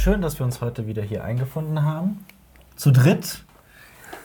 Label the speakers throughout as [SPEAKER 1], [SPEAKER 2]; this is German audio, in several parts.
[SPEAKER 1] schön, dass wir uns heute wieder hier eingefunden haben. Zu dritt.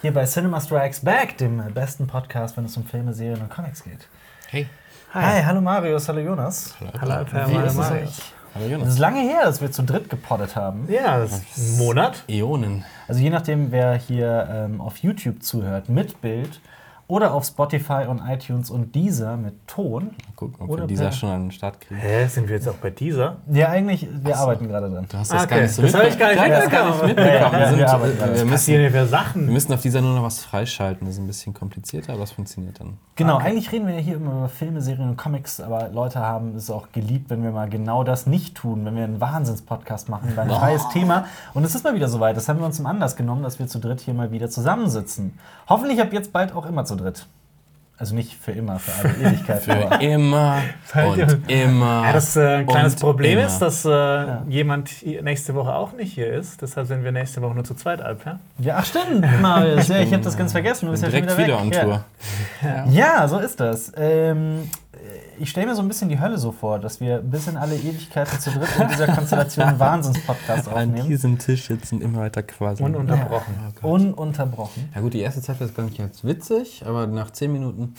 [SPEAKER 1] Hier bei Cinema Strikes Back, dem besten Podcast, wenn es um Filme, Serien und Comics geht.
[SPEAKER 2] Hey.
[SPEAKER 1] Hi, hallo Marius, hallo Jonas.
[SPEAKER 3] Hallo, hallo,
[SPEAKER 1] ist es
[SPEAKER 3] Marius.
[SPEAKER 1] euch?
[SPEAKER 2] Hallo
[SPEAKER 1] Es
[SPEAKER 2] Jonas.
[SPEAKER 1] ist lange her, dass wir zu dritt gepoddet haben.
[SPEAKER 3] Ja, das ist ein Monat.
[SPEAKER 2] Ionen.
[SPEAKER 1] Also je nachdem, wer hier ähm, auf YouTube zuhört, mit Bild oder auf Spotify und iTunes und Deezer mit Ton.
[SPEAKER 2] Mal gucken, ob
[SPEAKER 1] Oder
[SPEAKER 2] wir dieser
[SPEAKER 1] per-
[SPEAKER 2] schon an den Start kriegen.
[SPEAKER 3] Hä, sind wir jetzt auch bei dieser?
[SPEAKER 1] Ja, eigentlich, wir arbeiten gerade dran.
[SPEAKER 2] Du hast
[SPEAKER 3] Ah,
[SPEAKER 2] das gar
[SPEAKER 3] okay.
[SPEAKER 2] nicht so
[SPEAKER 3] Das hab ich gar nicht
[SPEAKER 2] gar
[SPEAKER 3] mitbekommen.
[SPEAKER 2] nicht mitbekommen.
[SPEAKER 1] Ja, ja,
[SPEAKER 2] Wir, sind,
[SPEAKER 1] wir
[SPEAKER 2] wir, müssen,
[SPEAKER 3] passieren hier für
[SPEAKER 2] wir
[SPEAKER 3] Sachen?
[SPEAKER 2] müssen auf dieser nur noch was freischalten. Das ist ein bisschen komplizierter, aber es funktioniert dann.
[SPEAKER 1] Genau, eigentlich reden wir ja hier immer über Filme, Serien und Comics, aber Leute haben es auch geliebt, wenn wir mal genau das nicht tun, wenn wir einen Wahnsinnspodcast machen über ein freies Thema. Und es ist mal wieder soweit. Das haben wir uns zum Anlass genommen, dass wir zu dritt hier mal wieder zusammensitzen. Hoffentlich ab jetzt bald auch immer zu dritt. Also nicht für immer, für alle Ewigkeit.
[SPEAKER 2] Für immer und immer.
[SPEAKER 3] Ja, das äh, ein kleines
[SPEAKER 2] und
[SPEAKER 3] Problem
[SPEAKER 2] immer.
[SPEAKER 3] ist, dass äh, jemand hier nächste Woche auch nicht hier ist. Deshalb sind wir nächste Woche nur zu zweit, Alper.
[SPEAKER 1] ja, ach stimmt, Marius. Ja, ich habe das ganz vergessen. Du bist ja schon
[SPEAKER 2] direkt
[SPEAKER 1] wieder,
[SPEAKER 2] wieder,
[SPEAKER 1] weg.
[SPEAKER 2] on
[SPEAKER 1] Ja.
[SPEAKER 2] Tour.
[SPEAKER 1] Ja, so ist das. Ähm, ich stelle mir so ein bisschen die Hölle so vor, dass wir bis in alle Ewigkeiten zu dritt in dieser Konstellation einen Wahnsinnspodcast
[SPEAKER 2] An
[SPEAKER 1] aufnehmen.
[SPEAKER 2] diesem Tisch sitzen immer weiter quasi.
[SPEAKER 3] Ununterbrochen.
[SPEAKER 1] Ununterbrochen.
[SPEAKER 2] Ja gut, die erste Zeit war das gar nicht als witzig, aber nach zehn Minuten.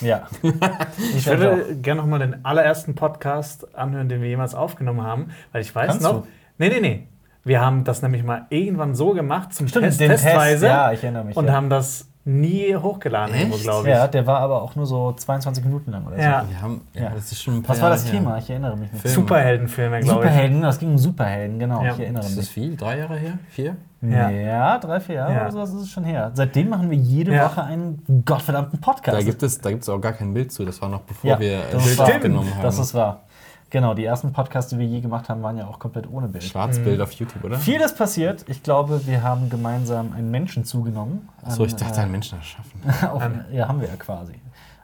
[SPEAKER 1] Ja.
[SPEAKER 3] Ich würde gerne noch mal den allerersten Podcast anhören, den wir jemals aufgenommen haben, weil ich weiß
[SPEAKER 1] Kannst
[SPEAKER 3] noch.
[SPEAKER 1] du?
[SPEAKER 3] Nee, nee, nee. Wir haben das nämlich mal irgendwann so gemacht zum
[SPEAKER 1] Stimmt,
[SPEAKER 3] Test,
[SPEAKER 1] den Test,
[SPEAKER 3] testweise
[SPEAKER 1] ja, ich erinnere mich,
[SPEAKER 3] und
[SPEAKER 1] ja.
[SPEAKER 3] haben das nie hochgeladen,
[SPEAKER 2] Echt?
[SPEAKER 3] irgendwo, glaube ich.
[SPEAKER 1] Ja, der war aber auch nur so 22 Minuten lang oder so.
[SPEAKER 3] Ja.
[SPEAKER 2] Wir haben, ja,
[SPEAKER 1] Ja.
[SPEAKER 2] das ist schon ein paar
[SPEAKER 1] Was war das
[SPEAKER 2] Jahre
[SPEAKER 1] Thema?
[SPEAKER 2] her.
[SPEAKER 1] Ich erinnere mich nicht.
[SPEAKER 2] Film.
[SPEAKER 3] Superheldenfilme, glaube ich.
[SPEAKER 1] Superhelden, das ging um Superhelden, genau,
[SPEAKER 3] Ja.
[SPEAKER 1] ich erinnere
[SPEAKER 2] Ist das
[SPEAKER 1] mich.
[SPEAKER 2] viel? Drei Jahre her? Vier?
[SPEAKER 1] Ja.
[SPEAKER 3] Ja.
[SPEAKER 1] drei, vier Jahre
[SPEAKER 3] Ja.
[SPEAKER 1] oder sowas ist es schon her. Seitdem machen wir jede
[SPEAKER 3] Ja.
[SPEAKER 1] Woche einen gottverdammten Podcast.
[SPEAKER 2] Da gibt es, da gibt es auch gar kein Bild zu. Das war noch bevor
[SPEAKER 1] ja,
[SPEAKER 2] wir
[SPEAKER 1] das
[SPEAKER 2] Bild aufgenommen haben.
[SPEAKER 1] Das ist wahr. Genau, die ersten Podcasts, die wir je gemacht haben, waren ja auch komplett ohne Bild.
[SPEAKER 2] Schwarzbild auf YouTube, oder?
[SPEAKER 1] Vieles passiert. Ich glaube, wir haben gemeinsam einen Menschen zugenommen.
[SPEAKER 2] Achso, ich
[SPEAKER 1] An,
[SPEAKER 2] dachte,
[SPEAKER 1] äh,
[SPEAKER 2] einen Menschen erschaffen.
[SPEAKER 1] auf, ja, haben wir ja quasi.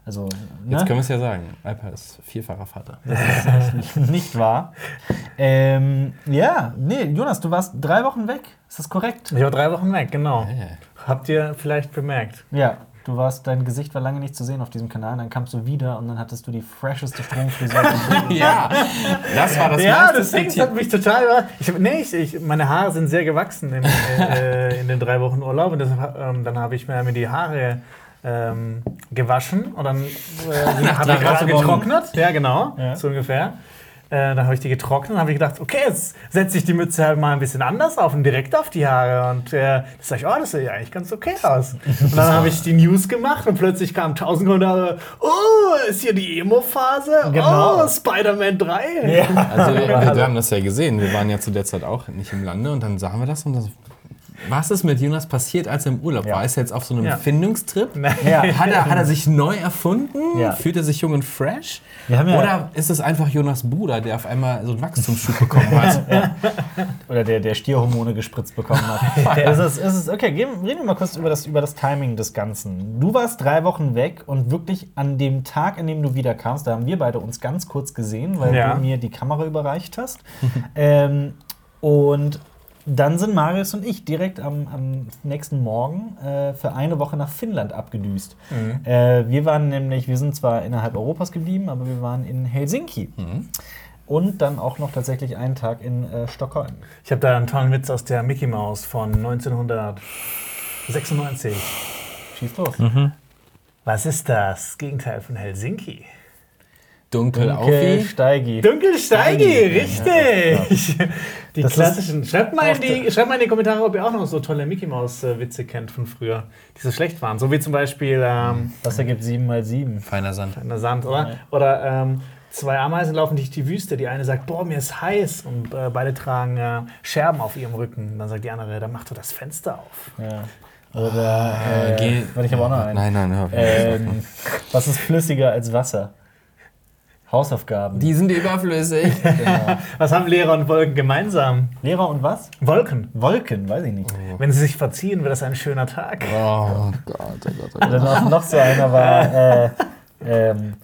[SPEAKER 1] Also,
[SPEAKER 2] Jetzt
[SPEAKER 1] ne?
[SPEAKER 2] können wir es ja sagen. Alper ist vierfacher Vater.
[SPEAKER 1] nicht wahr. Ähm, ja, nee, Jonas, du warst drei Wochen weg. Ist das korrekt?
[SPEAKER 3] Ich war drei Wochen weg, genau.
[SPEAKER 2] Ja.
[SPEAKER 3] Habt ihr vielleicht bemerkt?
[SPEAKER 1] Ja. Du warst, dein Gesicht war lange nicht zu sehen auf diesem Kanal, dann kamst du wieder und dann hattest du die fresheste Stromfrisur.
[SPEAKER 2] ja, das war das
[SPEAKER 3] ja, das hat mich total überrascht. Ich, hab- nee, ich, ich, meine Haare sind sehr gewachsen im, äh, in den drei Wochen Urlaub. Und deshalb, ähm, dann habe ich mir die Haare ähm, gewaschen und dann äh, ich gerade
[SPEAKER 1] Wochen.
[SPEAKER 3] getrocknet. Ja, genau,
[SPEAKER 1] Ja.
[SPEAKER 3] so ungefähr. Äh, dann habe ich die getrocknet und habe ich gedacht, okay, jetzt setze ich die Mütze halt mal ein bisschen anders auf und direkt auf die Haare. Und äh, das sag ich, oh, das sieht ja eigentlich ganz okay aus. Und dann habe ich die News gemacht und plötzlich kamen tausend Kommentare, oh, ist hier die Emo-Phase?
[SPEAKER 1] Genau.
[SPEAKER 3] Oh, Spider-Man 3.
[SPEAKER 1] ja.
[SPEAKER 2] Also wir, wir haben das ja gesehen. Wir waren ja zu der Zeit auch nicht im Lande und dann sahen wir das und dann so, was ist mit Jonas passiert, als er im Urlaub
[SPEAKER 1] Ja.
[SPEAKER 2] war? Ist er jetzt auf so einem
[SPEAKER 3] Ja.
[SPEAKER 2] Findungstrip?
[SPEAKER 1] Ja.
[SPEAKER 2] Hat er, hat er sich neu erfunden?
[SPEAKER 1] Ja.
[SPEAKER 2] Fühlt er sich jung und fresh? Oder ist es einfach Jonas Bruder, der auf einmal so einen Wachstumsschub bekommen hat?
[SPEAKER 1] Oder der, der Stierhormone gespritzt bekommen hat. es ist, es ist, okay, reden wir mal kurz über das, über das Timing des Ganzen. Du warst drei Wochen weg und wirklich an dem Tag, an dem du wiederkamst, da haben wir beide uns ganz kurz gesehen, weil du mir die Kamera überreicht hast. ähm, und dann sind Marius und ich direkt am, am nächsten Morgen äh, für eine Woche nach Finnland abgedüst. Äh, wir waren nämlich, wir sind zwar innerhalb Europas geblieben, aber wir waren in Helsinki. Und dann auch noch tatsächlich einen Tag in äh, Stockholm.
[SPEAKER 3] Ich habe da einen tollen Witz aus der Mickey Mouse von 1996.
[SPEAKER 1] Schieß los.
[SPEAKER 3] Was ist das Gegenteil von Helsinki?
[SPEAKER 2] Dunkel,
[SPEAKER 1] Okay,
[SPEAKER 2] Aufi.
[SPEAKER 1] Steigi.
[SPEAKER 3] Dunkelsteigi, richtig! Die
[SPEAKER 1] Das
[SPEAKER 3] klassischen. Schreibt mal, in die, schreibt mal in die Kommentare, ob ihr auch noch so tolle Mickey Mouse-Witze kennt von früher, die so schlecht waren. So wie zum Beispiel ähm,
[SPEAKER 1] Das ergibt 7 mal 7.
[SPEAKER 2] Feiner Sand.
[SPEAKER 3] in der Sand, oder? Oder ähm, zwei Ameisen laufen durch die Wüste. Die eine sagt, boah, mir ist heiß. Und äh, beide tragen äh, Scherben auf ihrem Rücken. Und dann sagt die andere, dann mach doch das Fenster auf.
[SPEAKER 1] Ja. Oder, äh,
[SPEAKER 2] geh-
[SPEAKER 1] warte, ich habe auch noch einen.
[SPEAKER 2] Nein, nein, hör auf.
[SPEAKER 1] Ähm, was ist flüssiger als Wasser? Hausaufgaben.
[SPEAKER 2] Die sind überflüssig.
[SPEAKER 3] Was haben Lehrer und Wolken gemeinsam?
[SPEAKER 1] Lehrer und was?
[SPEAKER 3] Wolken.
[SPEAKER 1] Wolken, weiß ich nicht.
[SPEAKER 3] Wenn sie sich verziehen, wird das ein schöner Tag.
[SPEAKER 2] Oh Gott, oh Gott, oh Gott.
[SPEAKER 1] Dann noch, noch so einer war, äh, ähm,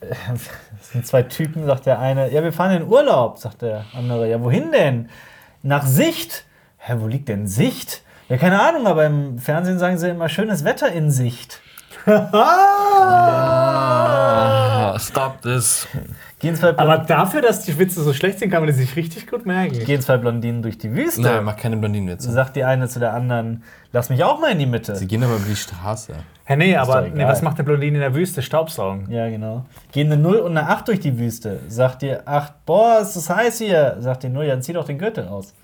[SPEAKER 1] das sind zwei Typen, sagt der eine, ja, wir fahren in Urlaub, sagt der andere, ja, wohin denn? Nach Sicht. Hä, wo liegt denn Sicht? Ja, keine Ahnung, aber im Fernsehen sagen sie immer schönes Wetter in Sicht.
[SPEAKER 2] Ah,
[SPEAKER 1] Gehen zwei,
[SPEAKER 3] Aber dafür, dass die Witze so schlecht sind, kann man die sich richtig gut merken.
[SPEAKER 1] gehen zwei Blondinen durch die Wüste.
[SPEAKER 2] Nein, mach keine Blondinenwitze.
[SPEAKER 1] Sagt die eine zu der anderen, lass mich auch mal in die Mitte.
[SPEAKER 2] Sie gehen aber über die Straße.
[SPEAKER 3] Hä, nee, aber
[SPEAKER 1] doch
[SPEAKER 3] nee, was macht der Blondine in der Wüste? Staubsaugen.
[SPEAKER 1] Ja, genau. Gehen eine 0 und eine 8 durch die Wüste. Sagt ihr 8, boah, ist das heiß hier. Sagt die 0, ja, dann zieh doch den Gürtel aus.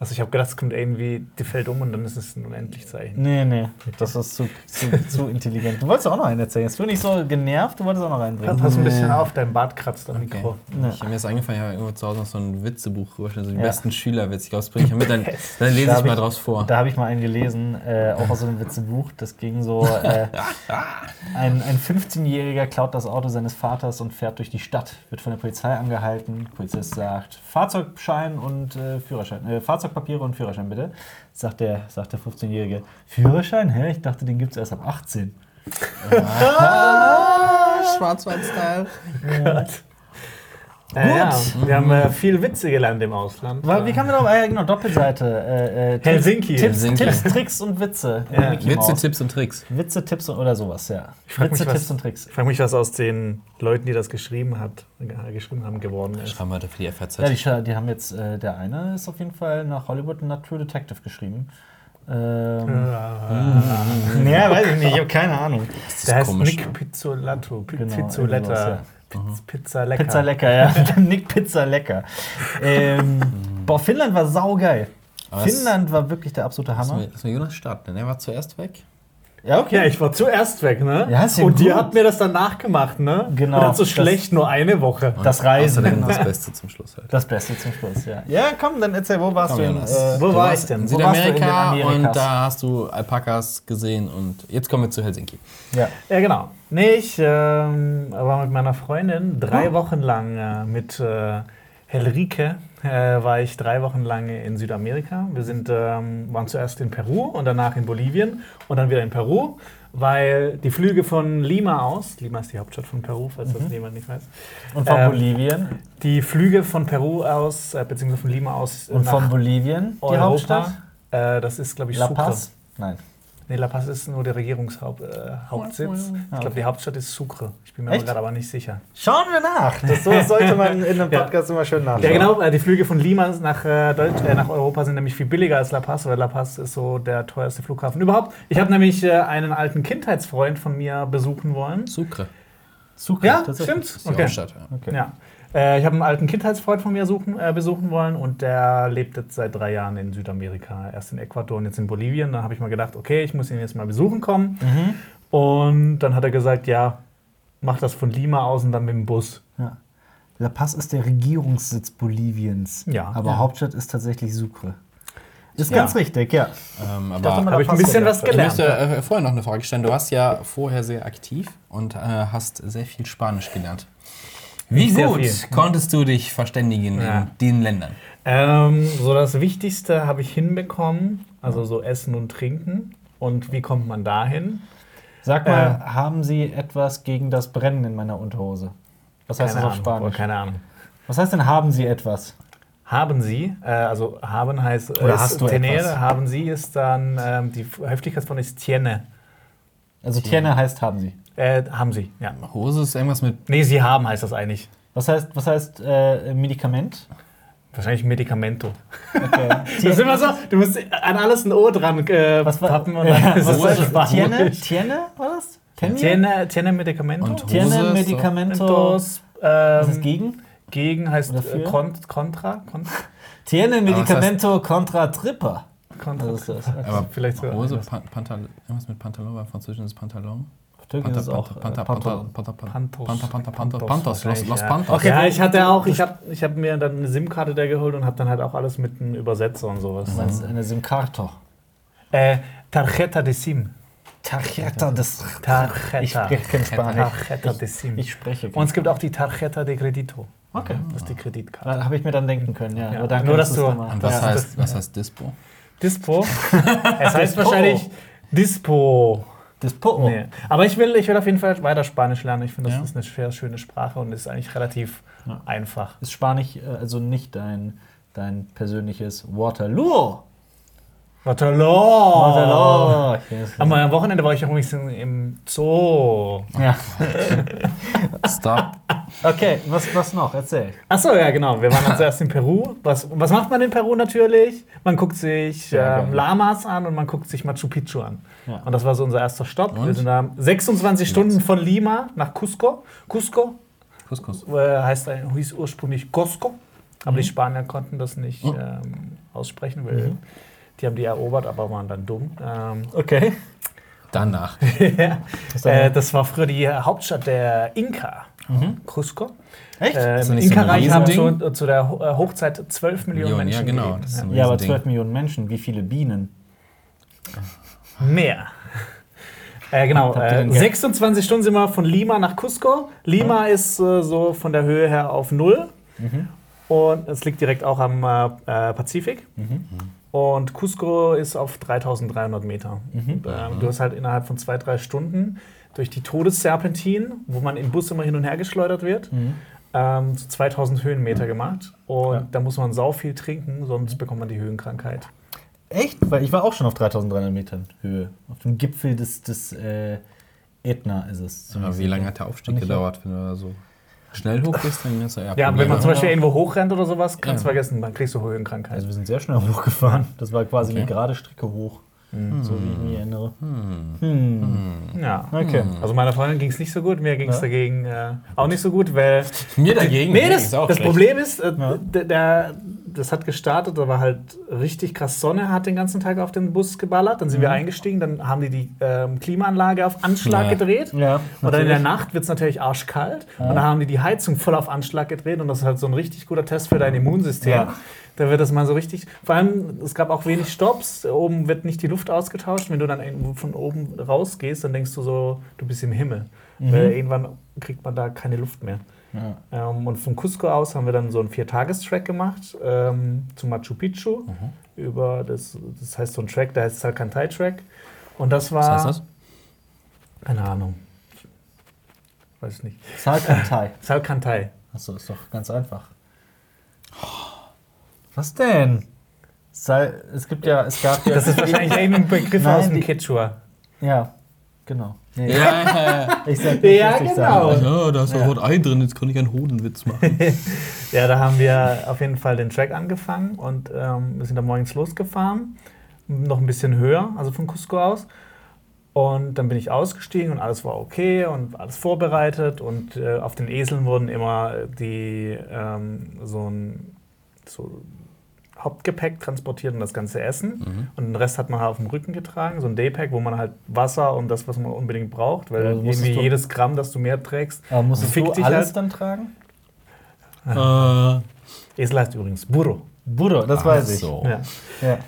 [SPEAKER 3] Also ich habe gedacht, es kommt irgendwie, die fällt um und dann ist es ein Unendlichzeichen.
[SPEAKER 1] Nee, nee, das ist zu, zu, zu intelligent. Du wolltest auch noch einen erzählen. Jetzt du nicht so genervt, du wolltest auch noch reinbringen.
[SPEAKER 3] Pass ein bisschen auf, dein Bart kratzt am Mikro.
[SPEAKER 1] Nee.
[SPEAKER 2] Ich habe mir jetzt angefangen, ich habe irgendwo zu Hause noch so ein Witzebuch rüberstehen, so die
[SPEAKER 1] Ja.
[SPEAKER 2] besten Schülerwitze. Ich glaube, das bringe ich dann, dann lese
[SPEAKER 1] Da
[SPEAKER 2] ich mal
[SPEAKER 1] ich-
[SPEAKER 2] draus vor.
[SPEAKER 1] Da habe ich mal einen gelesen, äh, auch aus so einem Witzebuch. Das ging so: äh, ein, ein 15-Jähriger klaut das Auto seines Vaters und fährt durch die Stadt, wird von der Polizei angehalten. Polizist sagt: Fahrzeugschein und äh, Führerschein, äh, Fahrzeugpapiere und Führerschein bitte. Sagt der, sagt der 15-Jährige: Führerschein? Hä? Ich dachte, den gibt es erst ab 18.
[SPEAKER 2] Schwarzwald-Style.
[SPEAKER 3] Äh, ja, wir haben äh, viel Witze gelernt im Ausland.
[SPEAKER 1] Wa- Wie kann man doch, äh, genau, Doppelseite. Äh, äh, Tipps-
[SPEAKER 3] Helsinki.
[SPEAKER 1] Tipps,
[SPEAKER 2] Helsinki.
[SPEAKER 1] Tipps, Tricks und Witze.
[SPEAKER 3] Ja.
[SPEAKER 2] Witze. Tipps und Tricks.
[SPEAKER 1] Witze, Tipps und- oder sowas, ja.
[SPEAKER 3] frag mich,
[SPEAKER 1] Witze,
[SPEAKER 3] was-
[SPEAKER 1] Tipps und Tricks.
[SPEAKER 3] Ich frage mich, was aus den Leuten, die das geschrieben, hat, äh, geschrieben haben, geworden ist.
[SPEAKER 2] Schreiben wir für die FAZ.
[SPEAKER 1] Ja, die, die haben jetzt, äh, der eine ist auf jeden Fall nach Hollywood nach True Detective geschrieben. Ähm, ja, weiß ich nicht, ich habe keine Ahnung.
[SPEAKER 2] das ist
[SPEAKER 3] Der heißt
[SPEAKER 2] komisch.
[SPEAKER 3] Nick Pizzolato. P
[SPEAKER 1] Genau,
[SPEAKER 3] Pizzoletta.
[SPEAKER 1] ja.
[SPEAKER 3] Piz- Pizza lecker.
[SPEAKER 1] Pizza lecker, ja. Nick Pizza lecker. Ähm, boah, Finnland war saugeil.
[SPEAKER 2] Aber es-
[SPEAKER 1] Finnland war wirklich der absolute Hammer.
[SPEAKER 2] lass mal Jonas starten, denn er war zuerst weg.
[SPEAKER 1] Ja, okay.
[SPEAKER 3] Ja, ich war zuerst weg, ne?
[SPEAKER 1] Ja, ist ja
[SPEAKER 3] Und ihr
[SPEAKER 1] gut.
[SPEAKER 3] habt mir das dann nachgemacht, ne?
[SPEAKER 1] Genau.
[SPEAKER 3] Und dann so
[SPEAKER 1] Das-
[SPEAKER 3] schlecht nur eine Woche.
[SPEAKER 1] Das Reisen.
[SPEAKER 2] Außerdem das Beste zum Schluss halt.
[SPEAKER 1] Das Beste zum Schluss, ja. Ja, komm, dann erzähl, wo warst
[SPEAKER 2] Komm,
[SPEAKER 1] du? In,
[SPEAKER 2] Jonas.
[SPEAKER 1] äh,
[SPEAKER 3] Wo
[SPEAKER 2] Du
[SPEAKER 3] war
[SPEAKER 2] warst
[SPEAKER 3] ich denn?
[SPEAKER 2] In
[SPEAKER 1] Wo warst du in den
[SPEAKER 2] Südamerika und da hast du Alpakas gesehen und jetzt kommen wir zu Helsinki.
[SPEAKER 1] ja.
[SPEAKER 3] Ja, genau. Nee, ich ähm, war mit meiner Freundin drei Wochen lang äh, mit äh, Helrike. Äh, war ich drei Wochen lang in Südamerika. Wir sind, ähm, waren zuerst in Peru und danach in Bolivien und dann wieder in Peru, weil die Flüge von Lima aus, Lima ist die Hauptstadt von Peru, falls das jemand nicht weiß,
[SPEAKER 1] Und von
[SPEAKER 3] Ähm,
[SPEAKER 1] Bolivien.
[SPEAKER 3] die Flüge von Peru aus, äh, beziehungsweise von Lima aus
[SPEAKER 1] Und von Bolivien, die
[SPEAKER 3] Europa,
[SPEAKER 1] Hauptstadt?
[SPEAKER 3] Äh, das ist, glaube ich,
[SPEAKER 1] La
[SPEAKER 3] Sucre.
[SPEAKER 1] Paz? Nein.
[SPEAKER 3] Nee, La Paz ist nur der Regierungshauptsitz. Äh. Ich glaube, die Hauptstadt ist Sucre. Ich bin mir gerade aber nicht sicher.
[SPEAKER 1] Schauen wir nach. Das, so sollte man in einem
[SPEAKER 3] Ja.
[SPEAKER 1] Podcast immer schön nachschauen.
[SPEAKER 3] Ja, genau. Äh, die Flüge von Lima nach, äh, Deutsch, äh, nach Europa sind nämlich viel billiger als La Paz, weil La Paz ist so der teuerste Flughafen überhaupt. Ich habe nämlich äh, einen alten Kindheitsfreund von mir besuchen wollen.
[SPEAKER 2] Sucre.
[SPEAKER 1] Sucre,
[SPEAKER 3] Ja, stimmt.
[SPEAKER 2] Die
[SPEAKER 3] Okay.
[SPEAKER 2] Hauptstadt. Ja.
[SPEAKER 1] Okay.
[SPEAKER 3] Ja. Äh, ich habe einen alten Kindheitsfreund von mir suchen, äh, besuchen wollen und der lebt jetzt seit drei Jahren in Südamerika. Erst in Ecuador und jetzt in Bolivien. Da habe ich mal gedacht, okay, ich muss ihn jetzt mal besuchen kommen.
[SPEAKER 1] Mhm.
[SPEAKER 3] Und dann hat er gesagt, ja, mach das von Lima aus und dann mit dem Bus.
[SPEAKER 1] Ja. La Paz ist der Regierungssitz Boliviens.
[SPEAKER 3] Ja.
[SPEAKER 1] Aber
[SPEAKER 3] Ja.
[SPEAKER 1] Hauptstadt ist tatsächlich Sucre. Ist
[SPEAKER 3] Ja.
[SPEAKER 1] ganz richtig, ja.
[SPEAKER 2] Ähm, aber
[SPEAKER 3] Habe ich ein bisschen was
[SPEAKER 2] ich möchte
[SPEAKER 3] gelernt.
[SPEAKER 2] äh, vorher noch eine Frage stellen. Du warst ja vorher sehr aktiv und äh, hast sehr viel Spanisch gelernt. Wie gut
[SPEAKER 3] viel.
[SPEAKER 2] konntest du dich verständigen
[SPEAKER 3] Ja.
[SPEAKER 2] in den Ländern?
[SPEAKER 3] Ähm, so das Wichtigste habe ich hinbekommen, also so Essen und Trinken. Und wie kommt man dahin?
[SPEAKER 1] Sag mal,
[SPEAKER 3] Äh.
[SPEAKER 1] haben Sie etwas gegen das Brennen in meiner Unterhose? Was heißt das auf
[SPEAKER 3] Ahnung,
[SPEAKER 1] Spanisch?
[SPEAKER 3] keine Ahnung.
[SPEAKER 1] Was heißt denn, haben Sie etwas?
[SPEAKER 3] Haben Sie, äh, also haben heißt
[SPEAKER 1] Oder
[SPEAKER 3] ist
[SPEAKER 1] hast du
[SPEAKER 3] tenere,
[SPEAKER 1] etwas?
[SPEAKER 3] haben Sie ist dann, ähm, die Heftigkeit von ist tiene.
[SPEAKER 1] Also Tiene heißt haben Sie.
[SPEAKER 3] Äh, haben Sie, ja.
[SPEAKER 2] Hose ist irgendwas mit
[SPEAKER 3] Nee, Sie haben heißt das eigentlich.
[SPEAKER 1] Was heißt, was heißt äh, Medikament?
[SPEAKER 3] Wahrscheinlich Medicamento.
[SPEAKER 1] Okay.
[SPEAKER 3] Das ist immer so, du musst an alles ein O dran äh,
[SPEAKER 1] Was war,
[SPEAKER 3] pappen und
[SPEAKER 1] ja,
[SPEAKER 3] dann
[SPEAKER 1] was. Tiene? Tiene war das? Tiene?
[SPEAKER 3] Tiene, tiene Medicamento.
[SPEAKER 2] Und
[SPEAKER 1] Tiene,
[SPEAKER 2] Hose ist so-
[SPEAKER 1] Medicamento.
[SPEAKER 3] Dos,
[SPEAKER 1] Was ist
[SPEAKER 3] ähm,
[SPEAKER 1] gegen?
[SPEAKER 3] gegen heißt äh,
[SPEAKER 1] für?
[SPEAKER 3] kont, Contra. Kont,
[SPEAKER 1] Tiene, Medicamento contra Tripper.
[SPEAKER 3] Contra.
[SPEAKER 1] Ist das.
[SPEAKER 2] aber
[SPEAKER 3] Vielleicht so.
[SPEAKER 2] Hose, Pan Pantal irgendwas mit Pantalon, weil Französisch ist Pantalon.
[SPEAKER 1] Auf Türkisch ist auch äh,
[SPEAKER 2] Panta,
[SPEAKER 3] Pantos.
[SPEAKER 2] Panta, Panta, Panta,
[SPEAKER 3] Pantos
[SPEAKER 2] Pantos, Los, Los
[SPEAKER 3] ja.
[SPEAKER 2] Pantos.
[SPEAKER 1] Okay.
[SPEAKER 3] Ja, ich hatte auch, ich habe ich hab mir dann eine SIM-Karte da geholt und habe dann halt auch alles mit einem Übersetzer und sowas.
[SPEAKER 1] Das ist eine SIM-Karte.
[SPEAKER 3] Äh, Tarjeta de SIM.
[SPEAKER 1] Tarjeta des.
[SPEAKER 3] Tarjeta.
[SPEAKER 1] Ich spreche kein Spanisch.
[SPEAKER 3] Tarjeta de SIM.
[SPEAKER 1] Ich spreche
[SPEAKER 3] Und es gibt auch die Tarjeta de Credito.
[SPEAKER 1] Okay.
[SPEAKER 3] Das ist die Kreditkarte.
[SPEAKER 1] Da habe ich mir dann denken können, ja.
[SPEAKER 3] Ja, nur,
[SPEAKER 1] dass
[SPEAKER 3] du-
[SPEAKER 2] Und was,
[SPEAKER 3] Ja,
[SPEAKER 2] heißt, was heißt Dispo?
[SPEAKER 3] Dispo. es heißt
[SPEAKER 1] Dispo.
[SPEAKER 3] wahrscheinlich Dispo.
[SPEAKER 1] Das Po.
[SPEAKER 3] Nee. Aber ich will, ich will auf jeden Fall weiter Spanisch lernen. Ich finde, das
[SPEAKER 2] Ja.
[SPEAKER 3] ist eine sehr schöne Sprache und ist eigentlich relativ
[SPEAKER 1] Ja.
[SPEAKER 3] einfach.
[SPEAKER 1] Ist Spanisch äh, also nicht dein, dein persönliches Waterloo?
[SPEAKER 3] Waterloo!
[SPEAKER 1] Waterloo.
[SPEAKER 3] Aber am Wochenende war ich auch ein bisschen im Zoo.
[SPEAKER 1] Ja.
[SPEAKER 2] Stop
[SPEAKER 1] Okay, was, was noch? Erzähl.
[SPEAKER 3] Achso, ja, genau. Wir waren dann zuerst in Peru. Was, was macht man in Peru natürlich? Man guckt sich
[SPEAKER 1] Ja,
[SPEAKER 3] ähm,
[SPEAKER 1] geil.
[SPEAKER 3] Lamas an und man guckt sich Machu Picchu an.
[SPEAKER 1] Ja.
[SPEAKER 3] Und das war so unser erster Stopp. Wir
[SPEAKER 2] Und?
[SPEAKER 3] sind da 26 Stunden von Lima nach Cusco. Cusco
[SPEAKER 2] Couscous.
[SPEAKER 3] äh, heißt, hieß ursprünglich Cusco. Aber
[SPEAKER 1] Mhm.
[SPEAKER 3] die Spanier konnten das nicht
[SPEAKER 2] Oh.
[SPEAKER 3] ähm, aussprechen, weil die haben die erobert, aber waren dann dumm. Ähm,
[SPEAKER 1] Okay.
[SPEAKER 2] Danach.
[SPEAKER 3] ja. Äh, das war früher die Hauptstadt der Inka. Cusco.
[SPEAKER 1] Echt?
[SPEAKER 3] Äh,
[SPEAKER 2] ein
[SPEAKER 3] Inka-Reich haben schon zu der äh, Hochzeit 12 Millionen
[SPEAKER 2] Millionen, ja,
[SPEAKER 3] Menschen
[SPEAKER 2] genau, das ist
[SPEAKER 3] Ja.
[SPEAKER 2] ein-
[SPEAKER 1] ja, aber
[SPEAKER 2] Riesending.
[SPEAKER 1] 12 Millionen Menschen. Wie viele Bienen?
[SPEAKER 3] Mehr. Äh, genau, äh,
[SPEAKER 1] denn ge-
[SPEAKER 3] 26 Stunden sind wir von Lima nach Cusco. Lima ist äh, so von der Höhe her auf Null.
[SPEAKER 1] Mhm.
[SPEAKER 3] Und es liegt direkt auch am äh, äh, Pazifik.
[SPEAKER 1] Mhm.
[SPEAKER 3] Und Cusco ist auf 3300 Meter.
[SPEAKER 1] Mhm.
[SPEAKER 3] Und, ähm, du hast halt innerhalb von zwei, drei Stunden durch die Todesserpentinen, wo man im Bus immer hin und her geschleudert wird, ähm, zu 2000 Höhenmeter gemacht. Und
[SPEAKER 1] Mhm. Ja.
[SPEAKER 3] da muss man sau viel trinken, sonst bekommt man die Höhenkrankheit.
[SPEAKER 1] Echt? Weil ich war auch schon auf 3300 Metern Höhe. Auf dem Gipfel des, des äh, Ätna ist es.
[SPEAKER 2] Aber wie lange hat der Aufstieg gedauert, wenn du da so schnell hoch bist? Dann hast du eher
[SPEAKER 3] Ja, wenn man zum Beispiel irgendwo hochrennt oder sowas, kannst du
[SPEAKER 2] Ja.
[SPEAKER 3] vergessen, dann kriegst du Höhenkrankheit.
[SPEAKER 1] Also wir sind sehr schnell hochgefahren. Das war quasi
[SPEAKER 2] Okay.
[SPEAKER 1] eine gerade Strecke hoch. So wie ich mich erinnere.
[SPEAKER 2] Hm.
[SPEAKER 1] Hm.
[SPEAKER 3] ja.
[SPEAKER 1] Okay.
[SPEAKER 3] Also meiner Freundin ging es nicht so gut, mir ging es
[SPEAKER 1] Ja.
[SPEAKER 3] dagegen äh, auch nicht so gut, weil
[SPEAKER 2] Mir dagegen
[SPEAKER 3] Nee, das, das
[SPEAKER 2] schlecht.
[SPEAKER 3] Problem ist, äh,
[SPEAKER 1] Ja.
[SPEAKER 3] der, der, das hat gestartet, da war halt richtig krass Sonne, hat den ganzen Tag auf den Bus geballert. Dann sind wir eingestiegen, dann haben die die ähm, Klimaanlage auf Anschlag
[SPEAKER 2] Ja.
[SPEAKER 3] gedreht.
[SPEAKER 1] Ja,
[SPEAKER 3] Und dann in der. Nacht wird es natürlich arschkalt. Und dann haben die die Heizung voll auf Anschlag gedreht. Und das ist halt so ein richtig guter Test für dein Immunsystem.
[SPEAKER 1] Ja.
[SPEAKER 3] Da wird das mal so richtig. Vor allem, es gab auch wenig Stopps. Oben wird nicht die Luft ausgetauscht. Wenn du dann von oben rausgehst, dann denkst du so, du bist im Himmel. Weil irgendwann kriegt man da keine Luft mehr.
[SPEAKER 1] Ja.
[SPEAKER 3] Ähm, und von Cusco aus haben wir dann so einen Viertagestrack gemacht ähm, zu Machu Picchu. Über das, das heißt so ein Track, der heißt Salcantay Track. Und das war.
[SPEAKER 2] Was heißt das?
[SPEAKER 3] Keine Ahnung. Weiß ich nicht.
[SPEAKER 1] Salkantai.
[SPEAKER 3] Salcantay.
[SPEAKER 1] Achso, ist doch ganz einfach. Was denn? Sal es gibt ja, es gab ja.
[SPEAKER 3] Das ist wahrscheinlich irgendein Begriff
[SPEAKER 1] Nein,
[SPEAKER 3] aus dem Quechua.
[SPEAKER 1] Ja, genau. Nee,
[SPEAKER 2] Ja, ja, ja.
[SPEAKER 1] Ich sag nicht,
[SPEAKER 3] Ja,
[SPEAKER 1] ich
[SPEAKER 3] genau.
[SPEAKER 1] sage.
[SPEAKER 2] ja, da ist doch Wort Ei drin, jetzt kann ich einen Hodenwitz machen.
[SPEAKER 3] Ja, da haben wir auf jeden Fall den Track angefangen und ähm, wir sind da morgens losgefahren. Noch ein bisschen höher, also von Cusco aus. Und dann bin ich ausgestiegen und alles war okay und alles vorbereitet. Und äh, auf den Eseln wurden immer die ähm, so ein so Hauptgepäck transportiert und das ganze Essen. Und den Rest hat man halt auf dem Rücken getragen, so ein Daypack, wo man halt Wasser und das, was man unbedingt braucht, weil
[SPEAKER 1] musstest
[SPEAKER 3] irgendwie
[SPEAKER 1] du-
[SPEAKER 3] jedes Gramm, das du mehr trägst,
[SPEAKER 1] Aber musstest
[SPEAKER 3] fickt
[SPEAKER 1] du alles
[SPEAKER 3] halt.
[SPEAKER 1] dann tragen?
[SPEAKER 2] äh,
[SPEAKER 3] Esel heißt übrigens Burro.
[SPEAKER 1] Buddha, das weiß ich.
[SPEAKER 2] so.
[SPEAKER 3] Ja.
[SPEAKER 1] Ja.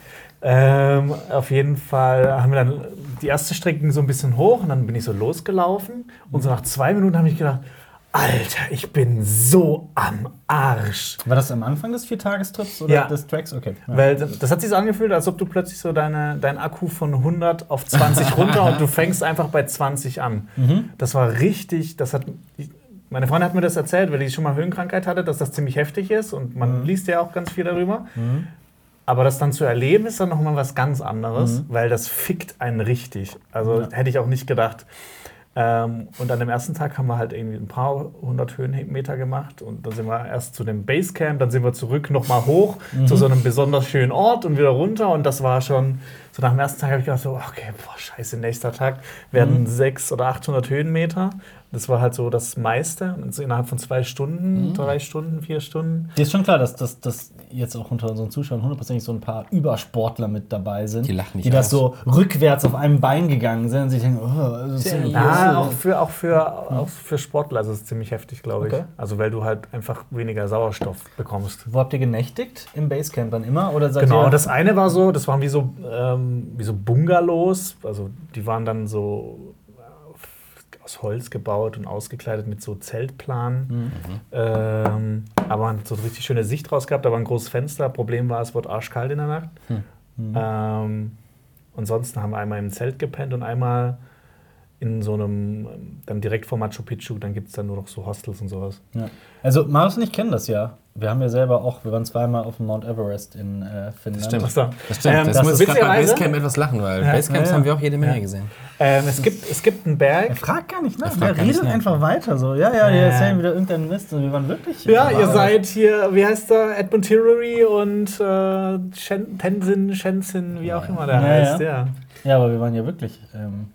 [SPEAKER 3] Ähm, auf jeden Fall haben wir dann die erste Strecke ging so ein bisschen hoch und dann bin ich so losgelaufen und so nach zwei Minuten habe ich gedacht, Alter, ich bin so am Arsch.
[SPEAKER 1] War das am Anfang des Viertagestrips oder
[SPEAKER 3] Ja.
[SPEAKER 1] des Tracks? Okay. Ja.
[SPEAKER 3] Weil das hat sich so angefühlt, als ob du plötzlich so deine, dein Akku von 100 auf 20 runter und du fängst einfach bei 20 an. Das war richtig, das hat. ich- Meine Freundin hat mir das erzählt, weil die schon mal Höhenkrankheit hatte, dass das ziemlich heftig ist und man liest ja auch ganz viel darüber. Aber das dann zu erleben, ist dann nochmal was ganz anderes, weil das fickt einen richtig. Also
[SPEAKER 1] Ja.
[SPEAKER 3] hätte ich auch nicht gedacht. Ähm, und an dem ersten Tag haben wir halt irgendwie ein paar hundert Höhenmeter gemacht und dann sind wir erst zu dem Basecamp, dann sind wir zurück nochmal hoch zu so einem besonders schönen Ort und wieder runter und das war schon, so nach dem ersten Tag habe ich gedacht, so, okay, boah, scheiße, nächster Tag werden 600 oder 800 Höhenmeter. Das war halt so das meiste und so innerhalb von zwei Stunden, drei Stunden, vier Stunden.
[SPEAKER 1] Dir ist schon klar, dass, dass, dass jetzt auch unter unseren Zuschauern hundertprozentig so ein paar Übersportler mit dabei sind.
[SPEAKER 2] Die lachen nicht
[SPEAKER 1] Die das
[SPEAKER 2] aus.
[SPEAKER 1] so rückwärts auf einem Bein gegangen sind und sich denken, oh, das ist
[SPEAKER 3] Ja, auch für, auch für, auch für Sportler ist es ziemlich heftig, glaube ich.
[SPEAKER 1] Okay.
[SPEAKER 3] Also weil du halt einfach weniger Sauerstoff bekommst.
[SPEAKER 1] Wo habt ihr genächtigt? Im Basecamp dann immer? Oder seid
[SPEAKER 3] Genau,
[SPEAKER 1] ihr
[SPEAKER 3] das eine war so, das waren wie so, ähm, wie so Bungalows, also die waren dann so aus Holz gebaut und ausgekleidet mit so Zeltplanen. Ähm, aber man hat so eine richtig schöne Sicht raus gehabt, aber ein großes Fenster. Problem war, es wurde arschkalt in der Nacht. Ähm, ansonsten haben wir einmal im Zelt gepennt und einmal in so einem, dann direkt vor Machu Picchu, dann gibt es dann nur noch so Hostels und sowas.
[SPEAKER 1] Ja. Also Marius und ich kennen das ja. Wir haben ja selber auch, wir waren zweimal auf dem Mount Everest in äh, Finnland.
[SPEAKER 2] stimmt.
[SPEAKER 3] Was da?
[SPEAKER 2] Das stimmt.
[SPEAKER 3] Ähm,
[SPEAKER 2] das
[SPEAKER 3] das
[SPEAKER 2] muss ich gerade bei Basecamp etwas lachen, weil
[SPEAKER 3] Ja.
[SPEAKER 2] Basecamps
[SPEAKER 1] Ja, ja.
[SPEAKER 2] haben wir auch jede Menge
[SPEAKER 3] Ja.
[SPEAKER 2] gesehen.
[SPEAKER 3] Ähm, es, gibt, es gibt einen Berg.
[SPEAKER 1] Er fragt gar nicht nach.
[SPEAKER 2] Er
[SPEAKER 1] Er redet einfach weiter. So, ja, ja, die
[SPEAKER 3] Ja.
[SPEAKER 1] erzählen wieder irgendeinen Mist. Und wir waren wirklich.
[SPEAKER 3] Ja, ihr seid hier, wie heißt der? Edmund Hillary und äh, Shen, Tenzin, Shenzin, wie auch immer der
[SPEAKER 1] Ja,
[SPEAKER 3] heißt.
[SPEAKER 1] ja.
[SPEAKER 3] Ja.
[SPEAKER 1] Ja, aber wir waren ja wirklich. Ähm,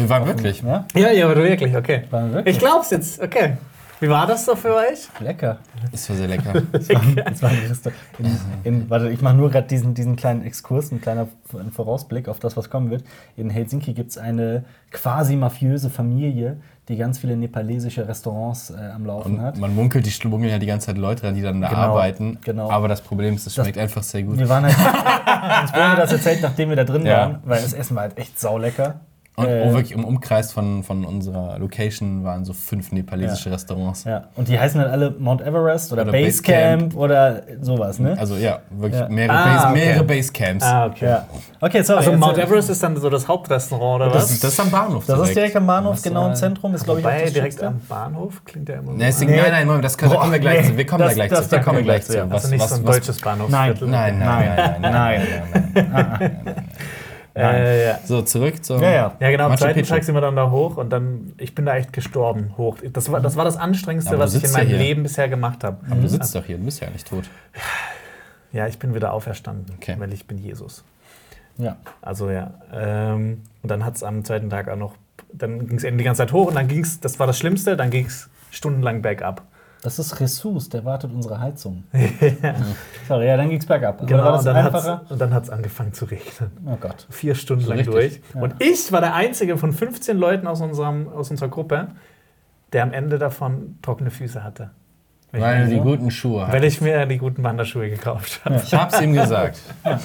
[SPEAKER 2] Wir waren wirklich.
[SPEAKER 1] ja,
[SPEAKER 3] ja, ja, aber wirklich, okay.
[SPEAKER 1] waren wir wirklich.
[SPEAKER 3] Ich glaub's jetzt, okay. Wie war das so für euch?
[SPEAKER 1] Lecker.
[SPEAKER 2] Das war sehr lecker.
[SPEAKER 1] Das das. In, in, warte, ich mache nur gerade diesen, diesen kleinen Exkurs, ein kleiner ein Vorausblick auf das, was kommen wird. In Helsinki gibt es eine quasi mafiöse Familie, die ganz viele nepalesische Restaurants äh, am Laufen
[SPEAKER 2] Und
[SPEAKER 1] hat.
[SPEAKER 2] man munkelt, die schmuggeln ja die ganze Zeit Leute ran, die dann da
[SPEAKER 1] Genau,
[SPEAKER 2] arbeiten.
[SPEAKER 1] genau.
[SPEAKER 2] Aber das Problem ist, es
[SPEAKER 1] Das-
[SPEAKER 2] schmeckt einfach sehr gut.
[SPEAKER 1] Wir waren halt. uns wurde das erzählt, nachdem wir da drin
[SPEAKER 2] Ja.
[SPEAKER 1] waren, weil das Essen war halt echt saulecker.
[SPEAKER 2] Und
[SPEAKER 1] Äh,
[SPEAKER 2] oh, wirklich im Umkreis von, von unserer Location waren so fünf nepalesische Restaurants.
[SPEAKER 1] Ja, und die heißen halt alle Mount Everest oder,
[SPEAKER 2] Oder
[SPEAKER 1] Basecamp oder sowas, ne?
[SPEAKER 2] Also ja, wirklich
[SPEAKER 1] Ja.
[SPEAKER 2] mehrere,
[SPEAKER 3] Ah,
[SPEAKER 2] Base,
[SPEAKER 3] okay.
[SPEAKER 2] mehrere Basecamps.
[SPEAKER 3] Ah, okay.
[SPEAKER 1] ja. Okay, sorry.
[SPEAKER 3] Also Mount Everest ist dann so das Hauptrestaurant oder
[SPEAKER 2] Das,
[SPEAKER 3] was?
[SPEAKER 2] ist, das ist am Bahnhof.
[SPEAKER 1] Das ist
[SPEAKER 2] direkt.
[SPEAKER 1] direkt am Bahnhof, genau im Zentrum. Ist, glaube ich, auch
[SPEAKER 3] direkt
[SPEAKER 1] Schönste.
[SPEAKER 3] am Bahnhof klingt ja immer so.
[SPEAKER 2] Nee, es-
[SPEAKER 1] Nee.
[SPEAKER 2] Nein, nein, Moment, das können, da
[SPEAKER 1] Boah,
[SPEAKER 2] kommen wir gleich
[SPEAKER 1] nee.
[SPEAKER 2] zu. Wir kommen
[SPEAKER 1] Das-
[SPEAKER 2] da gleich
[SPEAKER 1] das-
[SPEAKER 2] zu. Wir
[SPEAKER 1] da
[SPEAKER 2] kommen gleich
[SPEAKER 1] wir
[SPEAKER 2] zu.
[SPEAKER 1] gleich zu,
[SPEAKER 3] also nicht so ein deutsches Bahnhofsviertel.
[SPEAKER 2] Nein, nein, nein, nein, nein, nein, nein.
[SPEAKER 3] Äh, ja.
[SPEAKER 2] So, zurück zum
[SPEAKER 1] Ja, ja.
[SPEAKER 3] Ja, genau, am
[SPEAKER 2] Machu
[SPEAKER 3] zweiten
[SPEAKER 2] Picchu.
[SPEAKER 3] Tag sind wir dann da hoch und dann, ich bin da echt gestorben hoch. Das war das, war das Anstrengendste,
[SPEAKER 2] Aber
[SPEAKER 3] was ich in
[SPEAKER 2] ja
[SPEAKER 3] meinem
[SPEAKER 2] hier.
[SPEAKER 3] Leben bisher gemacht habe.
[SPEAKER 2] Aber du sitzt doch hier, du bist ja nicht tot.
[SPEAKER 3] Ja, ich bin wieder auferstanden,
[SPEAKER 2] Okay.
[SPEAKER 3] weil ich bin Jesus.
[SPEAKER 1] Ja.
[SPEAKER 3] Also ja. Ähm, und dann hat es am zweiten Tag auch noch, dann ging es eben die ganze Zeit hoch und dann ging es, das war das Schlimmste, dann ging es stundenlang bergab.
[SPEAKER 1] Das ist Jesus, der wartet unsere Heizung. Sorry, ja, dann ging's bergab.
[SPEAKER 3] Genau,
[SPEAKER 1] war das
[SPEAKER 3] und dann hat's- und dann hat es angefangen zu regnen.
[SPEAKER 1] Oh Gott.
[SPEAKER 3] Vier Stunden lang
[SPEAKER 2] richtig.
[SPEAKER 3] durch.
[SPEAKER 1] Ja.
[SPEAKER 3] Und ich war der Einzige von 15 Leuten aus, unserem, aus unserer Gruppe, der am Ende davon trockene Füße hatte. Weil,
[SPEAKER 2] Weil
[SPEAKER 3] ich,
[SPEAKER 2] du die
[SPEAKER 3] mir,
[SPEAKER 2] guten Schuhe
[SPEAKER 3] weil
[SPEAKER 2] hast.
[SPEAKER 3] ich mir die guten Wanderschuhe gekauft habe.
[SPEAKER 2] Ich hab's ihm gesagt.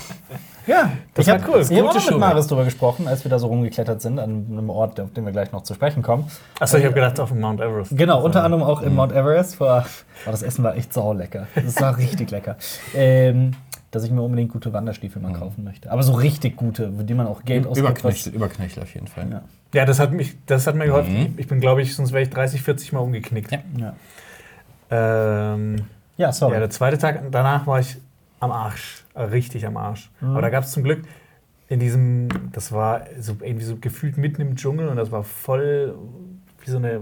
[SPEAKER 1] Ja,
[SPEAKER 3] Das
[SPEAKER 1] ich
[SPEAKER 3] war
[SPEAKER 1] habe
[SPEAKER 3] cool.
[SPEAKER 1] Ich habe auch mit. Marius drüber gesprochen, als wir da so rumgeklettert sind, an einem Ort, auf den wir gleich noch zu sprechen kommen.
[SPEAKER 3] Achso, ich habe gedacht auf dem Mount Everest.
[SPEAKER 1] Genau, unter anderem auch
[SPEAKER 2] Mhm.
[SPEAKER 1] in Mount Everest. War, war das Essen war echt saulecker. Das war richtig lecker. Ähm, dass ich mir unbedingt gute Wanderstiefel
[SPEAKER 2] Mhm.
[SPEAKER 1] mal kaufen möchte. Aber so richtig gute, die man auch Geld ausgibt.
[SPEAKER 2] Überknöchel, Überknöchel auf jeden Fall.
[SPEAKER 1] Ja.
[SPEAKER 3] Ja, das hat, mich, das hat mir geholfen.
[SPEAKER 2] Mhm.
[SPEAKER 3] Ich bin, glaube ich, sonst wäre ich 30, 40 Mal umgeknickt.
[SPEAKER 2] Ja.
[SPEAKER 1] Ja,
[SPEAKER 3] Ähm,
[SPEAKER 1] ja sorry.
[SPEAKER 3] ja, der zweite Tag, danach war ich am Arsch. Richtig am Arsch.
[SPEAKER 1] Mhm.
[SPEAKER 3] Aber da gab es zum Glück in diesem, das war so irgendwie so gefühlt mitten im Dschungel und das war voll wie so eine,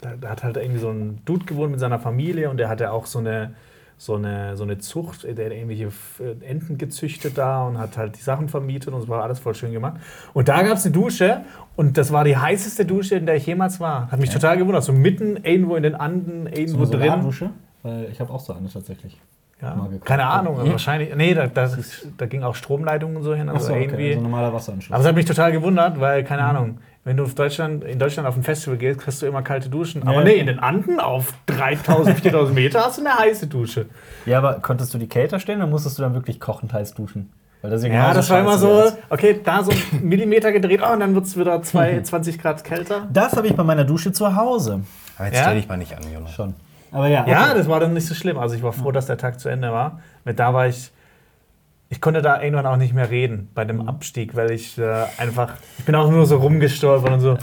[SPEAKER 3] da, da hat halt irgendwie so ein Dude gewohnt mit seiner Familie und der hatte auch so eine, so eine, so eine Zucht, der hat irgendwelche äh, Enten gezüchtet da und hat halt die Sachen vermietet und es war alles voll schön gemacht. Und da gab es eine Dusche und das war die heißeste Dusche, in der ich jemals war. Hat mich total gewundert. So mitten irgendwo in den Anden,
[SPEAKER 1] so
[SPEAKER 3] irgendwo
[SPEAKER 1] eine
[SPEAKER 3] drin.
[SPEAKER 1] Solardusche? Weil ich habe auch so eine tatsächlich.
[SPEAKER 3] Ja, keine Ahnung,
[SPEAKER 2] Mhm.
[SPEAKER 3] wahrscheinlich. Nee, da, da, da ging auch Stromleitungen und so hin. Also irgendwie.
[SPEAKER 1] okay. So ein normaler Wasseranschluss.
[SPEAKER 3] Aber es hat mich total gewundert, weil, keine
[SPEAKER 1] Mhm.
[SPEAKER 3] Ahnung, wenn du auf Deutschland, in Deutschland auf ein Festival gehst, kriegst du immer kalte Duschen.
[SPEAKER 1] Ja.
[SPEAKER 3] Aber nee, in den Anden auf 3000, 4000 Meter hast du eine heiße Dusche.
[SPEAKER 1] ja, aber konntest du die Kälte stellen oder musstest du dann wirklich kochend heiß duschen? Das
[SPEAKER 3] Ja, das war immer so,
[SPEAKER 1] das.
[SPEAKER 3] okay, da so ein Millimeter gedreht, oh, und dann wird es wieder zwei, 20 Grad kälter.
[SPEAKER 1] Das habe ich bei meiner Dusche zu Hause.
[SPEAKER 2] Aber jetzt
[SPEAKER 3] Ja?
[SPEAKER 2] stell dich mal nicht an, Jonas.
[SPEAKER 1] Schon. Aber ja,
[SPEAKER 3] Ja,
[SPEAKER 1] okay.
[SPEAKER 3] das war dann nicht so schlimm. Also ich war froh, dass der Tag zu Ende war. Mit da war ich, ich konnte da irgendwann auch nicht mehr reden bei dem Abstieg, weil ich äh, einfach, ich bin auch nur so rumgestolpert und so.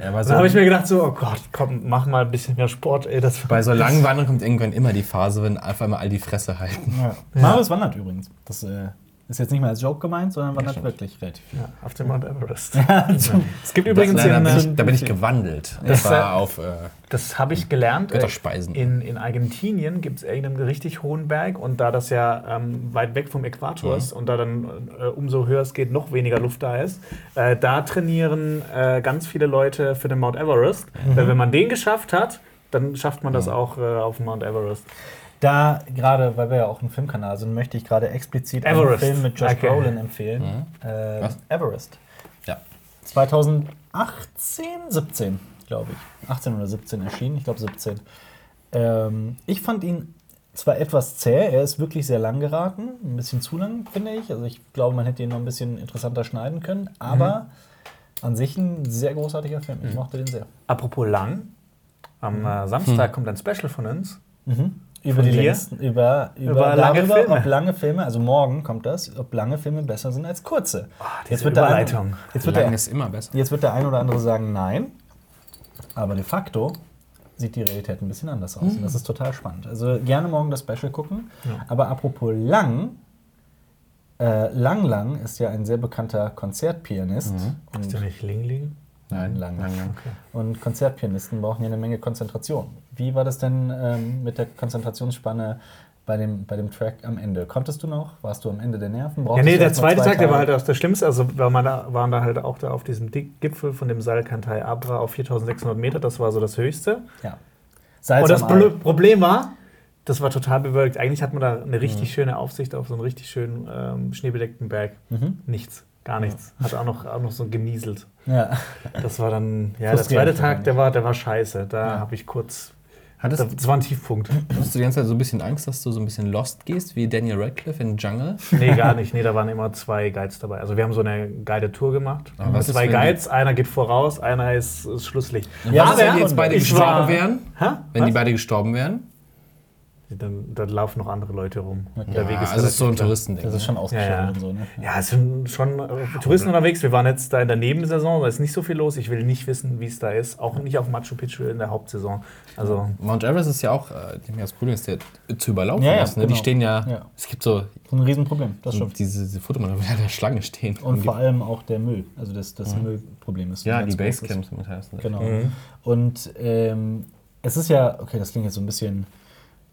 [SPEAKER 2] Ja, so,
[SPEAKER 3] habe ich mir gedacht so, oh Gott, komm, mach mal ein bisschen mehr Sport, ey. Das
[SPEAKER 2] bei so langen Wanderungen kommt irgendwann immer die Phase, wenn auf einmal all die Fresse halten.
[SPEAKER 1] Ja. Marius wandert übrigens. Das äh, ist jetzt nicht mal als Joke gemeint, sondern wandert wirklich relativ viel.
[SPEAKER 3] ja, auf dem Mount Everest.
[SPEAKER 1] Zum-
[SPEAKER 3] Es gibt übrigens in,
[SPEAKER 2] bin ich, da bin ich gewandelt.
[SPEAKER 3] Das,
[SPEAKER 2] Das war auf. Äh,
[SPEAKER 3] das habe ich gelernt. äh,
[SPEAKER 2] Götterspeisen.
[SPEAKER 3] In, in Argentinien gibt es irgendeinen richtig hohen Berg und da das ja ähm, weit weg vom Äquator
[SPEAKER 2] Mhm.
[SPEAKER 3] ist und da dann äh, umso höher es geht, noch weniger Luft da ist, äh, da trainieren äh, ganz viele Leute für den Mount Everest.
[SPEAKER 2] Mhm.
[SPEAKER 3] Weil wenn man den geschafft hat, dann schafft man das auch äh, auf dem Mount Everest.
[SPEAKER 1] Da gerade, weil wir ja auch ein Filmkanal sind, möchte ich gerade explizit
[SPEAKER 3] Everest.
[SPEAKER 1] einen Film mit Josh
[SPEAKER 3] Okay.
[SPEAKER 1] Brolin empfehlen. Äh,
[SPEAKER 2] Was?
[SPEAKER 1] Everest.
[SPEAKER 2] ja.
[SPEAKER 1] 2018, 17, glaube ich. 18 oder 17 erschienen, ich glaube 17. Ähm, ich fand ihn zwar etwas zäh, er ist wirklich sehr lang geraten, ein bisschen zu lang, finde ich. Also ich glaube, man hätte ihn noch ein bisschen interessanter schneiden können, aber an sich ein sehr großartiger Film. Ich mochte den sehr.
[SPEAKER 3] Apropos lang, am äh, Samstag kommt ein Special von uns.
[SPEAKER 1] Mhm. Über die längsten, über, über,
[SPEAKER 3] Über lange
[SPEAKER 1] darüber,
[SPEAKER 3] Filme.
[SPEAKER 1] ob lange Filme, also morgen kommt das, ob lange Filme besser sind als kurze.
[SPEAKER 3] diese
[SPEAKER 1] wird der eine,
[SPEAKER 3] Überleitung.
[SPEAKER 1] jetzt, wird
[SPEAKER 2] Lang
[SPEAKER 1] der,
[SPEAKER 2] ist immer besser.
[SPEAKER 1] jetzt wird der ein oder andere sagen nein, aber de facto sieht die Realität ein bisschen anders aus. Und das ist total spannend. Also gerne morgen das Special gucken. Aber apropos lang, äh, Lang Lang ist ja ein sehr bekannter Konzertpianist. Und
[SPEAKER 3] Ist der nicht Ling Ling?
[SPEAKER 1] Nein, lang,
[SPEAKER 2] lang, lang.
[SPEAKER 1] Und Konzertpianisten brauchen ja eine Menge Konzentration. Wie war das denn ähm, mit der Konzentrationsspanne bei dem, bei dem Track am Ende? Konntest du noch? Warst du am Ende der Nerven?
[SPEAKER 3] Ja,
[SPEAKER 1] Brauchtest
[SPEAKER 3] nee,
[SPEAKER 1] du
[SPEAKER 3] der zweite
[SPEAKER 1] zwei
[SPEAKER 3] Tag, der war halt auch das Schlimmste. Also war man da, waren da halt auch da auf diesem Gipfel von dem Salkantai Abra auf 4600 Meter. Das war so das Höchste.
[SPEAKER 1] Ja. Salz
[SPEAKER 3] Und das. Pro Problem war, das war total bewölkt. Eigentlich hat man da eine richtig
[SPEAKER 1] Mhm.
[SPEAKER 3] schöne Aufsicht auf so einen richtig schönen ähm, schneebedeckten Berg.
[SPEAKER 1] Mhm.
[SPEAKER 3] Nichts, gar nichts. Hat auch noch, auch noch so genieselt.
[SPEAKER 1] Ja.
[SPEAKER 3] Das war dann, ja, der zweite Tag, der war, der war scheiße. Da
[SPEAKER 1] Ja.
[SPEAKER 3] habe ich kurz,
[SPEAKER 2] Hattest,
[SPEAKER 3] das war ein Tiefpunkt.
[SPEAKER 2] hattest du die ganze Zeit so ein bisschen Angst, dass du so ein bisschen lost gehst, wie Daniel Radcliffe in Jungle?
[SPEAKER 3] Nee, gar nicht. Nee, da waren immer zwei Guides dabei. Also wir haben so eine Guided Tour gemacht.
[SPEAKER 2] Aber ist,
[SPEAKER 3] zwei
[SPEAKER 2] wenn die-
[SPEAKER 3] Guides, einer geht voraus, einer ist, ist Schlusslicht.
[SPEAKER 1] Ja,
[SPEAKER 2] Was,
[SPEAKER 1] das
[SPEAKER 2] wenn
[SPEAKER 1] ist
[SPEAKER 2] die jetzt beide gestorben
[SPEAKER 3] war-
[SPEAKER 2] wären?
[SPEAKER 3] Hä?
[SPEAKER 2] Wenn die
[SPEAKER 3] Was?
[SPEAKER 2] beide gestorben wären?
[SPEAKER 3] Dann, dann laufen noch andere Leute rum.
[SPEAKER 1] Okay.
[SPEAKER 3] Der Weg
[SPEAKER 2] Ja,
[SPEAKER 3] ist
[SPEAKER 2] also es ist so ein. Touristending.
[SPEAKER 1] Das ist schon ausgeschildert
[SPEAKER 3] Ja, ja.
[SPEAKER 1] und so, ne?
[SPEAKER 3] Ja, es sind schon äh, Touristen unterwegs. Wir waren jetzt da in der Nebensaison, da ist nicht so viel los. Ich will nicht wissen, wie es da ist. Auch nicht auf Machu Picchu in der Hauptsaison. Also,
[SPEAKER 2] Mount Everest ist ja auch, äh, die ja das Problem, ist der zu überlaufen
[SPEAKER 1] Ja, ja,
[SPEAKER 2] ist. Ne? Die
[SPEAKER 1] genau.
[SPEAKER 2] stehen ja,
[SPEAKER 1] Ja.
[SPEAKER 2] es gibt so
[SPEAKER 1] So ein Riesenproblem, das stimmt.
[SPEAKER 2] diese, diese Fotomaterial, wo der Schlange stehen.
[SPEAKER 1] Und vor allem auch der Müll, also das, das Müllproblem ist. ein
[SPEAKER 2] ja, die. Basecamps mit heißen.
[SPEAKER 1] Genau. Und ähm, es ist ja, okay, das klingt jetzt so ein bisschen,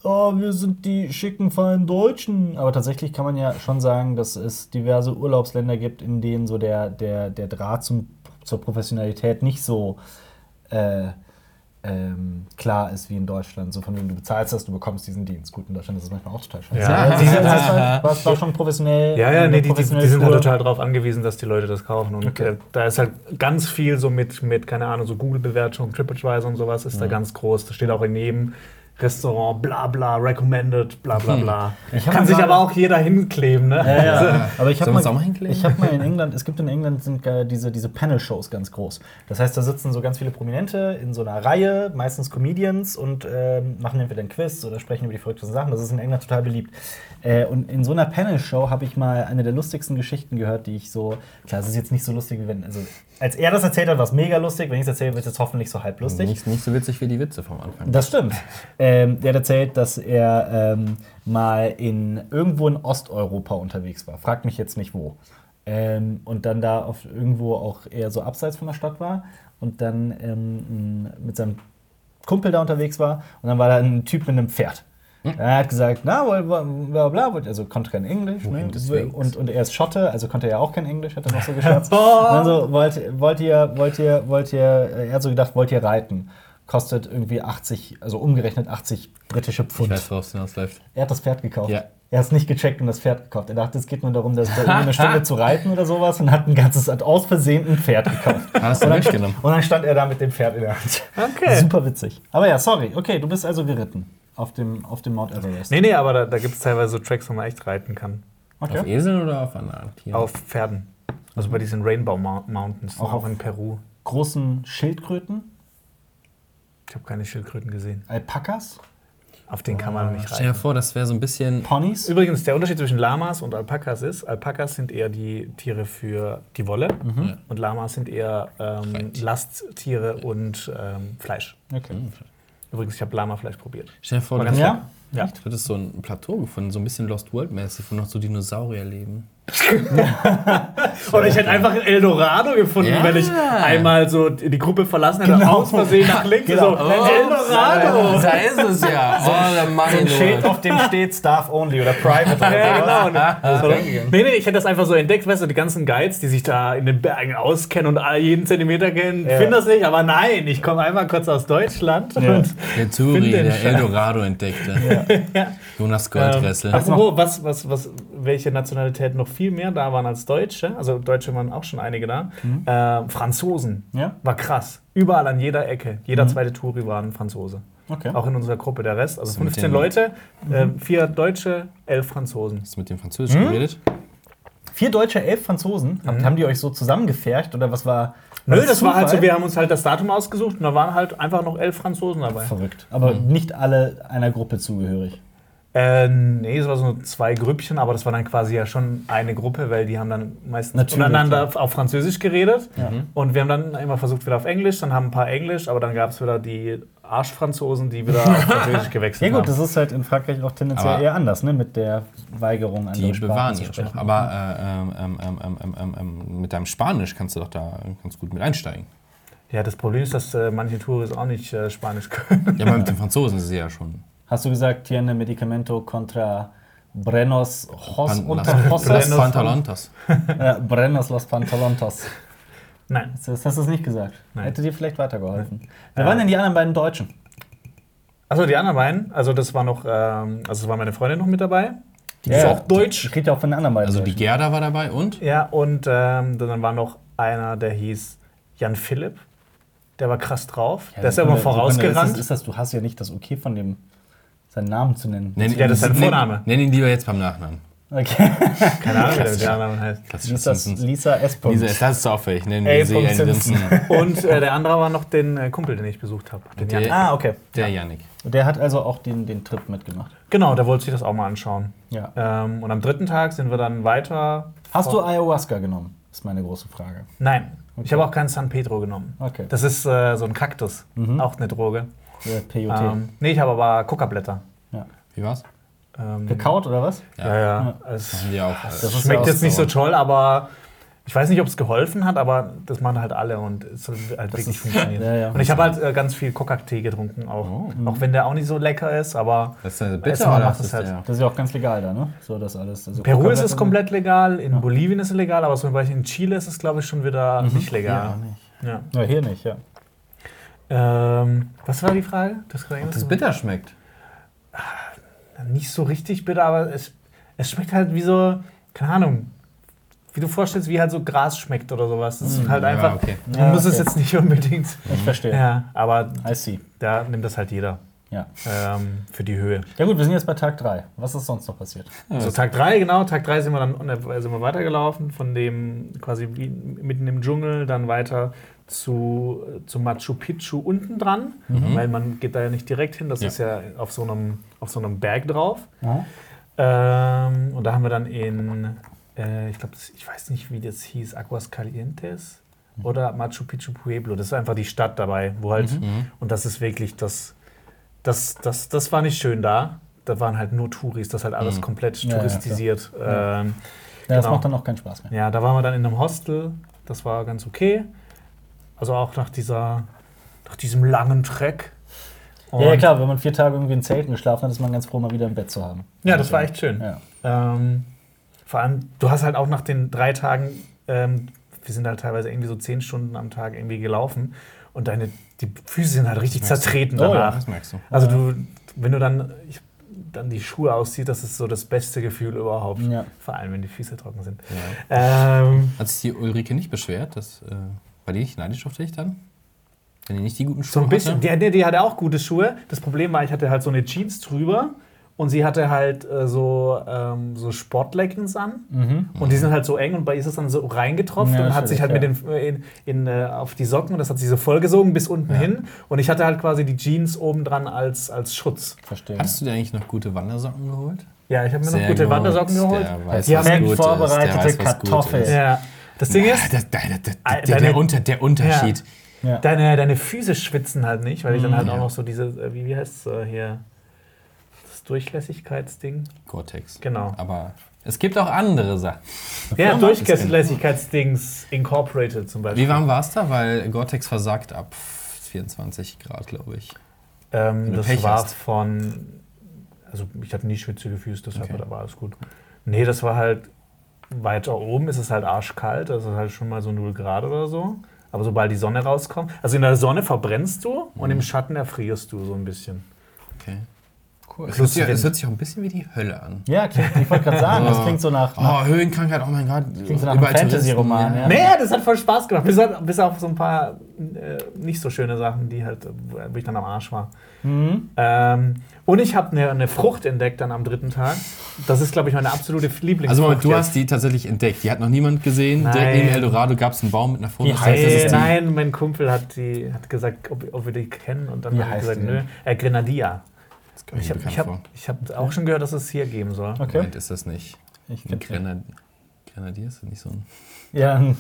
[SPEAKER 1] oh, wir sind die schicken, feinen Deutschen. Aber tatsächlich kann man ja schon sagen, dass es diverse Urlaubsländer gibt, in denen so der, der, der Draht zum, zur Professionalität nicht so äh, ähm, klar ist wie in Deutschland. So von wegen, du bezahlst das, du bekommst diesen Dienst. Gut, in Deutschland ist das manchmal auch total scheiße.
[SPEAKER 3] Ja.
[SPEAKER 1] Sie sind das war, war, schon professionell.
[SPEAKER 3] ja, ja, nee, die, die, die sind halt total darauf angewiesen, dass die Leute das kaufen. Und
[SPEAKER 1] Okay.
[SPEAKER 3] äh, da ist halt ganz viel so mit, mit keine Ahnung, so Google-Bewertung, TripAdvisor und sowas ist da ganz groß. Das steht auch in jedem Restaurant, bla bla, recommended, bla bla bla.
[SPEAKER 1] Ich hab
[SPEAKER 3] Kann sich aber auch jeder hinkleben, ne?
[SPEAKER 1] Ja, ja. Aber ich habe mal, ich hab mal in England, es gibt in England sind äh, diese, diese Panel-Shows ganz groß. Das heißt, da sitzen so ganz viele Prominente in so einer Reihe, meistens Comedians, und ähm, machen entweder einen Quiz oder sprechen über die verrücktesten Sachen. Das ist in England total beliebt. Äh, und in so einer Panel-Show habe ich mal eine der lustigsten Geschichten gehört, die ich so. Klar, es ist jetzt nicht so lustig, wie wenn. Also, als er das erzählt hat, war es mega lustig. Wenn ich es erzähle, wird es jetzt hoffentlich so halb lustig.
[SPEAKER 2] Nicht, nicht so witzig wie die Witze vom Anfang.
[SPEAKER 1] Das stimmt. Ähm, der hat erzählt, dass er ähm, mal in irgendwo in Osteuropa unterwegs war. Fragt mich jetzt nicht wo. Ähm, und dann da auf irgendwo auch eher so abseits von der Stadt war und dann ähm, mit seinem Kumpel da unterwegs war und dann war da ein Typ mit einem Pferd. Er hat gesagt, na, bla bla, also konnte kein Englisch. Ne?
[SPEAKER 2] Des Wegs?
[SPEAKER 1] Und, und er ist Schotte, also konnte er ja auch kein Englisch, hat er noch so gescherzt. und dann so, wollt, wollt ihr, wollt ihr, wollt ihr, er hat so gedacht, wollt ihr reiten? Kostet irgendwie 80, also umgerechnet 80 britische
[SPEAKER 2] Ich
[SPEAKER 1] Pfund.
[SPEAKER 2] weiß, worauf es hinausläuft.
[SPEAKER 1] Er hat das Pferd gekauft.
[SPEAKER 2] Ja.
[SPEAKER 1] Er hat es nicht gecheckt und das Pferd gekauft. Er dachte, es geht nur darum, dass da eine Stunde zu reiten oder sowas und hat ein ganzes, hat aus Versehen ein Pferd gekauft.
[SPEAKER 2] Hast du
[SPEAKER 1] und, dann,
[SPEAKER 2] mitgenommen?
[SPEAKER 1] und dann stand er da mit dem Pferd in der Hand.
[SPEAKER 3] Okay.
[SPEAKER 1] Super witzig. Aber ja, sorry. Okay, du bist also geritten auf dem, auf dem Mount Everest.
[SPEAKER 3] Nee, nee, aber da, da gibt es teilweise so Tracks, wo man echt reiten kann.
[SPEAKER 1] Okay.
[SPEAKER 2] Auf Eseln oder auf anderen Tieren?
[SPEAKER 3] Auf Pferden. Also bei diesen Rainbow Mou- Mountains,
[SPEAKER 1] Auch
[SPEAKER 3] auch,
[SPEAKER 1] auf-
[SPEAKER 3] in Peru.
[SPEAKER 1] Großen Schildkröten,
[SPEAKER 3] Ich habe keine Schildkröten gesehen.
[SPEAKER 1] Alpakas,
[SPEAKER 3] Auf den kann man nicht
[SPEAKER 2] Stell dir
[SPEAKER 3] reiten.
[SPEAKER 2] vor, das wäre so ein bisschen.
[SPEAKER 1] Ponys.
[SPEAKER 3] Übrigens, der Unterschied zwischen Lamas und Alpakas ist, Alpakas sind eher die Tiere für die Wolle und Lamas sind eher ähm. Lasttiere und ähm, Fleisch.
[SPEAKER 1] Okay.
[SPEAKER 3] Übrigens, ich habe Lamafleisch probiert.
[SPEAKER 2] Stell dir vor,
[SPEAKER 3] War
[SPEAKER 2] du
[SPEAKER 3] ganz
[SPEAKER 1] Ja?
[SPEAKER 3] Ja.
[SPEAKER 2] Du hättest so ein Plateau gefunden, so ein bisschen Lost World-mäßig, wo noch so Dinosaurier leben.
[SPEAKER 3] Oder ich hätte einfach ein Eldorado gefunden,
[SPEAKER 2] Ja.
[SPEAKER 3] wenn ich einmal so die Gruppe verlassen hätte,
[SPEAKER 1] Genau.
[SPEAKER 3] aus Versehen nach links.
[SPEAKER 1] Genau.
[SPEAKER 3] So, Eldorado!
[SPEAKER 2] Da ist es ja. Oh, der Mann.
[SPEAKER 1] So ein Schild, auf dem steht Staff Only oder Private oder
[SPEAKER 3] Ja, genau. So,
[SPEAKER 1] weggegangen.
[SPEAKER 3] nee, nee, ich hätte das einfach so entdeckt, weißt du, die ganzen Guides, die sich da in den Bergen auskennen und jeden Zentimeter kennen,
[SPEAKER 1] Ja.
[SPEAKER 3] finden das nicht, aber nein, ich komme einmal kurz aus Deutschland
[SPEAKER 1] Ja.
[SPEAKER 3] und
[SPEAKER 2] Der
[SPEAKER 3] den
[SPEAKER 2] der
[SPEAKER 3] Scheiß.
[SPEAKER 2] Eldorado entdeckte. Jonas Goldressel.
[SPEAKER 3] Ähm, apropos, was, was, was, welche Nationalität noch viel mehr da waren als Deutsche, also Deutsche waren auch schon einige da, äh, Franzosen.
[SPEAKER 1] Ja.
[SPEAKER 3] War krass. Überall an jeder Ecke. Jeder zweite Touri war ein Franzose.
[SPEAKER 1] Okay.
[SPEAKER 3] Auch in unserer Gruppe der Rest. Also
[SPEAKER 2] So mit
[SPEAKER 3] 15
[SPEAKER 2] den-
[SPEAKER 3] Leute, äh, vier Deutsche, elf Franzosen.
[SPEAKER 2] Hast du mit dem Französisch geredet?
[SPEAKER 1] Vier Deutsche, elf Franzosen. Habt- Haben die euch so zusammengefercht oder was war?
[SPEAKER 3] Nö, das war halt so, wir haben uns halt das Datum ausgesucht und da waren halt einfach noch elf Franzosen dabei.
[SPEAKER 1] Verrückt. Aber nicht alle einer Gruppe zugehörig.
[SPEAKER 3] Äh, nee, es war so zwei Grüppchen, aber das war dann quasi ja schon eine Gruppe, weil die haben dann meistens
[SPEAKER 1] Natürlich,
[SPEAKER 3] untereinander auf Französisch geredet.
[SPEAKER 1] Mhm.
[SPEAKER 3] Und wir haben dann immer versucht wieder auf Englisch, dann haben ein paar Englisch, aber dann gab es wieder die Arschfranzosen, die wieder auf Französisch
[SPEAKER 1] Ja
[SPEAKER 3] gewechselt
[SPEAKER 1] gut,
[SPEAKER 3] haben.
[SPEAKER 1] das ist halt in Frankreich auch tendenziell
[SPEAKER 2] Aber-
[SPEAKER 1] eher anders, ne? Mit der Weigerung, andere
[SPEAKER 2] Die
[SPEAKER 1] Sprachen
[SPEAKER 2] bewahren
[SPEAKER 1] sprechen.
[SPEAKER 2] noch. Aber äh, ähm, ähm, ähm, ähm, ähm, ähm, mit deinem Spanisch kannst du doch da ganz gut mit einsteigen.
[SPEAKER 3] Ja, das Problem ist, dass äh, manche Touris auch nicht äh, Spanisch können.
[SPEAKER 2] Ja, aber mit den Franzosen ist es ja schon.
[SPEAKER 1] Hast du gesagt, tiene medicamento contra Brenos Hos unter Hosses?
[SPEAKER 2] Las Pantalontas.
[SPEAKER 1] Ja, Brenos los Pantalontos.
[SPEAKER 3] Nein.
[SPEAKER 1] Das hast du es nicht gesagt.
[SPEAKER 3] Nein.
[SPEAKER 1] Hätte dir vielleicht weitergeholfen. Wer
[SPEAKER 3] Äh,
[SPEAKER 1] waren denn die anderen beiden Deutschen?
[SPEAKER 3] Achso, die anderen beiden, also das war noch, ähm, also es war meine Freundin noch mit dabei. Die
[SPEAKER 1] Ja,
[SPEAKER 3] ist auch deutsch.
[SPEAKER 1] Ich rede ja auch von den anderen beiden.
[SPEAKER 2] Also die. Gerda war dabei und?
[SPEAKER 3] Ja, und ähm, dann war noch einer, der hieß Jan Philipp. Der war krass drauf.
[SPEAKER 1] Ja,
[SPEAKER 3] der ist ja immer vorausgerannt.
[SPEAKER 1] Ist das, ist das, du hast ja nicht das Okay von dem, seinen Namen zu nennen.
[SPEAKER 2] Nenn,
[SPEAKER 3] Ja, das ist sein
[SPEAKER 2] nenn-
[SPEAKER 3] Vorname.
[SPEAKER 2] Nenn ihn lieber jetzt beim Nachnamen.
[SPEAKER 1] Okay.
[SPEAKER 3] Keine Ahnung, wie der Nachnamen heißt.
[SPEAKER 2] Klassischer
[SPEAKER 1] Lisa. Lisa S.
[SPEAKER 2] Diese, das ist so auffällig. Nennen wir sie einen
[SPEAKER 3] Simpson.
[SPEAKER 2] Simpson.
[SPEAKER 3] Und äh, der andere war noch den äh, Kumpel, den ich besucht habe.
[SPEAKER 1] Ah, okay.
[SPEAKER 2] Der Yannick.
[SPEAKER 1] Der hat also auch den, den Trip mitgemacht.
[SPEAKER 3] Genau, der wollte sich das auch mal anschauen.
[SPEAKER 1] Ja.
[SPEAKER 3] Ähm, und am dritten Tag sind wir dann weiter.
[SPEAKER 1] Hast du Ayahuasca genommen? Ist meine große Frage.
[SPEAKER 3] Nein, ich habe auch keinen San Pedro genommen.
[SPEAKER 1] Okay.
[SPEAKER 3] Das ist äh, so ein Kaktus, auch eine Droge.
[SPEAKER 1] Der POT.
[SPEAKER 3] Ähm, nee, ich habe aber Kokablätter.
[SPEAKER 1] ja.
[SPEAKER 2] Wie war's?
[SPEAKER 3] Ähm,
[SPEAKER 1] Gekaut oder was?
[SPEAKER 3] Ja, ja. Es
[SPEAKER 2] Machen die auch.
[SPEAKER 1] Das ist
[SPEAKER 3] schmeckt
[SPEAKER 1] ja
[SPEAKER 3] jetzt nicht so toll, aber ich weiß nicht, ob es geholfen hat, aber das machen halt alle und es hat halt wirklich
[SPEAKER 1] ist-
[SPEAKER 3] funktioniert.
[SPEAKER 1] ja, ja.
[SPEAKER 3] Und ich habe halt äh, ganz viel Kokak-Tee getrunken, auch,
[SPEAKER 2] Oh.
[SPEAKER 3] auch wenn der auch nicht so lecker ist, aber
[SPEAKER 2] Das ist eine
[SPEAKER 3] Weißt
[SPEAKER 2] bitte
[SPEAKER 3] du, man
[SPEAKER 2] oder
[SPEAKER 3] macht
[SPEAKER 2] ist
[SPEAKER 3] halt.
[SPEAKER 1] Das ist ja auch ganz legal da, ne? So das alles. Also
[SPEAKER 3] Peru ist es komplett legal, in Bolivien ist es legal, aber zum Beispiel in Chile ist es, glaube ich, schon wieder nicht
[SPEAKER 2] Ja,
[SPEAKER 3] legal.
[SPEAKER 2] nicht.
[SPEAKER 3] Ja.
[SPEAKER 1] Ja, hier nicht, ja.
[SPEAKER 3] Ähm, was war die Frage? Das,
[SPEAKER 2] Ob das bitter schmeckt.
[SPEAKER 3] Nicht so richtig bitter, aber es, es schmeckt halt wie so, keine Ahnung, wie du vorstellst, wie halt so Gras schmeckt oder sowas. Das ist halt
[SPEAKER 2] ja,
[SPEAKER 3] einfach,
[SPEAKER 2] okay.
[SPEAKER 3] du
[SPEAKER 1] Ja,
[SPEAKER 3] musst es
[SPEAKER 1] okay.
[SPEAKER 3] jetzt nicht unbedingt.
[SPEAKER 1] Ich verstehe.
[SPEAKER 3] Ja, aber
[SPEAKER 1] I see.
[SPEAKER 3] da nimmt das halt jeder
[SPEAKER 1] Ja.
[SPEAKER 3] ähm, für die Höhe.
[SPEAKER 1] Ja gut, wir sind jetzt bei Tag 3. Was ist sonst noch passiert?
[SPEAKER 3] So Tag 3, genau, Tag 3 sind wir dann sind wir weitergelaufen, von dem quasi wie mitten im Dschungel, dann weiter zu, äh, zu Machu Picchu unten dran, weil man geht da ja nicht direkt hin, das
[SPEAKER 2] Ja.
[SPEAKER 3] ist ja auf so einem, auf so einem Berg drauf. Ähm, und da haben wir dann in, äh, ich glaube, ich weiß nicht, wie das hieß, Aguas Calientes oder Machu Picchu Pueblo. Das ist einfach die Stadt dabei, wo halt, und das ist wirklich das, das, das, das war nicht schön da. Da waren halt nur Touris, das ist halt alles komplett
[SPEAKER 1] Ja, ja,
[SPEAKER 3] touristisiert. ähm,
[SPEAKER 1] Ja, das
[SPEAKER 3] Genau.
[SPEAKER 1] macht dann auch keinen Spaß mehr.
[SPEAKER 3] ja, da waren wir dann in einem Hostel, das war ganz okay. Also auch nach dieser, nach diesem langen Trek.
[SPEAKER 1] Ja, ja,
[SPEAKER 3] Und-
[SPEAKER 1] klar, wenn man vier Tage irgendwie in Zelten geschlafen hat, ist man ganz froh, mal wieder im Bett zu haben.
[SPEAKER 3] Ja, das war echt schön.
[SPEAKER 1] Ja.
[SPEAKER 3] Ähm, vor allem, du hast halt auch nach den drei Tagen, ähm, wir sind halt teilweise irgendwie so zehn Stunden am Tag irgendwie gelaufen und deine die Füße sind halt richtig
[SPEAKER 2] merkst du.
[SPEAKER 3] zertreten
[SPEAKER 1] Oh ja,
[SPEAKER 3] danach.
[SPEAKER 2] Das merkst du.
[SPEAKER 3] Also du, wenn du dann, ich, dann die Schuhe ausziehst, das ist so das beste Gefühl überhaupt.
[SPEAKER 1] Ja.
[SPEAKER 3] Vor allem, wenn die Füße trocken sind.
[SPEAKER 2] Ja.
[SPEAKER 3] Ähm,
[SPEAKER 2] Hat sich die Ulrike nicht beschwert? Das, äh, war die nicht neidisch auf dich dann? Wenn die nicht die guten Schuhe
[SPEAKER 3] so ein bisschen.
[SPEAKER 2] hatte?
[SPEAKER 3] Die, die, hatte auch gute Schuhe. Das Problem war, ich hatte halt so eine Jeans drüber und sie hatte halt äh, so, ähm, so Sportleggings an. Und die sind halt so eng und bei ihr ist es dann so reingetropft
[SPEAKER 1] Ja,
[SPEAKER 3] und hat sich halt mit
[SPEAKER 1] natürlich,
[SPEAKER 3] den, in, in, äh, auf die Socken und das hat sie so vollgesogen bis unten hin. Und ich hatte halt quasi die Jeans oben dran als, als Schutz.
[SPEAKER 1] Verstehe.
[SPEAKER 2] Hattest du dir eigentlich noch gute Wandersocken geholt?
[SPEAKER 3] Ja, ich habe mir noch
[SPEAKER 2] Sehr
[SPEAKER 3] gute
[SPEAKER 2] gut.
[SPEAKER 3] Wandersocken geholt.
[SPEAKER 2] Der weiß,
[SPEAKER 3] Die haben
[SPEAKER 2] gut
[SPEAKER 1] vorbereitete
[SPEAKER 2] Der weiß, was gut
[SPEAKER 1] Kartoffel.
[SPEAKER 2] ist.
[SPEAKER 3] Ja. Das Ding ist,
[SPEAKER 2] Das, der, der, der, der, Unter, der Unterschied.
[SPEAKER 1] Ja.
[SPEAKER 3] deine, deine Füße schwitzen halt nicht, weil ich dann halt
[SPEAKER 2] Mhm.
[SPEAKER 3] auch
[SPEAKER 2] Ja.
[SPEAKER 3] noch so diese, äh, wie, wie heißt es äh, hier, das Durchlässigkeitsding.
[SPEAKER 2] Gore-Tex.
[SPEAKER 3] Genau.
[SPEAKER 2] Aber es gibt auch andere Sachen.
[SPEAKER 3] Ja,
[SPEAKER 2] Firma?
[SPEAKER 3] Durchlässigkeitsdings Incorporated zum Beispiel.
[SPEAKER 2] Wie warm war es da? Weil Gore-Tex versagt ab 24 Grad, glaube ich.
[SPEAKER 3] Ähm, das
[SPEAKER 2] Pech
[SPEAKER 3] war
[SPEAKER 2] hast.
[SPEAKER 3] von, also ich habe nie schwitzige Füße, deshalb
[SPEAKER 2] Okay.
[SPEAKER 3] war alles gut. Nee, das war halt, weiter oben ist es halt arschkalt, das ist halt schon mal so 0 Grad oder so. Aber sobald die Sonne rauskommt, also in der Sonne verbrennst du und im Schatten erfrierst du so ein bisschen.
[SPEAKER 2] Okay.
[SPEAKER 1] Cool.
[SPEAKER 2] Es hört, sich, es hört sich auch ein bisschen wie die Hölle an.
[SPEAKER 1] Ja, klingt, ich wollte gerade sagen, das klingt so nach. nach
[SPEAKER 2] Oh, Höhenkrankheit, oh mein Gott.
[SPEAKER 1] Klingt so nach einem
[SPEAKER 2] Überall
[SPEAKER 1] Fantasy-Roman, ja.
[SPEAKER 3] Nee, das hat voll Spaß gemacht, bis, bis auf so ein paar äh, nicht so schöne Sachen, die halt, äh, wo ich dann am Arsch war.
[SPEAKER 1] Mhm.
[SPEAKER 3] Ähm, und ich habe eine, eine Frucht entdeckt dann am dritten Tag. Das ist, glaube ich, meine absolute Lieblingsfrucht.
[SPEAKER 2] Also Moment, du
[SPEAKER 3] jetzt.
[SPEAKER 2] hast die tatsächlich entdeckt. Die hat noch niemand gesehen.
[SPEAKER 3] Nein.
[SPEAKER 2] Direkt neben Eldorado gab es einen Baum mit einer.
[SPEAKER 1] Wie
[SPEAKER 2] Das heißt, das
[SPEAKER 3] nein, mein Kumpel hat, die, hat gesagt, ob, ob wir die kennen. Und dann habe ich gesagt,
[SPEAKER 1] die
[SPEAKER 3] nö. Äh, Grenadilla. Ich habe hab, hab auch schon gehört, dass es hier geben soll.
[SPEAKER 1] Okay.
[SPEAKER 2] Moment, ist das nicht
[SPEAKER 1] Ich
[SPEAKER 2] ein
[SPEAKER 1] kenn's
[SPEAKER 2] Grenadier? Grenadier ist das nicht so ein,
[SPEAKER 1] Ja, ein,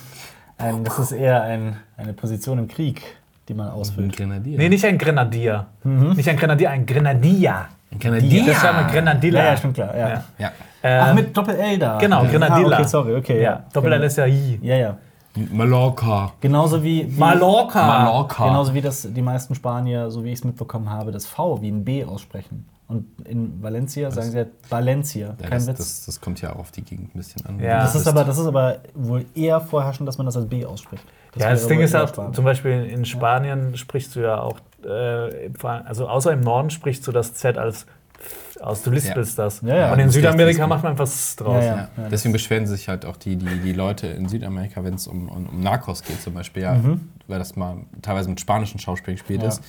[SPEAKER 1] ein, das ist eher ein, eine Position im Krieg, die man
[SPEAKER 2] ein
[SPEAKER 1] ausfüllt.
[SPEAKER 2] Grenadier?
[SPEAKER 3] Nee, nicht ein Grenadier. Nicht ein Grenadier, ein Grenadilla.
[SPEAKER 2] ein Grenadier.
[SPEAKER 3] Das ist ja ein Grenadilla.
[SPEAKER 1] Ja, ja, stimmt klar. Ja.
[SPEAKER 3] Ja.
[SPEAKER 2] Ja.
[SPEAKER 1] Ach,
[SPEAKER 3] Ähm,
[SPEAKER 1] mit Doppel-L da.
[SPEAKER 3] Genau,
[SPEAKER 1] ja.
[SPEAKER 3] Grenadilla.
[SPEAKER 1] Ah, okay, sorry, okay.
[SPEAKER 3] ja. Doppel-L ist ja I.
[SPEAKER 1] Ja, ja.
[SPEAKER 2] Mallorca.
[SPEAKER 1] Genauso wie. wie
[SPEAKER 3] Mallorca.
[SPEAKER 2] Mallorca.
[SPEAKER 1] Genauso wie das die meisten Spanier, so wie ich es mitbekommen habe, das V wie ein B aussprechen. Und in Valencia sagen sie halt Valencia.
[SPEAKER 2] Ja,
[SPEAKER 1] Kein
[SPEAKER 2] das,
[SPEAKER 1] Witz.
[SPEAKER 2] das, das kommt ja auch auf die Gegend ein bisschen an.
[SPEAKER 3] Ja.
[SPEAKER 1] das, ist aber, das ist aber wohl eher vorherrschend, dass man das als B ausspricht.
[SPEAKER 3] ja,
[SPEAKER 1] wäre
[SPEAKER 3] das Ding ist auch,
[SPEAKER 1] Spanisch.
[SPEAKER 3] zum Beispiel in Spanien sprichst du ja auch, äh, also außer im Norden sprichst du das Z als aus, du lispelst das.
[SPEAKER 1] Ja, ja.
[SPEAKER 3] Und in Südamerika macht man einfach S draus.
[SPEAKER 1] Ja,
[SPEAKER 2] Ja.
[SPEAKER 1] ja.
[SPEAKER 2] Deswegen beschweren sich halt auch die, die, die Leute in Südamerika, wenn es um, um, um Narcos geht zum Beispiel, ja, weil das mal teilweise mit spanischen Schauspielern gespielt
[SPEAKER 1] Ja.
[SPEAKER 2] ist,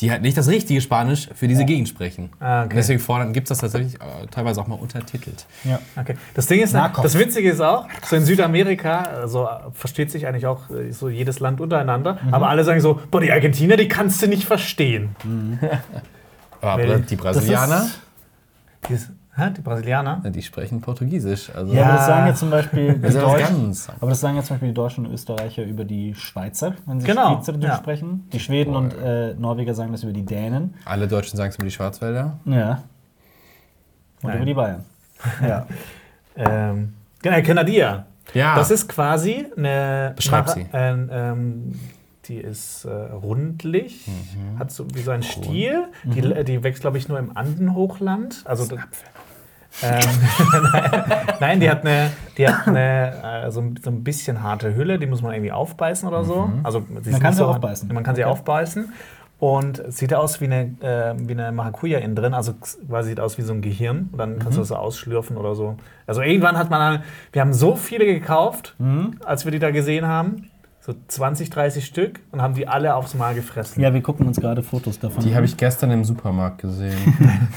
[SPEAKER 2] die halt nicht das richtige Spanisch für diese Gegend sprechen.
[SPEAKER 3] Ah, okay.
[SPEAKER 2] Und deswegen fordern, gibt es das tatsächlich äh, teilweise auch mal untertitelt.
[SPEAKER 1] Ja.
[SPEAKER 3] Okay. Das Ding ist,
[SPEAKER 1] Narcos.
[SPEAKER 3] das Witzige ist auch, so in Südamerika, also äh, versteht sich eigentlich auch äh, so jedes Land untereinander,
[SPEAKER 1] Mhm.
[SPEAKER 3] aber alle sagen so, boah, die Argentinier, die kannst du nicht verstehen.
[SPEAKER 2] Aber
[SPEAKER 3] Weil
[SPEAKER 2] die Brasilianer,
[SPEAKER 1] ist-
[SPEAKER 3] Die, Brasilianer?
[SPEAKER 2] ja, die sprechen Portugiesisch. Also
[SPEAKER 1] Ja, aber das
[SPEAKER 3] Ja.
[SPEAKER 1] sagen jetzt zum Beispiel die
[SPEAKER 2] ja
[SPEAKER 1] Deutschen. Aber das sagen jetzt zum Beispiel die Deutschen und Österreicher über die Schweizer, wenn sie
[SPEAKER 3] Genau,
[SPEAKER 1] Schweizerdeutsch
[SPEAKER 3] ja.
[SPEAKER 1] sprechen. Die Schweden und äh, Norweger sagen das über die Dänen.
[SPEAKER 2] Alle Deutschen sagen es über die Schwarzwälder.
[SPEAKER 1] Ja. Und
[SPEAKER 3] Nein.
[SPEAKER 1] über die Bayern. Ja.
[SPEAKER 3] Ähm, genau, Grenadier.
[SPEAKER 2] Ja,
[SPEAKER 3] Das ist quasi eine.
[SPEAKER 2] Beschreib sie.
[SPEAKER 3] Ein, ähm, die ist äh, rundlich,
[SPEAKER 2] Mhm.
[SPEAKER 3] hat so wie so einen Stiel. Die, die wächst, glaube ich, nur im Andenhochland. Also das, ähm, Nein, die hat eine, die hat eine äh, so, ein- so ein bisschen harte Hülle, die muss man irgendwie aufbeißen oder so. Also, sie ist
[SPEAKER 1] kann sie aufbeißen.
[SPEAKER 3] Man kann sie
[SPEAKER 1] Okay.
[SPEAKER 3] aufbeißen. Und sieht aus wie eine, äh, wie eine Maracuja innen drin, also quasi sieht aus wie so ein Gehirn. Und dann kannst du das so ausschlürfen oder so. Also irgendwann hat man, wir haben so viele gekauft, als wir die da gesehen haben. So 20, 30 Stück und haben die alle aufs Mal gefressen.
[SPEAKER 1] ja, wir gucken uns gerade Fotos davon
[SPEAKER 2] die habe ich gestern im Supermarkt gesehen.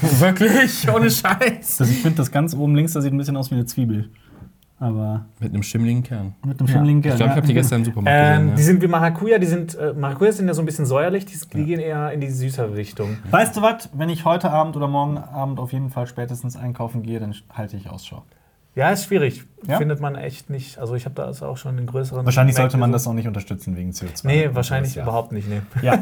[SPEAKER 2] Wirklich? Ohne Scheiß.
[SPEAKER 1] Das, ich finde das ganz oben links, das sieht ein bisschen aus wie eine Zwiebel. Aber
[SPEAKER 2] Mit einem schimmligen Kern.
[SPEAKER 1] mit einem schimmeligen
[SPEAKER 2] Ich glaube, ich habe die gestern im Supermarkt
[SPEAKER 3] Ähm,
[SPEAKER 2] gesehen.
[SPEAKER 3] Die
[SPEAKER 2] Ja.
[SPEAKER 3] sind wie Maracuja, die sind, äh, Maracuja sind ja so ein bisschen säuerlich, die, die gehen eher in die süßere Richtung.
[SPEAKER 1] Weißt du was? Wenn ich heute Abend oder morgen Abend auf jeden Fall spätestens einkaufen gehe, dann halte ich Ausschau.
[SPEAKER 3] Ja, ist schwierig.
[SPEAKER 1] Ja?
[SPEAKER 3] Findet man echt nicht. Also ich habe da also auch schon in größeren.
[SPEAKER 1] Wahrscheinlich sollte
[SPEAKER 3] Märkten
[SPEAKER 1] man das auch nicht unterstützen wegen CO2.
[SPEAKER 3] Nee, wahrscheinlich
[SPEAKER 1] Ja.
[SPEAKER 3] überhaupt nicht. Nee.
[SPEAKER 1] Ja.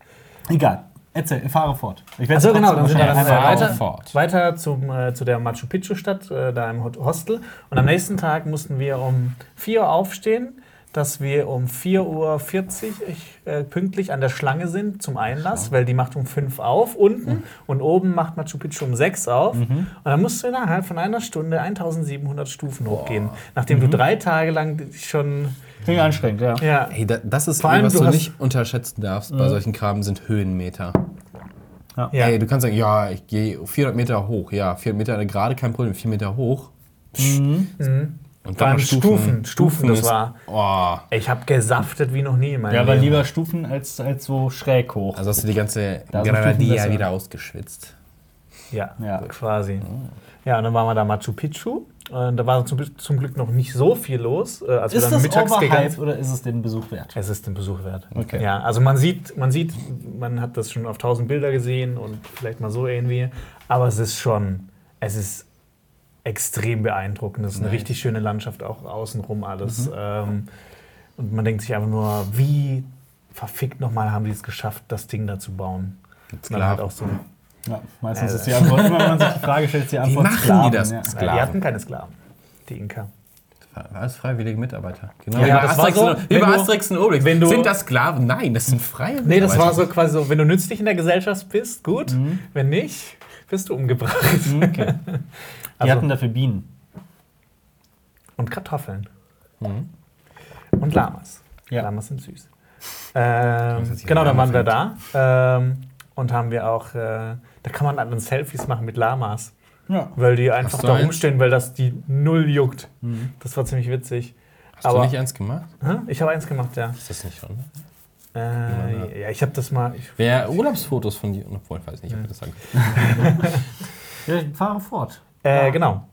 [SPEAKER 1] Egal. Erzähl, fahre fort. Ich werde trotzdem
[SPEAKER 3] genau, dann sind wir weiter,
[SPEAKER 2] fort.
[SPEAKER 3] weiter zum, äh, zu der Machu Picchu-Stadt, äh, da im Hostel. Und am nächsten Tag mussten wir um 4 Uhr aufstehen, dass wir um 4.40 Uhr äh, pünktlich an der Schlange sind zum Einlass, weil die macht um 5 auf unten und oben macht Machu Picchu um 6 auf. Und dann musst du innerhalb von einer Stunde 1700 Stufen hochgehen, nachdem du drei Tage lang schon.
[SPEAKER 1] Klingt anstrengend, ja.
[SPEAKER 3] Ja,
[SPEAKER 2] Hey, da, das ist,
[SPEAKER 3] Vor allem,
[SPEAKER 2] was
[SPEAKER 3] du
[SPEAKER 2] nicht unterschätzen darfst bei solchen Kram, sind Höhenmeter.
[SPEAKER 3] ja.
[SPEAKER 2] Hey, du kannst sagen, ja, ich gehe 400 Meter hoch. Ja, 400 Meter eine gerade, kein Problem. 4 Meter hoch. Und
[SPEAKER 3] allem
[SPEAKER 2] noch
[SPEAKER 3] Stufen. Stufen, das
[SPEAKER 2] ist-
[SPEAKER 3] war-
[SPEAKER 2] Oh,
[SPEAKER 3] ich habe gesaftet wie noch nie in meinem
[SPEAKER 1] Ja, aber
[SPEAKER 3] Leben.
[SPEAKER 1] lieber Stufen als, als so schräg hoch.
[SPEAKER 2] also hast du die ganze
[SPEAKER 1] Da sind Stufen besser.
[SPEAKER 2] wieder ausgeschwitzt.
[SPEAKER 3] Ja,
[SPEAKER 1] Ja.
[SPEAKER 3] quasi. Ja, und dann waren wir da Machu Picchu. Und da war zum, zum Glück noch nicht so viel los. Äh, als wir
[SPEAKER 1] ist
[SPEAKER 3] dann
[SPEAKER 1] das
[SPEAKER 3] mittags
[SPEAKER 1] overhyped
[SPEAKER 3] gegangen
[SPEAKER 1] oder ist es den Besuch wert?
[SPEAKER 3] Es ist den Besuch wert.
[SPEAKER 1] Okay.
[SPEAKER 3] Ja, also man sieht, man sieht, man hat das schon auf tausend Bilder gesehen und vielleicht mal so irgendwie. Aber es ist schon, es ist extrem beeindruckend. Es ist eine
[SPEAKER 2] Nice.
[SPEAKER 3] richtig schöne Landschaft, auch außenrum alles.
[SPEAKER 1] Mhm.
[SPEAKER 3] Ähm, und man denkt sich einfach nur, wie verfickt nochmal haben die es geschafft, das Ding da zu bauen. Und dann halt auch so.
[SPEAKER 1] Ja, meistens
[SPEAKER 3] Ja,
[SPEAKER 1] ist die Antwort, immer wenn man sich die Frage stellt, ist die Antwort
[SPEAKER 2] machen die
[SPEAKER 1] Sklaven,
[SPEAKER 2] das?
[SPEAKER 1] Ja.
[SPEAKER 2] Sklaven.
[SPEAKER 3] Die hatten keine Sklaven, die Inka.
[SPEAKER 2] Alles freiwillige Mitarbeiter. Genau.
[SPEAKER 3] Ja,
[SPEAKER 2] wie bei
[SPEAKER 3] das war
[SPEAKER 2] Asterix
[SPEAKER 3] so,
[SPEAKER 2] wie bei
[SPEAKER 3] du-
[SPEAKER 2] Asterix und Obelix.
[SPEAKER 3] wenn du-
[SPEAKER 2] sind das Sklaven? Nein, das sind freie
[SPEAKER 3] Nee, das war so quasi so, wenn du nützlich in der Gesellschaft bist, gut.
[SPEAKER 1] Mhm.
[SPEAKER 3] Wenn nicht, wirst du umgebracht.
[SPEAKER 1] Okay. Die
[SPEAKER 3] Also-
[SPEAKER 1] hatten dafür Bienen.
[SPEAKER 3] Und Kartoffeln.
[SPEAKER 2] Mhm.
[SPEAKER 3] Und Lamas.
[SPEAKER 1] Ja.
[SPEAKER 3] Lamas sind süß. Ähm, genau, dann waren wir da. Ähm, und haben wir auch, äh, da kann man dann Selfies machen mit Lamas.
[SPEAKER 1] Ja.
[SPEAKER 3] Weil die einfach
[SPEAKER 2] du
[SPEAKER 3] da
[SPEAKER 2] eins?
[SPEAKER 3] rumstehen, weil das die null juckt. Das war ziemlich witzig.
[SPEAKER 2] Hast du
[SPEAKER 3] aber-
[SPEAKER 2] nicht eins gemacht?
[SPEAKER 3] Hä? Ich habe eins gemacht, ja.
[SPEAKER 2] Ist das nicht schon?
[SPEAKER 3] Äh, ja, ich habe das mal. Ich,
[SPEAKER 2] Wer Urlaubsfotos von dir. Obwohl, ich weiß nicht, ob ich das sagen
[SPEAKER 1] Ja, fahre fort.
[SPEAKER 3] Äh, genau.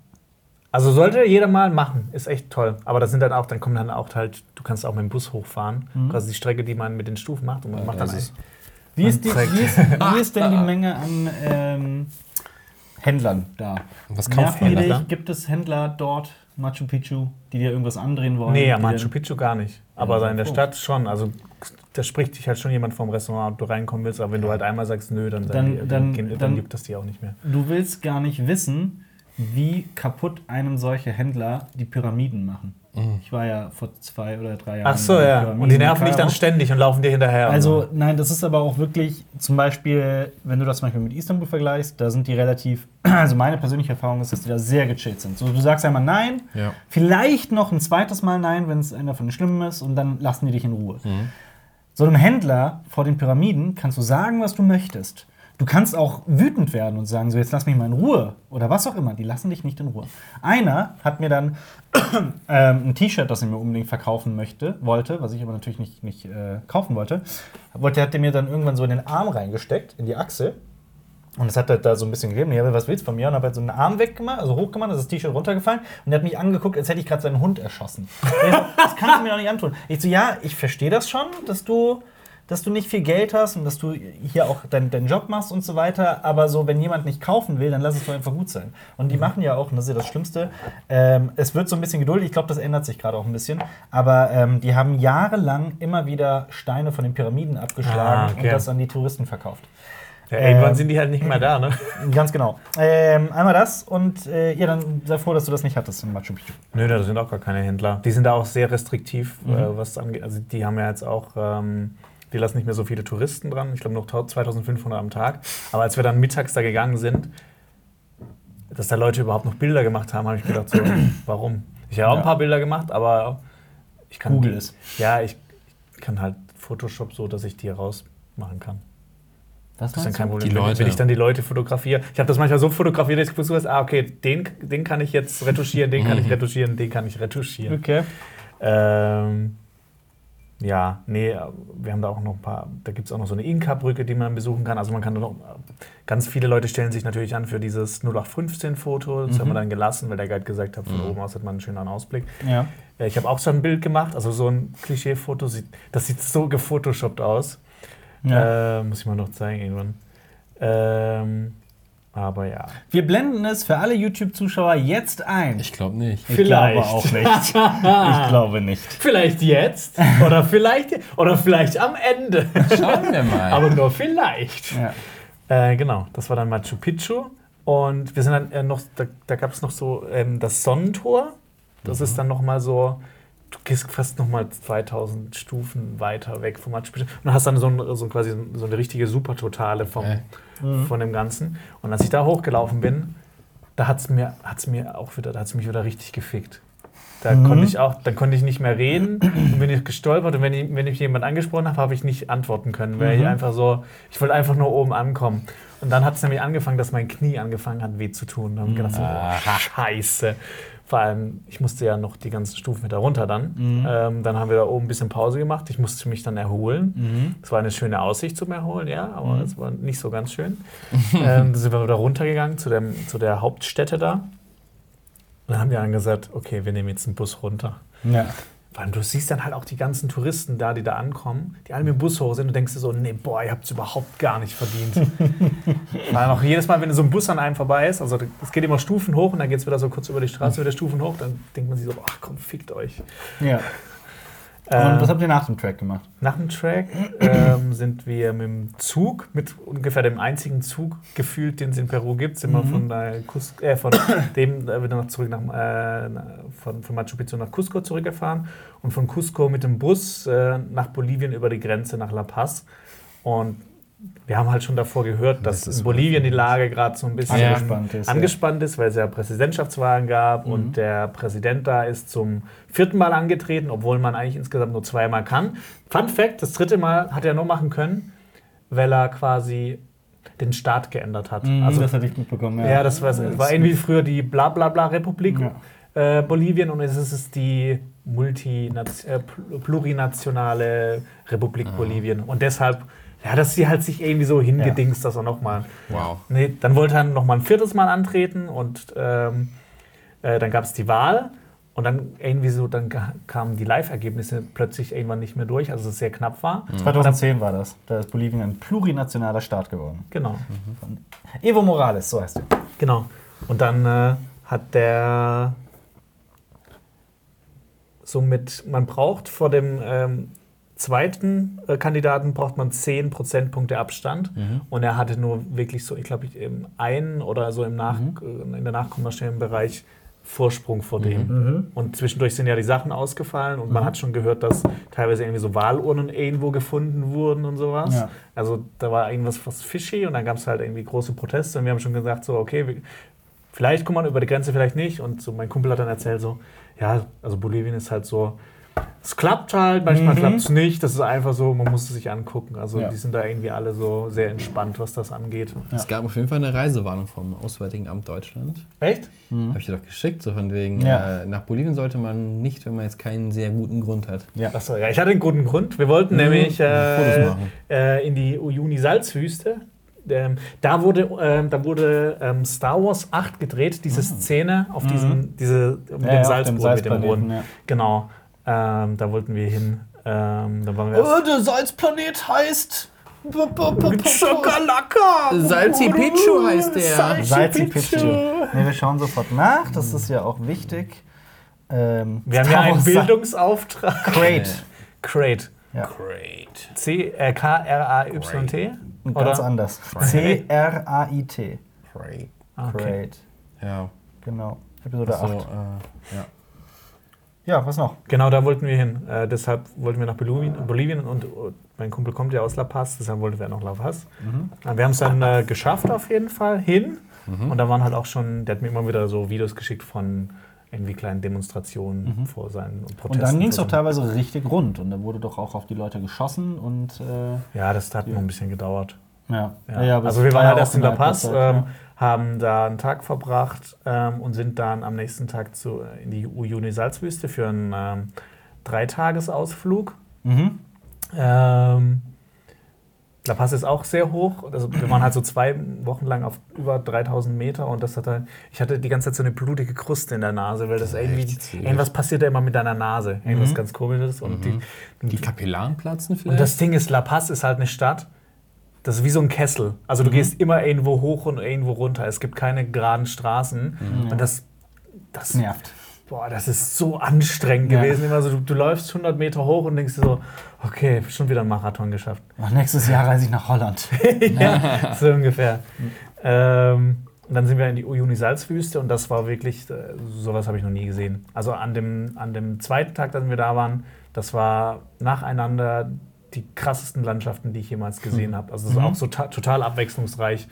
[SPEAKER 3] Also sollte jeder mal machen, ist echt toll. Aber das sind dann auch, dann kommen dann auch halt, du kannst auch mit dem Bus hochfahren. Quasi die Strecke, die man mit den Stufen macht. Und man macht dann
[SPEAKER 2] ist-
[SPEAKER 1] Wie ist, die, wie, ist, wie ist denn die Menge an ähm, Händlern da?
[SPEAKER 2] Was kauft man da?
[SPEAKER 1] Gibt es Händler dort, Machu Picchu, die dir irgendwas andrehen wollen?
[SPEAKER 3] Nee, am Machu Picchu gar nicht. Aber
[SPEAKER 1] Ja,
[SPEAKER 3] in der
[SPEAKER 1] so.
[SPEAKER 3] Stadt schon. Also da spricht dich halt schon jemand vom Restaurant, ob du reinkommen willst. Aber wenn du halt einmal sagst, nö, dann,
[SPEAKER 1] Dann-
[SPEAKER 3] die, dann,
[SPEAKER 1] dann,
[SPEAKER 3] dann- gibt das die auch nicht mehr.
[SPEAKER 1] Du willst gar nicht wissen, wie kaputt einem solche Händler die Pyramiden machen. Ich war ja vor zwei oder drei Jahren.
[SPEAKER 3] Ach so, ja. Und die nerven dich dann ständig und laufen dir hinterher.
[SPEAKER 1] Also, nein, das ist aber auch wirklich, zum Beispiel, wenn du das zum Beispiel mit Istanbul vergleichst, da sind die relativ, also meine persönliche Erfahrung ist, dass die da sehr gechillt sind. So, du sagst einmal nein,
[SPEAKER 2] Ja.
[SPEAKER 1] vielleicht noch ein zweites Mal nein, wenn es einer von den Schlimmen ist, und dann lassen die dich in Ruhe. So einem Händler vor den Pyramiden kannst du sagen, was du möchtest. Du kannst auch wütend werden und sagen, so jetzt lass mich mal in Ruhe oder was auch immer. Die lassen dich nicht in Ruhe. Einer hat mir dann ähm, ein T-Shirt, das er mir unbedingt verkaufen möchte, wollte, was ich aber natürlich nicht, nicht äh, kaufen wollte. wollte. Hat mir dann irgendwann so in den Arm reingesteckt, in die Achse. Und es hat halt da so ein bisschen gegeben. Ja, was willst du von mir? Und habe halt so einen Arm weggemacht, also hochgemacht, ist das T-Shirt runtergefallen. Und er hat mich angeguckt, als hätte ich gerade seinen Hund erschossen. So, das kannst du mir doch nicht antun. Ich so, ja, ich verstehe das schon, dass du, dass du nicht viel Geld hast und dass du hier auch deinen deinen Job machst und so weiter. Aber so, wenn jemand nicht kaufen will, dann lass es doch einfach gut sein. Und die machen ja auch, und das ist ja das Schlimmste, ähm, es wird so ein bisschen geduldig. Ich glaube, das ändert sich gerade auch ein bisschen. Aber ähm, die haben jahrelang immer wieder Steine von den Pyramiden abgeschlagen
[SPEAKER 3] Ah, okay.
[SPEAKER 1] und das an die Touristen verkauft.
[SPEAKER 3] ja, irgendwann
[SPEAKER 1] ähm,
[SPEAKER 3] sind die halt nicht mehr da, ne?
[SPEAKER 1] Ganz genau. Ähm, einmal das und äh, ja, dann sei froh, dass du das nicht hattest in Machu Picchu.
[SPEAKER 3] Nö, da sind auch gar keine Händler. Die sind da auch sehr restriktiv,
[SPEAKER 1] Mhm.
[SPEAKER 3] äh, was angeht. Also die haben ja jetzt auch, ähm, die lassen nicht mehr so viele Touristen dran. Ich glaube noch 2500 am Tag. Aber als wir dann mittags da gegangen sind, dass da Leute überhaupt noch Bilder gemacht haben, habe ich gedacht, so, warum? Ich habe auch
[SPEAKER 1] Ja.
[SPEAKER 3] ein paar Bilder gemacht, aber ich kann.
[SPEAKER 1] Google es.
[SPEAKER 3] Ja, ich kann halt Photoshop so, dass ich die rausmachen kann.
[SPEAKER 1] Was
[SPEAKER 3] Das ist dann kein Problem.
[SPEAKER 2] Die
[SPEAKER 3] wenn,
[SPEAKER 2] Leute.
[SPEAKER 3] wenn ich dann die Leute fotografiere. Ich habe das manchmal so fotografiert, dass ich gewusst habe, ah, okay, den, den kann ich jetzt retuschieren, den kann ich retuschieren, den kann ich retuschieren.
[SPEAKER 1] Okay.
[SPEAKER 3] Ähm, ja, nee, wir haben da auch noch ein paar, da gibt es auch noch so eine Inka-Brücke, die man besuchen kann. Also man kann da noch, ganz viele Leute stellen sich natürlich an für dieses 0815-Foto. Das haben wir dann gelassen, weil der Guide gesagt hat, von oben aus hat man einen schönen Ausblick.
[SPEAKER 1] Ja.
[SPEAKER 3] Ja, ich habe auch so ein Bild gemacht, also so ein Klischee-Foto, sieht- das sieht so gefotoshoppt aus.
[SPEAKER 1] Ja.
[SPEAKER 3] Äh, muss ich mal noch zeigen irgendwann. Ähm, aber ja.
[SPEAKER 1] Wir blenden es für alle YouTube-Zuschauer jetzt ein.
[SPEAKER 2] Ich glaube nicht.
[SPEAKER 1] Ich
[SPEAKER 3] Vielleicht.
[SPEAKER 1] glaube auch nicht. ich glaube nicht.
[SPEAKER 3] Vielleicht jetzt oder vielleicht oder vielleicht am Ende.
[SPEAKER 2] Schauen wir mal.
[SPEAKER 3] aber nur vielleicht.
[SPEAKER 1] Ja.
[SPEAKER 3] Äh, genau, das war dann Machu Picchu. Und wir sind dann äh, noch, da, da gab es noch so ähm, das Sonnentor. Das ist dann noch mal so, du gehst fast noch mal 2000 Stufen weiter weg vom Picchu. Und hast dann so, ein, so quasi so eine richtige Supertotale vom,
[SPEAKER 2] Okay.
[SPEAKER 3] von dem Ganzen. Und als ich da hochgelaufen bin, da hat es mir, hat's mir auch wieder, da hat's mich wieder richtig gefickt. Da konnte ich auch, dann konnte ich nicht mehr reden und bin ich gestolpert und wenn ich, wenn ich jemand angesprochen habe, habe ich nicht antworten können, weil ich einfach so, ich wollte einfach nur oben ankommen. Und dann hat es nämlich angefangen, dass mein Knie angefangen hat, weh zu tun. Da habe ich gedacht, so, oh, scheiße. Vor allem, ich musste ja noch die ganzen Stufen wieder runter dann. Ähm, dann haben wir da oben ein bisschen Pause gemacht. Ich musste mich dann erholen. Es war eine schöne Aussicht zum Erholen, ja, aber es war nicht so ganz schön. ähm, dann sind wir wieder runtergegangen zu, dem, zu der Hauptstätte da. Und dann haben die dann gesagt, okay, wir nehmen jetzt einen Bus runter.
[SPEAKER 1] Ja.
[SPEAKER 3] Vor allem, du siehst dann halt auch die ganzen Touristen da, die da ankommen, die alle mit dem Bus hoch sind und denkst dir so, nee, boah, ihr habt es überhaupt gar nicht verdient. Allem auch jedes Mal, wenn so ein Bus an einem vorbei ist, also es geht immer Stufen hoch und dann geht es wieder so kurz über die Straße, wieder Stufen hoch, dann denkt man sich so, ach komm, fickt euch.
[SPEAKER 1] ja. Und was habt ihr nach dem Track gemacht?
[SPEAKER 3] Nach dem Track ähm, sind wir mit dem Zug, mit ungefähr dem einzigen Zug gefühlt, den es in Peru gibt, sind wir von, äh, Cus äh, von dem äh, wieder noch zurück nach, äh, von, von Machu Picchu nach Cusco zurückgefahren und von Cusco mit dem Bus äh, nach Bolivien über die Grenze nach La Paz. Und wir haben halt schon davor gehört, dass
[SPEAKER 2] Das
[SPEAKER 3] in Bolivien die Lage gerade so ein bisschen
[SPEAKER 1] Angespannt ist, ja.
[SPEAKER 3] angespannt ist, weil es ja Präsidentschaftswahlen gab und der Präsident da ist zum vierten Mal angetreten, obwohl man eigentlich insgesamt nur zweimal kann. Fun Fact: Das dritte Mal hat er nur machen können, weil er quasi den Staat geändert hat.
[SPEAKER 1] also,
[SPEAKER 3] also
[SPEAKER 1] das hatte ich mitbekommen.
[SPEAKER 3] ja, das war, war irgendwie früher die Blablabla-Republik.
[SPEAKER 1] Ja.
[SPEAKER 3] äh, Bolivien und es ist die Multinaz äh, pl- plurinationale Republik Bolivien. Und deshalb, ja, dass sie halt sich irgendwie so hingedingst, dass er nochmal.
[SPEAKER 2] Wow.
[SPEAKER 3] Nee, dann wollte er noch mal ein viertes Mal antreten und ähm, äh, dann gab es die Wahl und dann irgendwie so, dann kamen die Live-Ergebnisse plötzlich irgendwann nicht mehr durch, also es sehr knapp war.
[SPEAKER 1] 2010 war das. Da ist Bolivien ein plurinationaler Staat geworden.
[SPEAKER 3] Genau,
[SPEAKER 1] Von Evo Morales, so heißt er.
[SPEAKER 3] genau. Und dann äh, hat der somit, man braucht vor dem ähm, zweiten äh, Kandidaten braucht man 10 Prozentpunkte Abstand und er hatte nur wirklich so, ich glaube, ich, im einen oder so im Nach äh, in der nachkommenden Bereich Vorsprung vor dem. Und zwischendurch sind ja die Sachen ausgefallen und man hat schon gehört, dass teilweise irgendwie so Wahlurnen irgendwo gefunden wurden und sowas.
[SPEAKER 1] Ja.
[SPEAKER 3] Also da war irgendwas was fishy und dann gab es halt irgendwie große Proteste und wir haben schon gesagt, so, okay, wir, vielleicht kommt man über die Grenze, vielleicht nicht. Und so mein Kumpel hat dann erzählt, so, ja, also Bolivien ist halt so, es klappt halt, manchmal
[SPEAKER 1] Mhm.
[SPEAKER 3] klappt es nicht. Das ist einfach so, man muss es sich angucken. Also
[SPEAKER 1] Ja.
[SPEAKER 3] die sind da irgendwie alle so sehr entspannt, was das angeht.
[SPEAKER 2] Es gab auf jeden Fall eine Reisewarnung vom Auswärtigen Amt Deutschland.
[SPEAKER 3] Echt?
[SPEAKER 2] Habe ich dir doch geschickt, so von wegen,
[SPEAKER 1] Ja.
[SPEAKER 2] äh, nach Bolivien sollte man nicht, wenn man jetzt keinen sehr guten Grund hat.
[SPEAKER 1] Ja.
[SPEAKER 3] Achso, ja, ich hatte einen guten Grund. Wir wollten nämlich
[SPEAKER 2] Fotos
[SPEAKER 3] äh, äh, in die Uyuni-Salzwüste. Ähm, da wurde, ähm, da wurde ähm, Star Wars 8 gedreht, diese Szene auf diesem, diese, mit
[SPEAKER 1] Ja,
[SPEAKER 3] dem
[SPEAKER 1] ja, dem
[SPEAKER 3] mit dem Boden.
[SPEAKER 1] ja.
[SPEAKER 3] Genau. Ähm, da wollten wir hin. Ähm, da waren wir erst
[SPEAKER 1] der Salzplanet heißt.
[SPEAKER 3] Chakalaka!
[SPEAKER 2] Salzi Pichu heißt der.
[SPEAKER 3] Salzi Pichu.
[SPEAKER 1] Nee, wir schauen sofort nach, das ist ja auch wichtig. Ähm,
[SPEAKER 3] Wir haben ja einen Bildungsauftrag.
[SPEAKER 1] Crate.
[SPEAKER 3] Crate.
[SPEAKER 1] Ja.
[SPEAKER 2] Great.
[SPEAKER 3] C äh, K R A Y T
[SPEAKER 1] Und ganz
[SPEAKER 3] oder?
[SPEAKER 1] anders. C-R-A-I-T.
[SPEAKER 2] Great.
[SPEAKER 3] Ah, Okay.
[SPEAKER 1] Crate.
[SPEAKER 2] Ja.
[SPEAKER 1] Genau. Episode
[SPEAKER 2] So,
[SPEAKER 1] 8.
[SPEAKER 2] äh, ja.
[SPEAKER 1] Ja, was noch?
[SPEAKER 3] Genau, da wollten wir hin. Äh, deshalb wollten wir nach Bolivien, Bolivien und äh, mein Kumpel kommt ja aus La Paz, deshalb wollten wir nach La Paz. Äh, wir haben es dann äh, geschafft auf jeden Fall hin. Und da waren halt auch schon, der hat mir immer wieder so Videos geschickt von irgendwie kleinen Demonstrationen vor seinen und Protesten.
[SPEAKER 1] Und dann ging es doch teilweise richtig rund. Und da wurde doch auch auf die Leute geschossen und äh,
[SPEAKER 3] Ja, das hat noch ein bisschen gedauert.
[SPEAKER 1] ja.
[SPEAKER 3] Ja.
[SPEAKER 1] aber
[SPEAKER 3] also wir waren
[SPEAKER 1] war
[SPEAKER 3] halt
[SPEAKER 1] ja
[SPEAKER 3] erst in La Paz,
[SPEAKER 1] Zeit,
[SPEAKER 3] ähm, haben da einen Tag verbracht ähm, und sind dann am nächsten Tag zu, in die Uyuni-Salzwüste für einen ähm, Dreitagesausflug.
[SPEAKER 1] Mhm.
[SPEAKER 3] Ähm, La Paz ist auch sehr hoch. Also wir waren halt so zwei Wochen lang auf über 3000 Meter und das hat halt, ich hatte die ganze Zeit so eine blutige Kruste in der Nase, weil das irgendwie, irgendwas passiert da immer mit deiner Nase. Irgendwas ganz komisches. Und, die,
[SPEAKER 2] Die Kapillaren platzen vielleicht?
[SPEAKER 3] und das Ding ist, La Paz ist halt eine Stadt, das ist wie so ein Kessel. Also du gehst immer irgendwo hoch und irgendwo runter. Es gibt keine geraden Straßen. Und das, das,
[SPEAKER 1] Nervt.
[SPEAKER 3] boah, das ist so anstrengend
[SPEAKER 1] Ja.
[SPEAKER 3] gewesen. Immer so, du, du läufst 100 Meter hoch und denkst dir so, okay, schon wieder einen Marathon geschafft.
[SPEAKER 1] Ach, nächstes Jahr reise ich nach Holland.
[SPEAKER 3] ja, so ungefähr. Ähm, und dann sind wir in die Uyuni-Salzwüste und das war wirklich, äh, sowas habe ich noch nie gesehen. Also an dem, an dem zweiten Tag, als wir da waren, das war nacheinander die krassesten Landschaften, die ich jemals gesehen habe. Also es ist auch so ta- total abwechslungsreich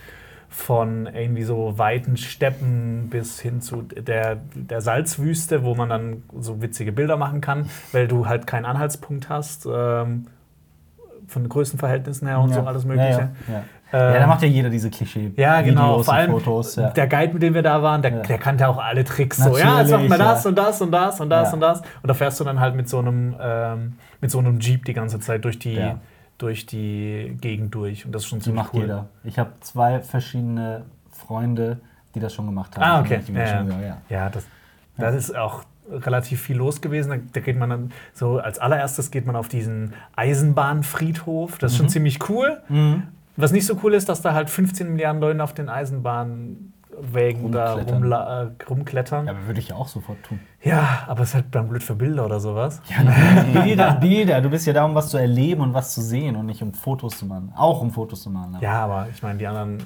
[SPEAKER 3] von irgendwie so weiten Steppen bis hin zu der, der Salzwüste, wo man dann so witzige Bilder machen kann, weil du halt keinen Anhaltspunkt hast. Ähm, von den Größenverhältnissen her und so alles Mögliche.
[SPEAKER 1] Ja, ja. Ja.
[SPEAKER 3] Ähm,
[SPEAKER 1] da macht ja jeder diese Klischee.
[SPEAKER 3] ja, genau. Vor allem
[SPEAKER 1] Fotos. Ja.
[SPEAKER 3] der Guide, mit dem wir da waren, der,
[SPEAKER 1] Ja.
[SPEAKER 3] der kannte auch alle Tricks. So, ja, jetzt machen wir das
[SPEAKER 1] ja.
[SPEAKER 3] und das und das und das und das. Und da fährst du dann halt mit so einem, ähm, mit so einem Jeep die ganze Zeit durch die, durch die Gegend durch. Und das ist schon
[SPEAKER 1] Die
[SPEAKER 3] ziemlich
[SPEAKER 1] macht
[SPEAKER 3] cool.
[SPEAKER 1] jeder. Ich habe zwei verschiedene Freunde, die das schon gemacht haben.
[SPEAKER 3] Ah, okay.
[SPEAKER 1] Die
[SPEAKER 3] Ja, das, das ist auch relativ viel los gewesen. Da, geht man dann so, als allererstes geht man auf diesen Eisenbahnfriedhof. Das ist
[SPEAKER 1] Mhm.
[SPEAKER 3] schon ziemlich cool. Was nicht so cool ist, dass da halt 15 Milliarden Leute auf den Eisenbahnwägen da
[SPEAKER 1] Rumklettern.
[SPEAKER 3] rumla- äh, rumklettern.
[SPEAKER 1] Ja, aber würde ich ja auch sofort tun.
[SPEAKER 3] Ja, aber es ist halt dann blöd für Bilder oder sowas.
[SPEAKER 1] Bilder, Bilder. Du bist ja da, um was zu erleben und was zu sehen und nicht um Fotos zu machen. Auch um Fotos zu machen. aber-
[SPEAKER 3] Ja, aber ich meine, die anderen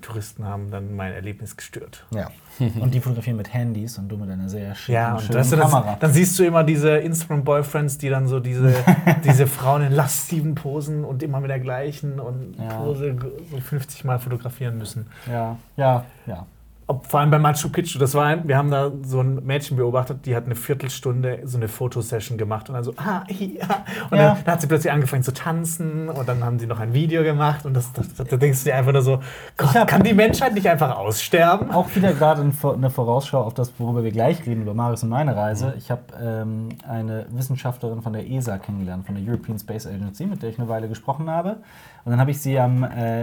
[SPEAKER 3] Touristen haben dann mein Erlebnis gestört.
[SPEAKER 1] ja. Und die fotografieren mit Handys und du mit einer sehr schicken,
[SPEAKER 3] Ja, und das,
[SPEAKER 1] Kamera.
[SPEAKER 3] dann siehst du immer diese Instagram-Boyfriends, die dann so diese, diese Frauen in lastigen Posen und immer mit der gleichen und
[SPEAKER 1] Ja.
[SPEAKER 3] Pose so 50 Mal fotografieren müssen.
[SPEAKER 1] ja, ja, ja.
[SPEAKER 3] Ob, vor allem bei Machu Picchu, das war, ein- wir haben da so ein Mädchen beobachtet, die hat eine Viertelstunde so eine Fotosession gemacht und dann so, ah, ja. Und
[SPEAKER 1] Ja.
[SPEAKER 3] dann, dann hat sie plötzlich angefangen zu tanzen und dann haben sie noch ein Video gemacht und das, das, da denkst du dir einfach nur so, Gott,
[SPEAKER 1] hab-
[SPEAKER 3] kann die Menschheit nicht einfach aussterben?
[SPEAKER 1] Auch wieder gerade eine Vorausschau auf das, worüber wir gleich reden, über Marius und meine Reise. Ich habe ähm, eine Wissenschaftlerin von der ESA kennengelernt, von der European Space Agency, mit der ich eine Weile gesprochen habe. Und dann habe ich sie am äh,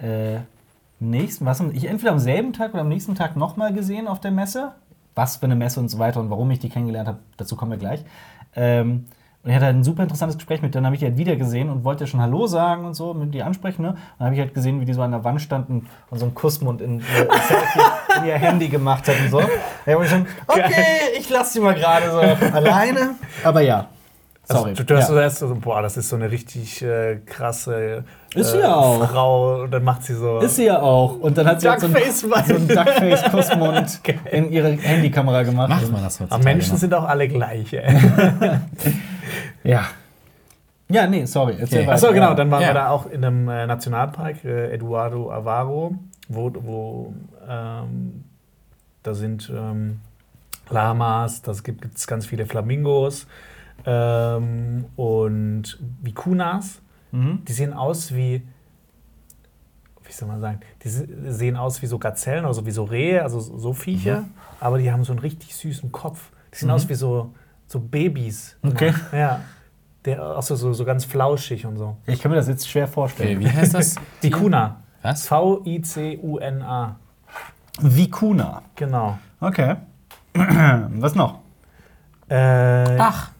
[SPEAKER 1] äh, nächsten, was, ich entweder am selben Tag oder am nächsten Tag nochmal gesehen auf der Messe. Was für eine Messe und so weiter und warum ich die kennengelernt habe, dazu kommen wir gleich. Ähm, und ich hatte halt ein super interessantes Gespräch mit. Dann habe ich die halt wieder gesehen und wollte schon Hallo sagen und so, mit die ansprechen. Ne? Und dann habe ich halt gesehen, wie die so an der Wand standen und so einen Kussmund in, ihr Selfie in ihr Handy gemacht hat und so. Da habe ich schon, okay, ich lasse sie mal gerade so alleine. Aber ja, sorry.
[SPEAKER 3] Also, du, du hast
[SPEAKER 1] ja.
[SPEAKER 3] erst so, boah, das ist so eine richtig äh, krasse
[SPEAKER 1] Ist
[SPEAKER 3] äh,
[SPEAKER 1] sie auch.
[SPEAKER 3] Frau und dann macht sie so.
[SPEAKER 1] Ist sie ja auch. Und dann hat sie halt so einen, so einen Duckface-Kussmund in ihre Handykamera gemacht.
[SPEAKER 2] Macht man das
[SPEAKER 3] Aber
[SPEAKER 2] heutzutage
[SPEAKER 3] Menschen
[SPEAKER 2] noch?
[SPEAKER 3] sind auch alle gleich, ey.
[SPEAKER 1] Ja. Ja, nee, sorry. Erzähl
[SPEAKER 2] Okay.
[SPEAKER 3] Achso, genau, dann waren
[SPEAKER 2] Ja.
[SPEAKER 3] wir da auch in einem äh, Nationalpark, äh, Eduardo Avaro, wo, wo ähm, da sind ähm, Lamas, da gibt es ganz viele Flamingos ähm, und Vicunas.
[SPEAKER 1] Mhm.
[SPEAKER 3] Die sehen aus wie, wie soll man sagen, die se- sehen aus wie so Gazellen, also wie so Rehe, also so so Viecher, aber die haben so einen richtig süßen Kopf. Die sehen
[SPEAKER 1] Mhm.
[SPEAKER 3] aus wie so, so Babys.
[SPEAKER 1] Okay.
[SPEAKER 3] Ja. Der, auch so, so, so ganz flauschig und so.
[SPEAKER 1] Ich kann mir das jetzt schwer vorstellen.
[SPEAKER 2] Okay, wie heißt das?
[SPEAKER 3] Vicuna.
[SPEAKER 2] Was?
[SPEAKER 3] V-I-C-U-N-A.
[SPEAKER 1] Vicuna.
[SPEAKER 3] Genau.
[SPEAKER 1] Okay. Was noch?
[SPEAKER 3] Äh,
[SPEAKER 2] Ach,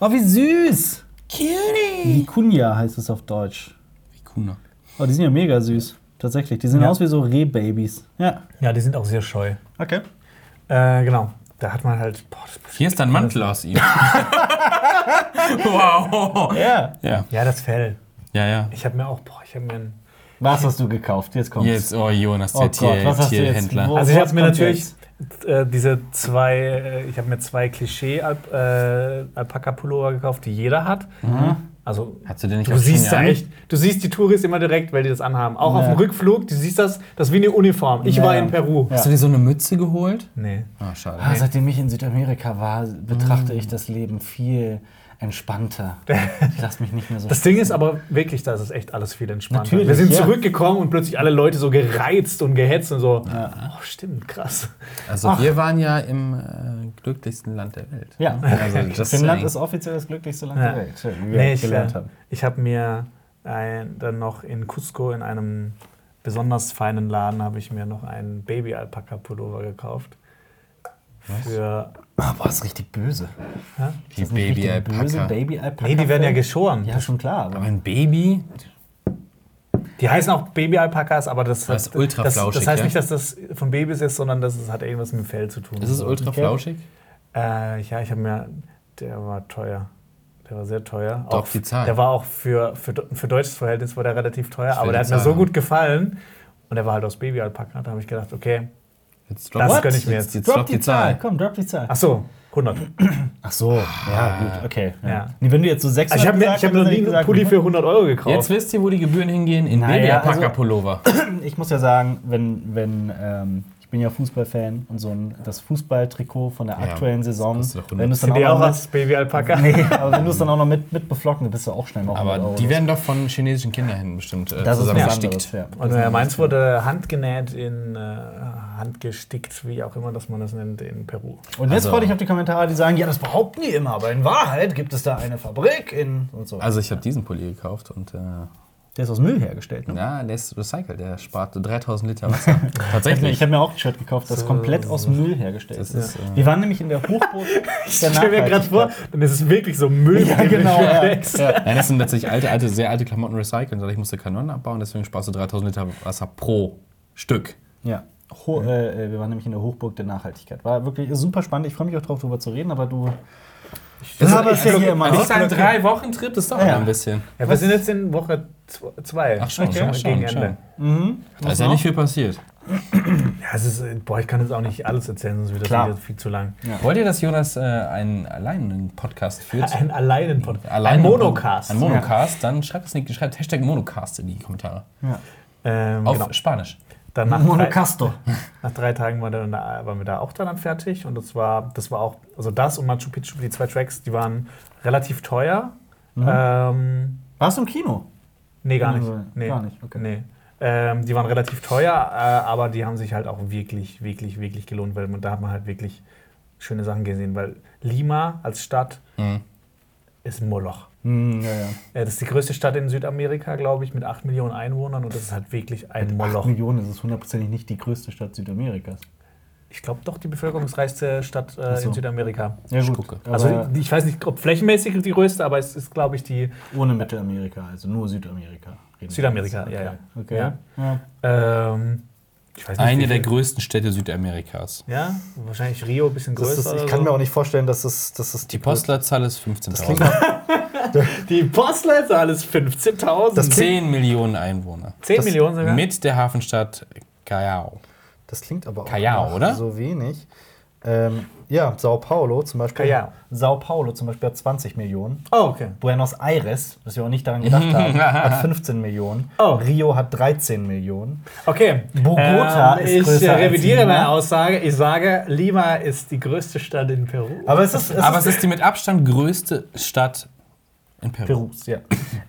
[SPEAKER 1] Oh, wie süß!
[SPEAKER 2] Cutie.
[SPEAKER 1] Vicuña heißt es auf Deutsch.
[SPEAKER 2] Wie Kuna.
[SPEAKER 1] Oh, die sind ja mega süß. Tatsächlich. Die sehen
[SPEAKER 3] Ja.
[SPEAKER 1] aus wie so Rehbabys. Ja.
[SPEAKER 3] ja, die sind auch sehr scheu.
[SPEAKER 1] Okay.
[SPEAKER 3] Äh, genau. Da hat man halt. Boah, das,
[SPEAKER 2] Hier ist ein Mantel aus ihm. wow.
[SPEAKER 1] Ja.
[SPEAKER 2] Ja,
[SPEAKER 3] ja, das Fell.
[SPEAKER 2] ja, ja.
[SPEAKER 3] Ich habe mir auch. Boah, ich habe mir ein.
[SPEAKER 1] Was hast du gekauft? Jetzt kommt's.
[SPEAKER 2] Jetzt, oh Jonas,
[SPEAKER 1] Oh
[SPEAKER 2] der
[SPEAKER 1] Gott,
[SPEAKER 2] Tier,
[SPEAKER 1] was hast du jetzt?
[SPEAKER 2] Tierhändler.
[SPEAKER 1] Wo-
[SPEAKER 3] Also ich habe mir natürlich
[SPEAKER 1] jetzt?
[SPEAKER 3] Äh, diese zwei, äh, ich habe mir zwei Klischee-Alpaka-Pullover gekauft, die jeder hat. Also
[SPEAKER 2] Hast du den nicht
[SPEAKER 3] du
[SPEAKER 2] auf
[SPEAKER 3] siehst ja
[SPEAKER 2] Shein?
[SPEAKER 3] echt, du siehst die Touris immer direkt, weil die das anhaben. Auch auf
[SPEAKER 1] Ja.
[SPEAKER 3] dem Rückflug, du siehst das, das ist wie eine Uniform. Ich
[SPEAKER 1] Ja.
[SPEAKER 3] war in Peru.
[SPEAKER 1] Ja.
[SPEAKER 2] Hast du dir so eine Mütze geholt?
[SPEAKER 3] Nee.
[SPEAKER 2] Ah, schade.
[SPEAKER 1] Ah, seitdem ich in Südamerika war, betrachte ich das Leben viel entspannter. Ich lasse mich nicht mehr so.
[SPEAKER 3] Das Ding ist aber wirklich, da ist es echt alles viel entspannter.
[SPEAKER 1] Natürlich,
[SPEAKER 3] Wir sind
[SPEAKER 1] ja.
[SPEAKER 3] zurückgekommen und plötzlich alle Leute so gereizt und gehetzt und so.
[SPEAKER 1] Ja.
[SPEAKER 3] Oh, stimmt, krass.
[SPEAKER 2] Also
[SPEAKER 1] Ach.
[SPEAKER 2] wir waren ja im äh, glücklichsten Land der Welt.
[SPEAKER 1] ja,
[SPEAKER 2] Also just
[SPEAKER 1] Finnland ist offiziell das glücklichste Land
[SPEAKER 3] Ja.
[SPEAKER 1] der Welt, wie wir
[SPEAKER 3] Nee, ich,
[SPEAKER 1] gelernt
[SPEAKER 3] äh,
[SPEAKER 1] haben.
[SPEAKER 3] ich habe mir ein, dann noch in Cusco in einem besonders feinen Laden habe ich mir noch einen Baby-Alpaka-Pullover gekauft. Für.
[SPEAKER 1] Ah, boah, ist richtig böse.
[SPEAKER 3] Ja?
[SPEAKER 2] Die Baby-Alpaka.
[SPEAKER 1] Böse Baby Alpaka.
[SPEAKER 3] Nee, die werden ja geschoren.
[SPEAKER 1] Ja, schon klar.
[SPEAKER 2] Aber
[SPEAKER 1] Aber
[SPEAKER 2] ein Baby?
[SPEAKER 3] Die heißen auch Baby-Alpakas, aber das,
[SPEAKER 2] Das ist ultra
[SPEAKER 3] das,
[SPEAKER 2] flauschig,
[SPEAKER 3] das heißt
[SPEAKER 2] ja?
[SPEAKER 3] nicht, dass das von Babys ist, sondern das hat irgendwas mit dem Fell zu tun.
[SPEAKER 2] Ist es
[SPEAKER 3] So.
[SPEAKER 2] ultra flauschig?
[SPEAKER 3] Äh, ja, ich habe mir. Der war teuer. Der war sehr teuer.
[SPEAKER 2] Doch,
[SPEAKER 3] Auch-
[SPEAKER 2] die Zahl.
[SPEAKER 3] Der war auch für, für, für deutsches Verhältnis war der relativ teuer,
[SPEAKER 2] Ich
[SPEAKER 3] aber der hat mir
[SPEAKER 2] Zahl
[SPEAKER 3] so
[SPEAKER 2] haben.
[SPEAKER 3] gut gefallen. Und der war halt aus Baby-Alpaka. Da habe ich gedacht, okay.
[SPEAKER 2] Jetzt
[SPEAKER 3] Das
[SPEAKER 2] drop-
[SPEAKER 3] gönn ich mir
[SPEAKER 2] jetzt.
[SPEAKER 3] jetzt.
[SPEAKER 2] Jetzt drop die Zahl.
[SPEAKER 1] Komm, drop die Zahl.
[SPEAKER 3] Ach so, 100.
[SPEAKER 1] Ach so, ja, gut, okay. Ja. Nee, wenn du jetzt so 600
[SPEAKER 3] Also ich habe mir,
[SPEAKER 1] gesagt
[SPEAKER 3] ich hab noch nie einen Pulli
[SPEAKER 1] gesagt,
[SPEAKER 3] für 100 Euro gekauft.
[SPEAKER 2] Jetzt wisst ihr, wo die Gebühren hingehen? In
[SPEAKER 1] Naja, also-
[SPEAKER 2] Baby-Alpaka-Pullover.
[SPEAKER 1] Ich muss ja sagen, wenn, wenn ähm, ich bin ja Fußballfan und so ein, das Fußballtrikot von der
[SPEAKER 2] Ja,
[SPEAKER 1] aktuellen
[SPEAKER 2] das
[SPEAKER 1] Saison,
[SPEAKER 2] kostet doch 100.
[SPEAKER 1] wenn du es dann auch
[SPEAKER 3] auch
[SPEAKER 1] noch
[SPEAKER 3] als Baby-Alpaka?
[SPEAKER 1] mit, nee, aber wenn du es dann auch noch mit, mit beflocken, bist du auch schnell mal 100
[SPEAKER 2] Aber
[SPEAKER 1] Euro.
[SPEAKER 2] die werden doch von chinesischen Kindern bestimmt äh,
[SPEAKER 1] das ist was
[SPEAKER 2] zusammengestickt.
[SPEAKER 1] anderes. Ja.
[SPEAKER 3] Und
[SPEAKER 1] Das
[SPEAKER 3] äh,
[SPEAKER 1] ist
[SPEAKER 3] meins wurde handgenäht in, äh, handgestickt, wie auch immer, dass man das nennt, in Peru.
[SPEAKER 1] Und jetzt
[SPEAKER 2] Also-
[SPEAKER 1] freue ich auf die Kommentare, die sagen, ja, das behaupten die immer, aber in Wahrheit gibt es da eine Fabrik in und so.
[SPEAKER 2] Also ich habe diesen Pulli gekauft und äh,
[SPEAKER 1] der ist aus Müll hergestellt. Ne?
[SPEAKER 2] ja, der ist recycelt, der spart 3000 Liter Wasser. Tatsächlich.
[SPEAKER 1] Ich habe mir auch ein Shirt gekauft, das komplett aus Müll hergestellt ist.
[SPEAKER 2] ist, äh,
[SPEAKER 1] Wir waren nämlich in der Hochburg der
[SPEAKER 3] Ich stell mir gerade vor, dann ist es wirklich so Müll.
[SPEAKER 1] Ja, genau, ja.
[SPEAKER 3] Wächst.
[SPEAKER 2] Nein, das sind tatsächlich alte, alte, sehr alte Klamotten recyceln. Also ich musste Kanonen abbauen, deswegen sparst du 3000 Liter Wasser pro Stück.
[SPEAKER 1] Ja. Ho äh, wir waren nämlich in der Hochburg der Nachhaltigkeit. War wirklich super spannend. Ich freue mich auch drauf, darüber zu reden, aber du.
[SPEAKER 2] Das
[SPEAKER 1] aber ist ja hier immer
[SPEAKER 2] Das
[SPEAKER 1] noch.
[SPEAKER 2] ist ein drei Wochen Trip, das dauert
[SPEAKER 1] Ja.
[SPEAKER 2] ein bisschen.
[SPEAKER 3] Ja, wir sind jetzt in Woche 2.
[SPEAKER 2] Ach schon,
[SPEAKER 3] okay.
[SPEAKER 2] schon,
[SPEAKER 3] gegen
[SPEAKER 2] schon,
[SPEAKER 3] Ende.
[SPEAKER 1] Mhm.
[SPEAKER 2] Da ist ja nicht viel passiert.
[SPEAKER 3] Ja, es ist, äh, boah, ich kann jetzt auch nicht alles erzählen, sonst wird das
[SPEAKER 1] Klar.
[SPEAKER 3] wieder viel zu lang.
[SPEAKER 2] Wollt ihr, dass Jonas äh, einen alleinen Podcast führt?
[SPEAKER 3] Ein alleinen Podcast.
[SPEAKER 2] Allein
[SPEAKER 3] Ein Monocast.
[SPEAKER 2] Ein Monocast, dann schreibt es nicht, schreibt Hashtag Monocast in die Kommentare.
[SPEAKER 1] Ja.
[SPEAKER 3] Ähm,
[SPEAKER 2] Auf
[SPEAKER 3] genau.
[SPEAKER 2] Spanisch.
[SPEAKER 3] Dann nach drei,
[SPEAKER 1] Monocasto.
[SPEAKER 3] nach drei Tagen waren wir, dann da, waren wir da auch dann fertig. Und das war, das war auch, also das und Machu Picchu, die zwei Tracks, die waren relativ teuer. Ähm,
[SPEAKER 1] Warst du im Kino?
[SPEAKER 3] nee, gar nicht.
[SPEAKER 1] Also,
[SPEAKER 3] Nee.
[SPEAKER 1] gar nicht, okay.
[SPEAKER 3] Nee. Ähm, die waren relativ teuer, äh, aber die haben sich halt auch wirklich, wirklich, wirklich gelohnt, weil man, da hat man halt wirklich schöne Sachen gesehen. Weil Lima als Stadt
[SPEAKER 2] Mhm.
[SPEAKER 3] ist ein Moloch.
[SPEAKER 1] Hm, ja, ja.
[SPEAKER 3] Äh, Das ist die größte Stadt in Südamerika, glaube ich, mit 8 Millionen Einwohnern und das ist halt wirklich ein
[SPEAKER 1] Mit
[SPEAKER 3] Moloch.
[SPEAKER 1] 8 Millionen ist es hundertprozentig nicht die größte Stadt Südamerikas.
[SPEAKER 3] Ich glaube doch die bevölkerungsreichste Stadt äh,
[SPEAKER 1] so.
[SPEAKER 3] in Südamerika.
[SPEAKER 1] Ja,
[SPEAKER 2] Ich
[SPEAKER 1] gut.
[SPEAKER 2] gucke.
[SPEAKER 1] Aber
[SPEAKER 3] Also ich weiß nicht, ob flächenmäßig die größte, aber es ist, glaube ich, die.
[SPEAKER 1] ohne Mittelamerika, also nur Südamerika.
[SPEAKER 3] Südamerika, ja, ja.
[SPEAKER 1] Okay.
[SPEAKER 3] Ja.
[SPEAKER 1] Ja.
[SPEAKER 3] Ähm, ich nicht,
[SPEAKER 2] Eine der größten Städte Südamerikas.
[SPEAKER 3] Ja, wahrscheinlich Rio ein bisschen
[SPEAKER 1] Das
[SPEAKER 3] größer.
[SPEAKER 1] ist, ich kann
[SPEAKER 3] so.
[SPEAKER 1] mir auch nicht vorstellen, dass es, dass es
[SPEAKER 2] Die Postleitzahl ist
[SPEAKER 1] klingt
[SPEAKER 2] 15.000.
[SPEAKER 1] nach-
[SPEAKER 3] Die Postleitzahl ist 15.000.
[SPEAKER 1] Das klingt-
[SPEAKER 2] 10 Millionen Einwohner.
[SPEAKER 3] 10
[SPEAKER 1] das-
[SPEAKER 3] Millionen sogar.
[SPEAKER 2] Mit der Hafenstadt Callao.
[SPEAKER 1] Das klingt aber auch
[SPEAKER 2] Callao, oder?
[SPEAKER 1] so wenig. Ähm, ja, Sao Paulo zum Beispiel.
[SPEAKER 3] Callao.
[SPEAKER 1] Sao Paulo zum Beispiel hat 20 Millionen.
[SPEAKER 3] Oh, okay.
[SPEAKER 1] Buenos Aires, was wir auch nicht daran gedacht haben, hat 15 Millionen.
[SPEAKER 3] Oh.
[SPEAKER 1] Rio hat 13 Millionen.
[SPEAKER 3] Okay.
[SPEAKER 1] Bogota ist
[SPEAKER 3] ich
[SPEAKER 1] größer
[SPEAKER 3] äh,
[SPEAKER 1] als
[SPEAKER 3] revidiere
[SPEAKER 1] Lima.
[SPEAKER 3] meine Aussage. Ich sage, Lima ist die größte Stadt in Peru.
[SPEAKER 1] Aber es ist, es
[SPEAKER 2] Aber
[SPEAKER 1] ist
[SPEAKER 2] es ist die mit Abstand größte Stadt in Peru.
[SPEAKER 1] Perus, ja.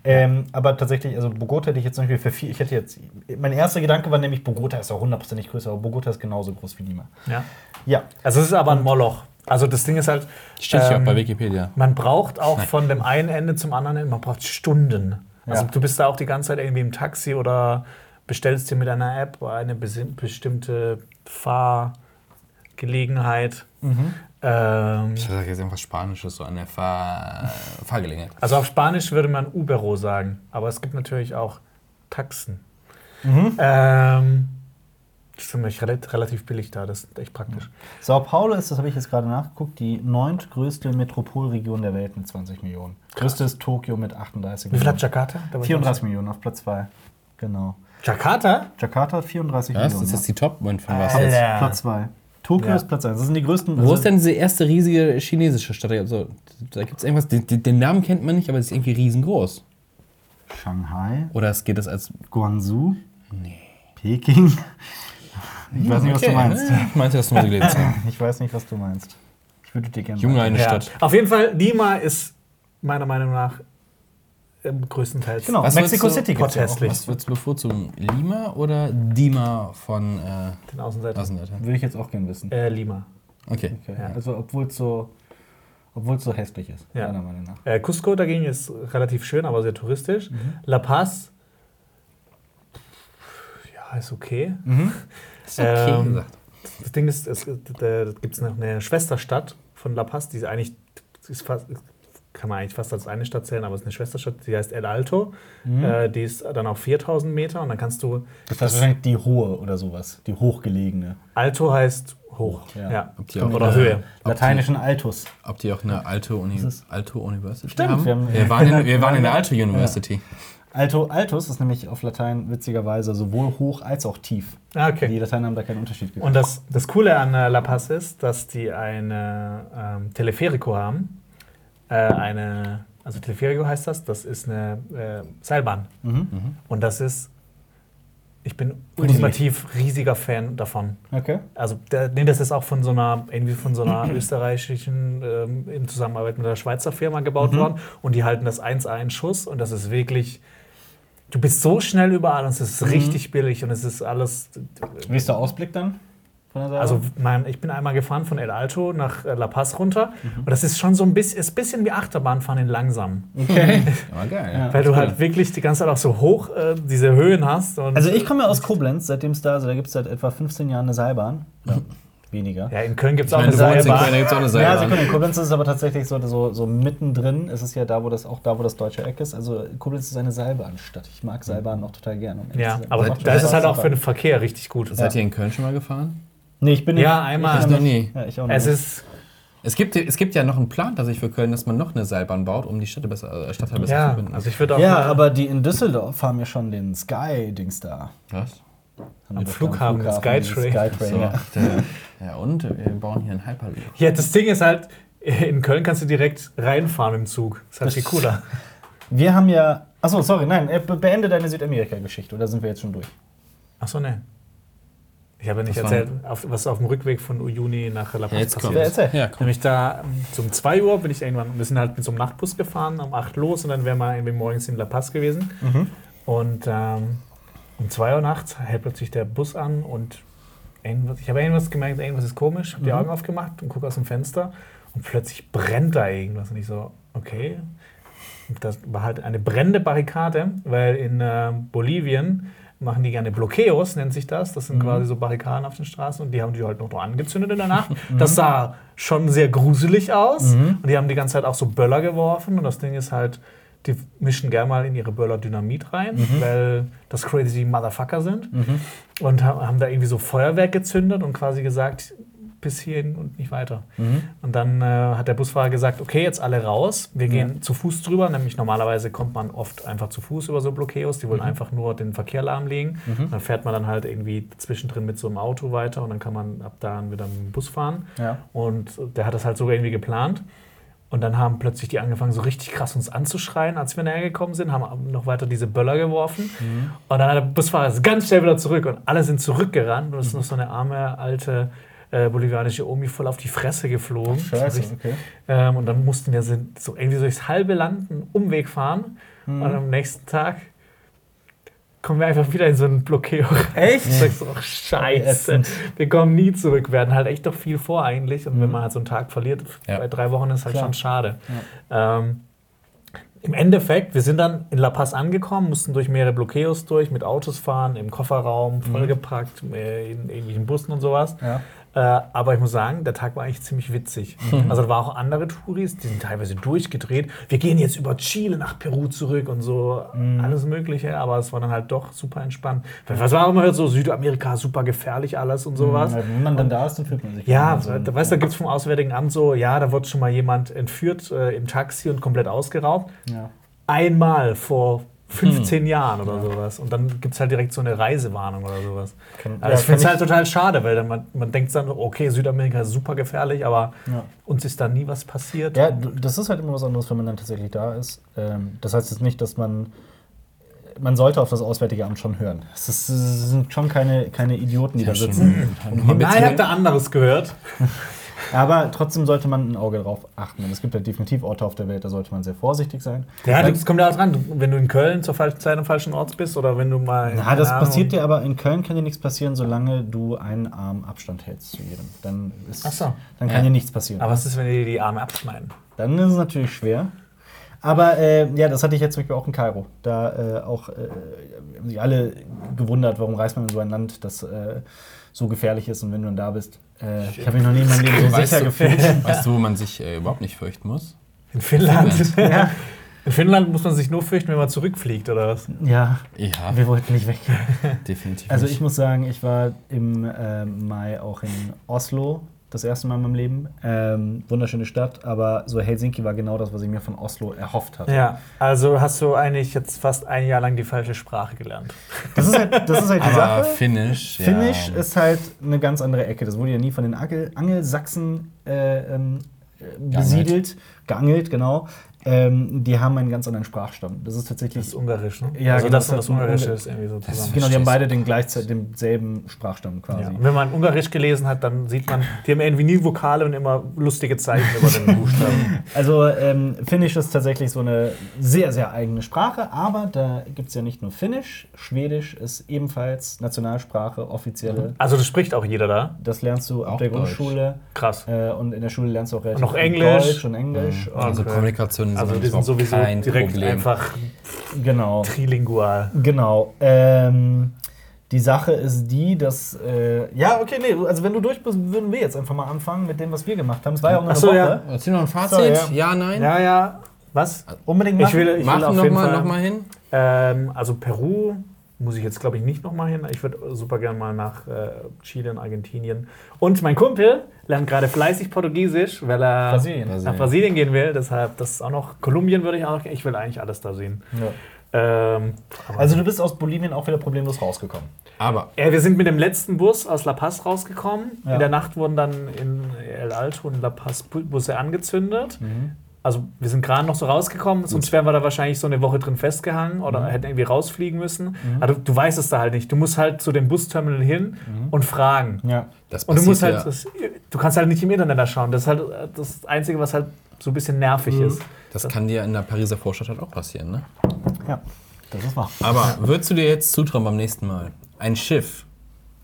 [SPEAKER 1] ähm, aber tatsächlich, also Bogota hätte ich jetzt zum Beispiel für viel. Ich hätte jetzt. Mein erster Gedanke war nämlich, Bogota ist auch hundertprozentig größer, aber Bogota ist genauso groß wie Lima.
[SPEAKER 3] Ja.
[SPEAKER 1] Ja.
[SPEAKER 3] Also es ist aber ein Moloch. Also das Ding ist halt,
[SPEAKER 2] Steht hier
[SPEAKER 3] ähm,
[SPEAKER 2] auch bei Wikipedia.
[SPEAKER 3] man braucht auch von dem einen Ende zum anderen Ende, man braucht Stunden. Also
[SPEAKER 1] Ja.
[SPEAKER 3] du bist da auch die ganze Zeit irgendwie im Taxi oder bestellst dir mit einer App eine bestimmte Fahrgelegenheit. Ähm,
[SPEAKER 2] Ich sage jetzt einfach Spanisches, so eine Fahr Fahrgelegenheit.
[SPEAKER 3] also auf Spanisch würde man Ubero sagen, aber es gibt natürlich auch Taxen.
[SPEAKER 1] Mhm.
[SPEAKER 3] Ähm, das ist für mich rel- relativ billig da, das ist echt praktisch.
[SPEAKER 1] Sao Paulo ist, das habe ich jetzt gerade nachgeguckt, die neuntgrößte Metropolregion der Welt mit 20 Millionen. Größte ist Tokio mit 38
[SPEAKER 3] Wie viel hat
[SPEAKER 1] Millionen.
[SPEAKER 3] Jakarta? Da war ich
[SPEAKER 1] 34 Millionen auf Platz 2. Genau.
[SPEAKER 3] Jakarta?
[SPEAKER 1] Jakarta hat 34
[SPEAKER 2] Was?
[SPEAKER 1] Millionen.
[SPEAKER 2] Ist das die top von was
[SPEAKER 3] Alter.
[SPEAKER 2] jetzt?
[SPEAKER 3] Ja.
[SPEAKER 1] Platz 2. Tokio
[SPEAKER 3] Ja.
[SPEAKER 1] ist Platz 1. Das sind die größten.
[SPEAKER 2] Wo
[SPEAKER 1] also-
[SPEAKER 2] ist denn diese erste riesige chinesische Stadt? Also, da gibt es irgendwas, den, den- Namen kennt man nicht, aber es ist irgendwie riesengroß.
[SPEAKER 1] Shanghai,
[SPEAKER 2] Oder es geht das als.
[SPEAKER 1] Guangzhou, Peking. Ich weiß nicht, was du meinst.
[SPEAKER 2] Ich meinte, das muss ich gelesen haben.
[SPEAKER 1] Ich weiß nicht, was du meinst. Ich würde dir gerne.
[SPEAKER 2] Junge, eine
[SPEAKER 3] Ja.
[SPEAKER 2] Stadt.
[SPEAKER 3] Auf jeden Fall, Lima ist meiner Meinung nach größtenteils.
[SPEAKER 1] Genau,
[SPEAKER 2] Was
[SPEAKER 1] Mexico City gibt's ja auch.
[SPEAKER 3] Protestlich.
[SPEAKER 2] Was würdest du bevorzugen? Lima oder Dima von äh,
[SPEAKER 3] Den Außenseiter.
[SPEAKER 2] Außenseiter?
[SPEAKER 1] Würde ich jetzt auch gerne wissen.
[SPEAKER 3] Äh, Lima.
[SPEAKER 2] Okay.
[SPEAKER 1] Okay.
[SPEAKER 3] ja.
[SPEAKER 1] Also, obwohl es so, obwohl's so hässlich ist,
[SPEAKER 3] Ja.
[SPEAKER 1] meiner Meinung nach.
[SPEAKER 3] Äh, Cusco dagegen ist relativ schön, aber sehr touristisch.
[SPEAKER 1] Mhm.
[SPEAKER 3] La Paz. Ja, ist okay.
[SPEAKER 2] Ist okay
[SPEAKER 3] Ähm,
[SPEAKER 2] gesagt.
[SPEAKER 3] Das Ding ist, es da gibt es noch eine Schwesterstadt von La Paz, die ist eigentlich, die ist fast, kann man eigentlich fast als eine Stadt zählen, aber es ist eine Schwesterstadt, die heißt El Alto.
[SPEAKER 1] Mhm.
[SPEAKER 3] Äh, die ist dann auf 4000 Meter und dann kannst du.
[SPEAKER 1] Das heißt wahrscheinlich die hohe oder sowas, die hochgelegene.
[SPEAKER 3] Alto heißt hoch.
[SPEAKER 1] Ja.
[SPEAKER 3] Ja.
[SPEAKER 2] Die
[SPEAKER 3] Oder
[SPEAKER 2] eine-
[SPEAKER 3] Höhe.
[SPEAKER 1] Lateinischen Altus.
[SPEAKER 2] Ob die auch eine alte, Uni alte University
[SPEAKER 1] Stimmt,
[SPEAKER 2] haben?
[SPEAKER 1] wir haben-
[SPEAKER 2] wir, waren in, wir waren in der Alte University.
[SPEAKER 1] Alto, Altus ist nämlich auf Latein witzigerweise sowohl hoch als auch tief.
[SPEAKER 3] Ah,
[SPEAKER 1] Die
[SPEAKER 3] okay.
[SPEAKER 1] Lateiner haben da keinen Unterschied gemacht.
[SPEAKER 3] Und das, das Coole an äh, La Paz ist, dass die eine ähm, Teleferico haben. Äh, eine, also Teleferico heißt das, das ist eine äh, Seilbahn.
[SPEAKER 1] Mhm.
[SPEAKER 3] Und das ist, ich bin ultimativ riesiger Fan davon.
[SPEAKER 1] Okay.
[SPEAKER 3] Also der, nee, das ist auch von so einer, irgendwie von so einer österreichischen, ähm, in Zusammenarbeit mit einer Schweizer Firma gebaut
[SPEAKER 1] Mhm.
[SPEAKER 3] worden. Und die halten das 1 in Schuss und das ist wirklich, du bist so schnell überall und es ist
[SPEAKER 1] Mhm.
[SPEAKER 3] richtig billig und es ist alles.
[SPEAKER 1] Wie ist der Ausblick dann? Von der Seite?
[SPEAKER 3] Also mein, ich bin einmal gefahren von El Alto nach äh, La Paz runter
[SPEAKER 1] Mhm.
[SPEAKER 3] und das ist schon so ein bisschen, ist ein bisschen wie Achterbahnfahren in langsam.
[SPEAKER 1] okay.
[SPEAKER 2] Aber geil.
[SPEAKER 1] Ja.
[SPEAKER 3] Weil du halt wirklich die ganze Zeit auch so hoch äh, diese Höhen hast. Und
[SPEAKER 1] Also ich komme ja aus Koblenz, seitdem es da, also da gibt es seit etwa 15 Jahren eine Seilbahn. Ja, weniger.
[SPEAKER 3] ja, in Köln gibt es auch eine Seilbahn.
[SPEAKER 2] Gibt's auch eine
[SPEAKER 1] Ja,
[SPEAKER 2] Seilbahn.
[SPEAKER 1] Sekunde, in Koblenz ist es aber tatsächlich so, so, so mittendrin. Es ist ja da, wo das auch da, wo das deutsche Eck ist. Also Koblenz ist eine Seilbahnstadt. Ich mag Seilbahnen auch total gerne. um
[SPEAKER 3] Ja, aber da ist es halt auch für den. Verkehr richtig gut.
[SPEAKER 2] Seid ihr in Köln schon mal gefahren?
[SPEAKER 1] Nee, ich bin nicht.
[SPEAKER 3] Ja, einmal.
[SPEAKER 2] Ich noch nie.
[SPEAKER 1] Ja, ich auch nicht.
[SPEAKER 3] Es ist,
[SPEAKER 2] Es gibt, es gibt ja noch einen Plan tatsächlich für Köln, dass man noch eine Seilbahn baut, um die Städte besser, äh, Stadtteil besser zu
[SPEAKER 3] ja,
[SPEAKER 2] verbinden.
[SPEAKER 3] also ich würde auch
[SPEAKER 1] ja, aber die in Düsseldorf haben ja schon den Sky-Dings da.
[SPEAKER 2] Was?
[SPEAKER 3] Am Flughafen, den
[SPEAKER 1] den
[SPEAKER 3] Skytrain.
[SPEAKER 1] Skytrain,
[SPEAKER 2] So,
[SPEAKER 1] ja.
[SPEAKER 2] ja, und wir bauen hier einen Hyperloop.
[SPEAKER 3] Ja, das Ding ist halt, in Köln kannst du direkt reinfahren im Zug. Das ist halt viel cooler.
[SPEAKER 1] Wir haben ja. Achso, sorry, nein, äh, be- beende deine Südamerika-Geschichte, oder sind wir jetzt schon durch?
[SPEAKER 3] Achso, ne. Ich habe ja nicht
[SPEAKER 2] Das
[SPEAKER 3] erzählt, auf, was auf dem Rückweg von Uyuni nach La Paz
[SPEAKER 2] Ja, jetzt
[SPEAKER 3] passiert ist.
[SPEAKER 2] Ja.
[SPEAKER 3] Nämlich da ähm, um 2 Uhr bin ich irgendwann, wir sind halt mit so einem Nachtbus gefahren, um 8 los und dann wären wir irgendwie morgens in La Paz gewesen.
[SPEAKER 1] Mhm.
[SPEAKER 3] Und ähm, um 2 Uhr nachts hält plötzlich der Bus an und irgendwas, ich habe irgendwas gemerkt, irgendwas ist komisch, habe die
[SPEAKER 1] Mhm.
[SPEAKER 3] Augen aufgemacht und gucke aus dem Fenster und plötzlich brennt da irgendwas. Und ich so, okay. Und das war halt eine brennende Barrikade, weil in äh, Bolivien machen die gerne Bloqueos, nennt sich das. Das sind
[SPEAKER 1] Mhm.
[SPEAKER 3] quasi so Barrikaden auf den Straßen und die haben die halt noch angezündet in der Nacht. Das sah schon sehr gruselig aus.
[SPEAKER 1] Mhm.
[SPEAKER 3] Und die haben die ganze Zeit auch so Böller geworfen. Und das Ding ist halt, die mischen gerne mal in ihre Böller Dynamit rein,
[SPEAKER 1] Mhm.
[SPEAKER 3] weil das crazy Motherfucker sind. Und ha- haben da irgendwie so Feuerwerk gezündet und quasi gesagt, bis hierhin und nicht weiter.
[SPEAKER 1] Mhm.
[SPEAKER 3] Und dann äh, hat der Busfahrer gesagt, okay, jetzt alle raus. Wir gehen zu Fuß drüber. Nämlich normalerweise kommt man oft einfach zu Fuß über so Bloqueos. Die wollen einfach nur den Verkehr lahmlegen. Dann fährt man dann halt irgendwie zwischendrin mit so einem Auto weiter und dann kann man ab da wieder mit dem Bus fahren.
[SPEAKER 1] Ja.
[SPEAKER 3] Und der hat das halt sogar irgendwie geplant. Und dann haben plötzlich die angefangen, so richtig krass uns anzuschreien, als wir näher gekommen sind, haben noch weiter diese Böller geworfen. Und dann hat der Busfahrer ganz schnell wieder zurück und alle sind zurückgerannt. Und es ist noch so eine arme, alte äh, bolivianische Omi voll auf die Fresse geflogen.
[SPEAKER 1] Scheiße,
[SPEAKER 3] So richtig-
[SPEAKER 1] okay.
[SPEAKER 3] ähm, und dann mussten wir so irgendwie durchs halbe Land einen Umweg fahren.
[SPEAKER 1] Mhm.
[SPEAKER 3] Und am nächsten Tag kommen wir einfach wieder in so einen Blockeo.
[SPEAKER 1] Echt?
[SPEAKER 3] Ich sag so, ach, scheiße. Wir kommen nie zurück. Wir hatten halt echt doch viel vor eigentlich. Und wenn man halt so einen Tag verliert,
[SPEAKER 2] Ja.
[SPEAKER 3] bei drei Wochen ist halt
[SPEAKER 1] Klar.
[SPEAKER 3] schon schade. Ähm, Im Endeffekt, wir sind dann in La Paz angekommen, mussten durch mehrere Bloqueos durch, mit Autos fahren, im Kofferraum, vollgepackt, äh, in irgendwelchen Bussen und sowas.
[SPEAKER 1] Ja.
[SPEAKER 3] Äh, aber ich muss sagen, der Tag war eigentlich ziemlich witzig. Also da waren auch andere Touris, die sind teilweise durchgedreht. Wir gehen jetzt über Chile nach Peru zurück und so, alles Mögliche. Aber es war dann halt doch super entspannt. Weil Was war auch immer hört, so Südamerika, super gefährlich alles und sowas.
[SPEAKER 1] Ja, Wenn man dann da ist, dann fühlt man sich.
[SPEAKER 3] Ja,
[SPEAKER 1] so,
[SPEAKER 3] da, weißt du, da gibt es vom Auswärtigen Amt so, ja, da wird schon mal jemand entführt äh, im Taxi und komplett ausgeraubt.
[SPEAKER 1] Ja.
[SPEAKER 3] Einmal vor 15 Jahren oder sowas. Und dann gibt es halt direkt so eine Reisewarnung oder sowas.
[SPEAKER 1] Kann-
[SPEAKER 3] Aber
[SPEAKER 1] ja,
[SPEAKER 3] ich finde es halt total schade, weil dann man, man denkt dann, okay, Südamerika ist super gefährlich, aber
[SPEAKER 1] Ja.
[SPEAKER 3] uns ist da nie was passiert.
[SPEAKER 1] Ja, das ist halt immer was anderes, wenn man dann tatsächlich da ist. Ähm, das heißt jetzt nicht, dass man. Man sollte auf das Auswärtige Amt schon hören. Es, ist, es sind schon keine, keine Idioten, die da sitzen.
[SPEAKER 3] Nein, ich habe da anderes gehört.
[SPEAKER 1] Aber trotzdem sollte man ein Auge drauf achten. Und es gibt ja definitiv Orte auf der Welt, da sollte man sehr vorsichtig sein.
[SPEAKER 3] Ja, das kommt ja auch dran. Wenn du in Köln zur falschen Zeit am falschen Ort bist oder wenn du mal.
[SPEAKER 1] Na, das
[SPEAKER 3] Ahnung,
[SPEAKER 1] passiert dir aber in Köln kann dir nichts passieren, solange du einen Arm Abstand hältst zu jedem. Dann, ist,
[SPEAKER 3] Ach so.
[SPEAKER 1] dann kann
[SPEAKER 2] Ja.
[SPEAKER 1] dir nichts passieren.
[SPEAKER 3] Aber was ist, wenn die die Arme abschneiden?
[SPEAKER 1] Dann ist es natürlich schwer. Aber äh, ja, das hatte ich jetzt zum Beispiel auch in Kairo. Da äh, auch äh, haben sich alle gewundert, warum reist man in so ein Land, das äh, so gefährlich ist und wenn du dann da bist. Äh, ich habe mich noch nie in meinem Leben so
[SPEAKER 2] Weißt
[SPEAKER 1] sicher
[SPEAKER 2] du,
[SPEAKER 1] gefühlt.
[SPEAKER 2] weißt du, wo man sich äh, überhaupt nicht fürchten muss?
[SPEAKER 3] In Finnland.
[SPEAKER 2] Finnland.
[SPEAKER 1] ja.
[SPEAKER 3] In Finnland muss man sich nur fürchten, wenn man zurückfliegt oder was?
[SPEAKER 1] ja,
[SPEAKER 2] Ja,
[SPEAKER 1] wir wollten nicht weg.
[SPEAKER 2] definitiv.
[SPEAKER 1] Also ich muss sagen, ich war im äh, Mai auch in Oslo das erste Mal in meinem Leben. Ähm, wunderschöne Stadt, aber so Helsinki war genau das, was ich mir von Oslo erhofft hatte.
[SPEAKER 3] Ja, also hast du eigentlich jetzt fast ein Jahr lang die falsche Sprache gelernt.
[SPEAKER 1] Das ist halt, das ist halt die
[SPEAKER 2] Aber
[SPEAKER 1] Sache.
[SPEAKER 2] Finnisch,
[SPEAKER 1] Finnisch
[SPEAKER 2] ja.
[SPEAKER 1] ist halt eine ganz andere Ecke. Das wurde ja nie von den Angel Angelsachsen äh, ähm, äh, besiedelt, geangelt, genau. Ähm, die haben einen ganz anderen Sprachstamm. Das ist tatsächlich.
[SPEAKER 3] Das ist Ungarisch, ne?
[SPEAKER 1] Ja,
[SPEAKER 3] also
[SPEAKER 1] genau,
[SPEAKER 3] das und
[SPEAKER 1] das
[SPEAKER 3] Ungarische ist irgendwie so zusammen.
[SPEAKER 1] genau, die haben beide den gleichzeitig denselben Sprachstamm quasi.
[SPEAKER 3] Ja. Und wenn man Ungarisch gelesen hat, dann sieht man, die haben irgendwie nie Vokale und immer lustige Zeichen über den Buchstaben.
[SPEAKER 1] Also ähm, Finnisch ist tatsächlich so eine sehr, sehr eigene Sprache, aber da gibt es ja nicht nur Finnisch, Schwedisch ist ebenfalls Nationalsprache, offizielle.
[SPEAKER 3] Also das spricht auch jeder da.
[SPEAKER 1] Das lernst du ab
[SPEAKER 2] Auch
[SPEAKER 1] der
[SPEAKER 2] Deutsch.
[SPEAKER 1] Grundschule
[SPEAKER 3] Krass.
[SPEAKER 1] äh, und in der Schule lernst du auch relativ
[SPEAKER 3] noch
[SPEAKER 1] gut
[SPEAKER 3] Englisch.
[SPEAKER 1] Deutsch und Englisch.
[SPEAKER 2] Also
[SPEAKER 3] Okay.
[SPEAKER 2] Kommunikation ist
[SPEAKER 3] Also
[SPEAKER 2] aber
[SPEAKER 3] die sind sowieso
[SPEAKER 2] kein
[SPEAKER 3] direkt
[SPEAKER 2] Problem.
[SPEAKER 3] einfach
[SPEAKER 1] genau,
[SPEAKER 3] trilingual.
[SPEAKER 1] genau. Ähm, die Sache ist die, dass äh, ja okay, nee, also wenn du durch bist, würden wir jetzt einfach mal anfangen mit dem, was wir gemacht haben. Es war ja auch nur
[SPEAKER 3] Ach
[SPEAKER 1] eine
[SPEAKER 3] so,
[SPEAKER 1] Woche.
[SPEAKER 3] ja.
[SPEAKER 2] Erzähl noch ein Fazit.
[SPEAKER 1] So, ja.
[SPEAKER 2] ja. nein?
[SPEAKER 3] Ja, ja. Was?
[SPEAKER 1] Unbedingt
[SPEAKER 3] Ich
[SPEAKER 1] machen.
[SPEAKER 3] will, ich will
[SPEAKER 2] Machen
[SPEAKER 3] auf
[SPEAKER 2] noch
[SPEAKER 3] jeden
[SPEAKER 2] mal,
[SPEAKER 3] Fall.
[SPEAKER 2] noch mal hin.
[SPEAKER 3] Ähm, also Peru muss ich jetzt, glaube ich, nicht nochmal hin. Ich würde super gerne mal nach äh, Chile und Argentinien. Und mein Kumpel lernt gerade fleißig Portugiesisch, weil er
[SPEAKER 1] Brasilien.
[SPEAKER 3] nach Brasilien gehen will. Deshalb, das ist auch noch, Kolumbien würde ich auch noch, ich will eigentlich alles da sehen.
[SPEAKER 1] Ja.
[SPEAKER 3] Ähm,
[SPEAKER 1] Also du bist aus Bolivien auch wieder problemlos rausgekommen.
[SPEAKER 2] Aber
[SPEAKER 3] ja, wir sind mit dem letzten Bus aus La Paz rausgekommen.
[SPEAKER 1] Ja.
[SPEAKER 3] In der Nacht wurden dann in El Alto und La Paz Bu- Busse angezündet.
[SPEAKER 1] Mhm.
[SPEAKER 3] Also wir sind gerade noch so rausgekommen, sonst wären wir da wahrscheinlich so eine Woche drin festgehangen oder hätten irgendwie rausfliegen müssen. Aber du, du weißt es da halt nicht. Du musst halt zu dem Busterminal hin und fragen.
[SPEAKER 1] Ja.
[SPEAKER 2] Das
[SPEAKER 3] Und du musst
[SPEAKER 2] passiert
[SPEAKER 3] halt, das, du kannst halt nicht im Internet da schauen. Das ist halt das Einzige, was halt so ein bisschen nervig ist.
[SPEAKER 2] Das kann dir in der Pariser Vorstadt halt auch passieren, ne?
[SPEAKER 1] ja, das ist wahr.
[SPEAKER 2] Aber würdest du dir jetzt zutrauen beim nächsten Mal, ein Schiff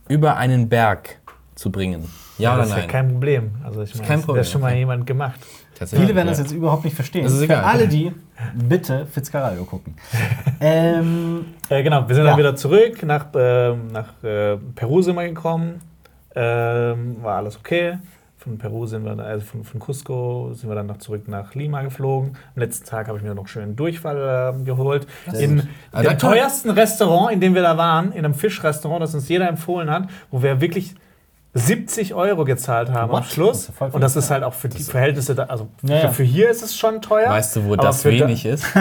[SPEAKER 2] über einen Berg zu bringen? Ja,
[SPEAKER 3] das
[SPEAKER 2] oder
[SPEAKER 3] ist ja
[SPEAKER 2] nein?
[SPEAKER 3] kein Problem. Also ich meine,
[SPEAKER 2] kein
[SPEAKER 3] das hat schon mal jemand gemacht.
[SPEAKER 2] Tatsächlich,
[SPEAKER 1] Viele werden das jetzt überhaupt nicht verstehen.
[SPEAKER 2] Das ist
[SPEAKER 1] Für
[SPEAKER 2] egal.
[SPEAKER 1] alle die, bitte Fitzcarraldo gucken. ähm,
[SPEAKER 3] Äh, genau, wir sind
[SPEAKER 1] Ja.
[SPEAKER 3] dann wieder zurück. Nach, ähm, nach äh, Peru sind wir gekommen. Ähm, war alles okay. Von Peru sind wir, also von, von Cusco sind wir dann noch zurück nach Lima geflogen. Am letzten Tag habe ich mir noch schön einen Durchfall ähm, geholt. In
[SPEAKER 2] Also
[SPEAKER 3] dem teuersten Restaurant, in dem wir da waren, in einem Fischrestaurant, das uns jeder empfohlen hat, wo wir wirklich 70 Euro gezahlt haben am
[SPEAKER 1] What? Das
[SPEAKER 3] Schluss.
[SPEAKER 1] viel.
[SPEAKER 3] Und das ist halt auch für die Verhältnisse, da, also
[SPEAKER 1] Ja, ja.
[SPEAKER 3] Für, hier ist es schon teuer.
[SPEAKER 2] Weißt du, wo das
[SPEAKER 3] für da-
[SPEAKER 2] wenig ist?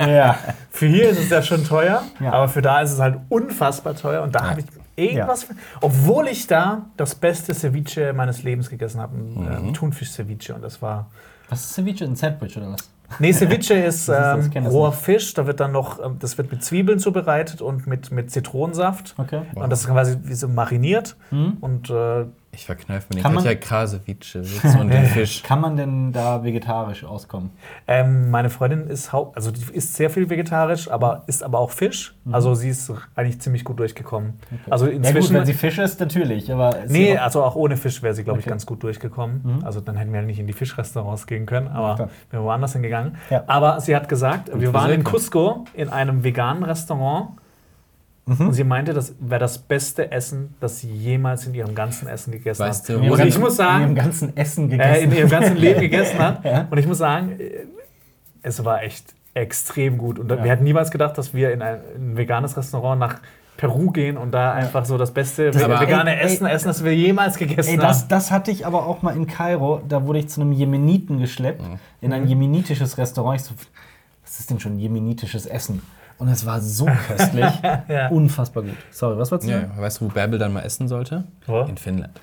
[SPEAKER 1] ja.
[SPEAKER 3] Für hier ist es ja schon teuer,
[SPEAKER 1] Ja.
[SPEAKER 3] aber für da ist es halt unfassbar teuer. Und da
[SPEAKER 2] Ja.
[SPEAKER 3] habe ich irgendwas, obwohl ich da das beste Ceviche meines Lebens gegessen habe, ein
[SPEAKER 2] Mhm.
[SPEAKER 3] ähm, Thunfisch-Ceviche. Und das war.
[SPEAKER 1] Was ist Ceviche? Ein Sandwich oder was?
[SPEAKER 3] Nee, Ceviche ist ähm, roher. Fisch. Da wird dann noch, ähm, das wird mit Zwiebeln zubereitet und mit, mit Zitronensaft.
[SPEAKER 1] Okay.
[SPEAKER 3] Und das ist quasi wie so mariniert.
[SPEAKER 1] Mhm.
[SPEAKER 3] Und äh,
[SPEAKER 2] Ich verkneife mir den Katja Krasewitsche Witz und den Fisch.
[SPEAKER 1] Kann man denn da vegetarisch auskommen?
[SPEAKER 3] ähm, meine Freundin ist also die isst sehr viel vegetarisch, aber isst aber auch Fisch. Also sie ist eigentlich ziemlich gut durchgekommen. Also
[SPEAKER 1] Mhm. Ja gut,
[SPEAKER 3] inzwischen.
[SPEAKER 1] wenn sie Fisch isst, natürlich. Aber ist
[SPEAKER 3] Nee,
[SPEAKER 1] auch-
[SPEAKER 3] also auch ohne Fisch wäre sie, glaube ich,
[SPEAKER 1] Okay.
[SPEAKER 3] ganz gut durchgekommen. Also dann hätten wir halt nicht in die Fischrestaurants gehen können, aber
[SPEAKER 1] klar.
[SPEAKER 3] wir wären woanders hingegangen.
[SPEAKER 1] Ja.
[SPEAKER 3] Aber sie hat gesagt, wir waren in. Cusco in einem veganen Restaurant und sie meinte, das wäre das beste Essen, das sie jemals in ihrem ganzen Essen gegessen
[SPEAKER 2] Weißt
[SPEAKER 3] hat.
[SPEAKER 2] du,
[SPEAKER 1] in
[SPEAKER 2] wo
[SPEAKER 1] ihrem
[SPEAKER 3] Und ich muss
[SPEAKER 1] in ihrem
[SPEAKER 3] sagen,
[SPEAKER 1] ganzen Essen
[SPEAKER 3] äh,
[SPEAKER 1] gegessen.
[SPEAKER 3] in ihrem ganzen Leben gegessen hat.
[SPEAKER 1] Ja.
[SPEAKER 3] Und ich muss sagen, äh, es war echt extrem gut. Und
[SPEAKER 1] Ja.
[SPEAKER 3] wir hätten niemals gedacht, dass wir in ein, in ein veganes Restaurant nach Peru gehen und da einfach so das beste
[SPEAKER 1] Das-
[SPEAKER 3] ve- vegane
[SPEAKER 1] ey, ey,
[SPEAKER 3] Essen essen, das wir jemals gegessen
[SPEAKER 1] Ey,
[SPEAKER 3] haben.
[SPEAKER 1] das, das hatte ich aber auch mal in Kairo. Da wurde ich zu einem Jemeniten geschleppt, in ein jemenitisches Restaurant. Ich so, was ist denn schon jemenitisches Essen? Und es war so köstlich.
[SPEAKER 3] Ja.
[SPEAKER 1] Unfassbar gut. Sorry, was wolltest du
[SPEAKER 2] Ja, weißt du, wo Bärbel dann mal essen sollte?
[SPEAKER 3] Wo?
[SPEAKER 2] In Finnland.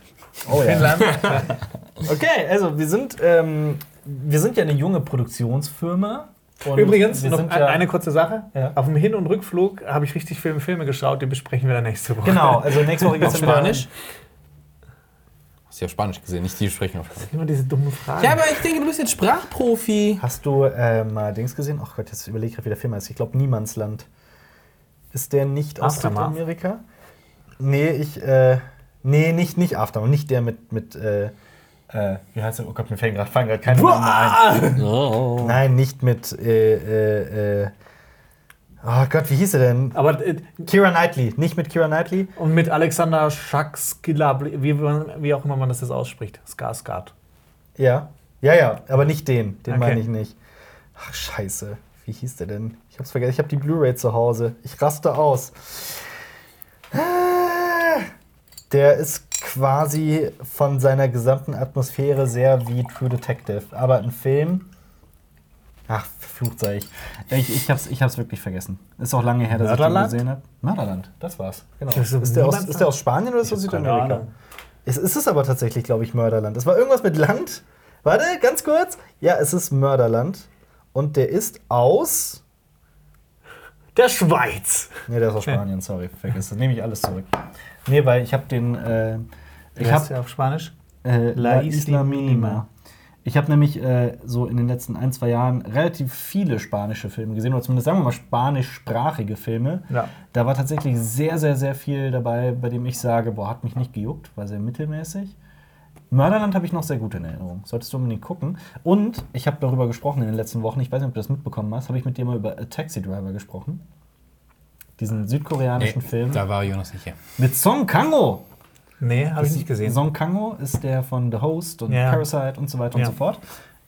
[SPEAKER 1] Oh, ja.
[SPEAKER 3] Finnland.
[SPEAKER 1] Okay, also wir sind, ähm, wir sind ja eine junge Produktionsfirma. Und
[SPEAKER 3] Übrigens, noch
[SPEAKER 1] ja,
[SPEAKER 3] eine kurze Sache.
[SPEAKER 1] Ja.
[SPEAKER 3] Auf dem Hin- und Rückflug habe ich richtig viele Filme geschaut, die besprechen wir dann nächste Woche.
[SPEAKER 1] Genau, also nächste Woche geht's
[SPEAKER 2] Auf
[SPEAKER 1] dann wieder-
[SPEAKER 2] Spanisch? Hast du ja auf Spanisch gesehen, nicht die sprechen auf Spanisch.
[SPEAKER 3] Immer diese dummen Fragen.
[SPEAKER 2] Ja, aber ich denke, du bist jetzt Sprachprofi.
[SPEAKER 1] Hast du äh, mal Dings gesehen? Ach Gott, jetzt überlege ich gerade, wie der Film heißt. Ich glaube, Niemandsland. Ist der nicht aus? Südamerika? Nee, ich, äh, nee, nicht, nicht Aftermath, nicht der mit, mit, äh, äh, wie heißt der? Oh Gott, mir fallen gerade keine Namen ein.
[SPEAKER 2] Oh.
[SPEAKER 1] Nein, nicht mit, äh, äh, äh, oh Gott, wie hieß er denn?
[SPEAKER 3] aber äh,
[SPEAKER 1] Kira Knightley, nicht mit Kira Knightley?
[SPEAKER 3] und mit Alexander Schaxgilabli, wie, wie auch immer man das jetzt ausspricht. Skarsgård.
[SPEAKER 1] Ja, ja, ja, aber nicht den, den
[SPEAKER 3] Okay.
[SPEAKER 1] meine ich nicht. Ach, scheiße, wie hieß der denn? Ich hab's vergessen, ich habe die Blu-ray zu Hause. Ich raste aus. Der ist quasi von seiner gesamten Atmosphäre sehr wie True Detective, aber ein Film. Ach, verflucht sei ich. Ich, ich, hab's, ich hab's wirklich vergessen. Ist auch lange her, dass
[SPEAKER 3] Mörderland?
[SPEAKER 1] ich den gesehen habe. Mörderland, das war's. Genau.
[SPEAKER 3] Das ist
[SPEAKER 1] Ist der, aus, ist der aus Spanien oder ist
[SPEAKER 3] hab keine
[SPEAKER 1] Südamerika? Es ist es aber tatsächlich, glaube ich, Mörderland. Es war irgendwas mit Land. Warte, ganz kurz. Ja, es ist Mörderland. Und der ist aus.
[SPEAKER 3] Der Schweiz.
[SPEAKER 1] Nee, der ist aus Spanien, sorry. Vergiss das. Nehme ich alles zurück. Nee, weil ich habe den. Äh, ich habe
[SPEAKER 3] der auf Spanisch?
[SPEAKER 1] äh,
[SPEAKER 3] La Isla Minima.
[SPEAKER 1] Ich habe nämlich äh, so in den letzten ein, zwei Jahren relativ viele spanische Filme gesehen, oder zumindest sagen wir mal spanischsprachige Filme.
[SPEAKER 3] Ja.
[SPEAKER 1] Da war tatsächlich sehr, sehr, sehr viel dabei, bei dem ich sage, boah, hat mich nicht gejuckt, war sehr mittelmäßig. Mörderland habe ich noch sehr gut in Erinnerung. Solltest du unbedingt gucken. Und ich habe darüber gesprochen in den letzten Wochen, ich weiß nicht, ob du das mitbekommen hast, habe ich mit dir mal über A Taxi Driver gesprochen. Diesen südkoreanischen Film
[SPEAKER 2] da war Jonas nicht hier.
[SPEAKER 1] mit Song Kang-ho.
[SPEAKER 3] Nee, habe ich nicht gesehen.
[SPEAKER 1] Song Kang-ho ist der von The Host und
[SPEAKER 3] Ja.
[SPEAKER 1] Parasite und so weiter und
[SPEAKER 3] Ja.
[SPEAKER 1] so fort.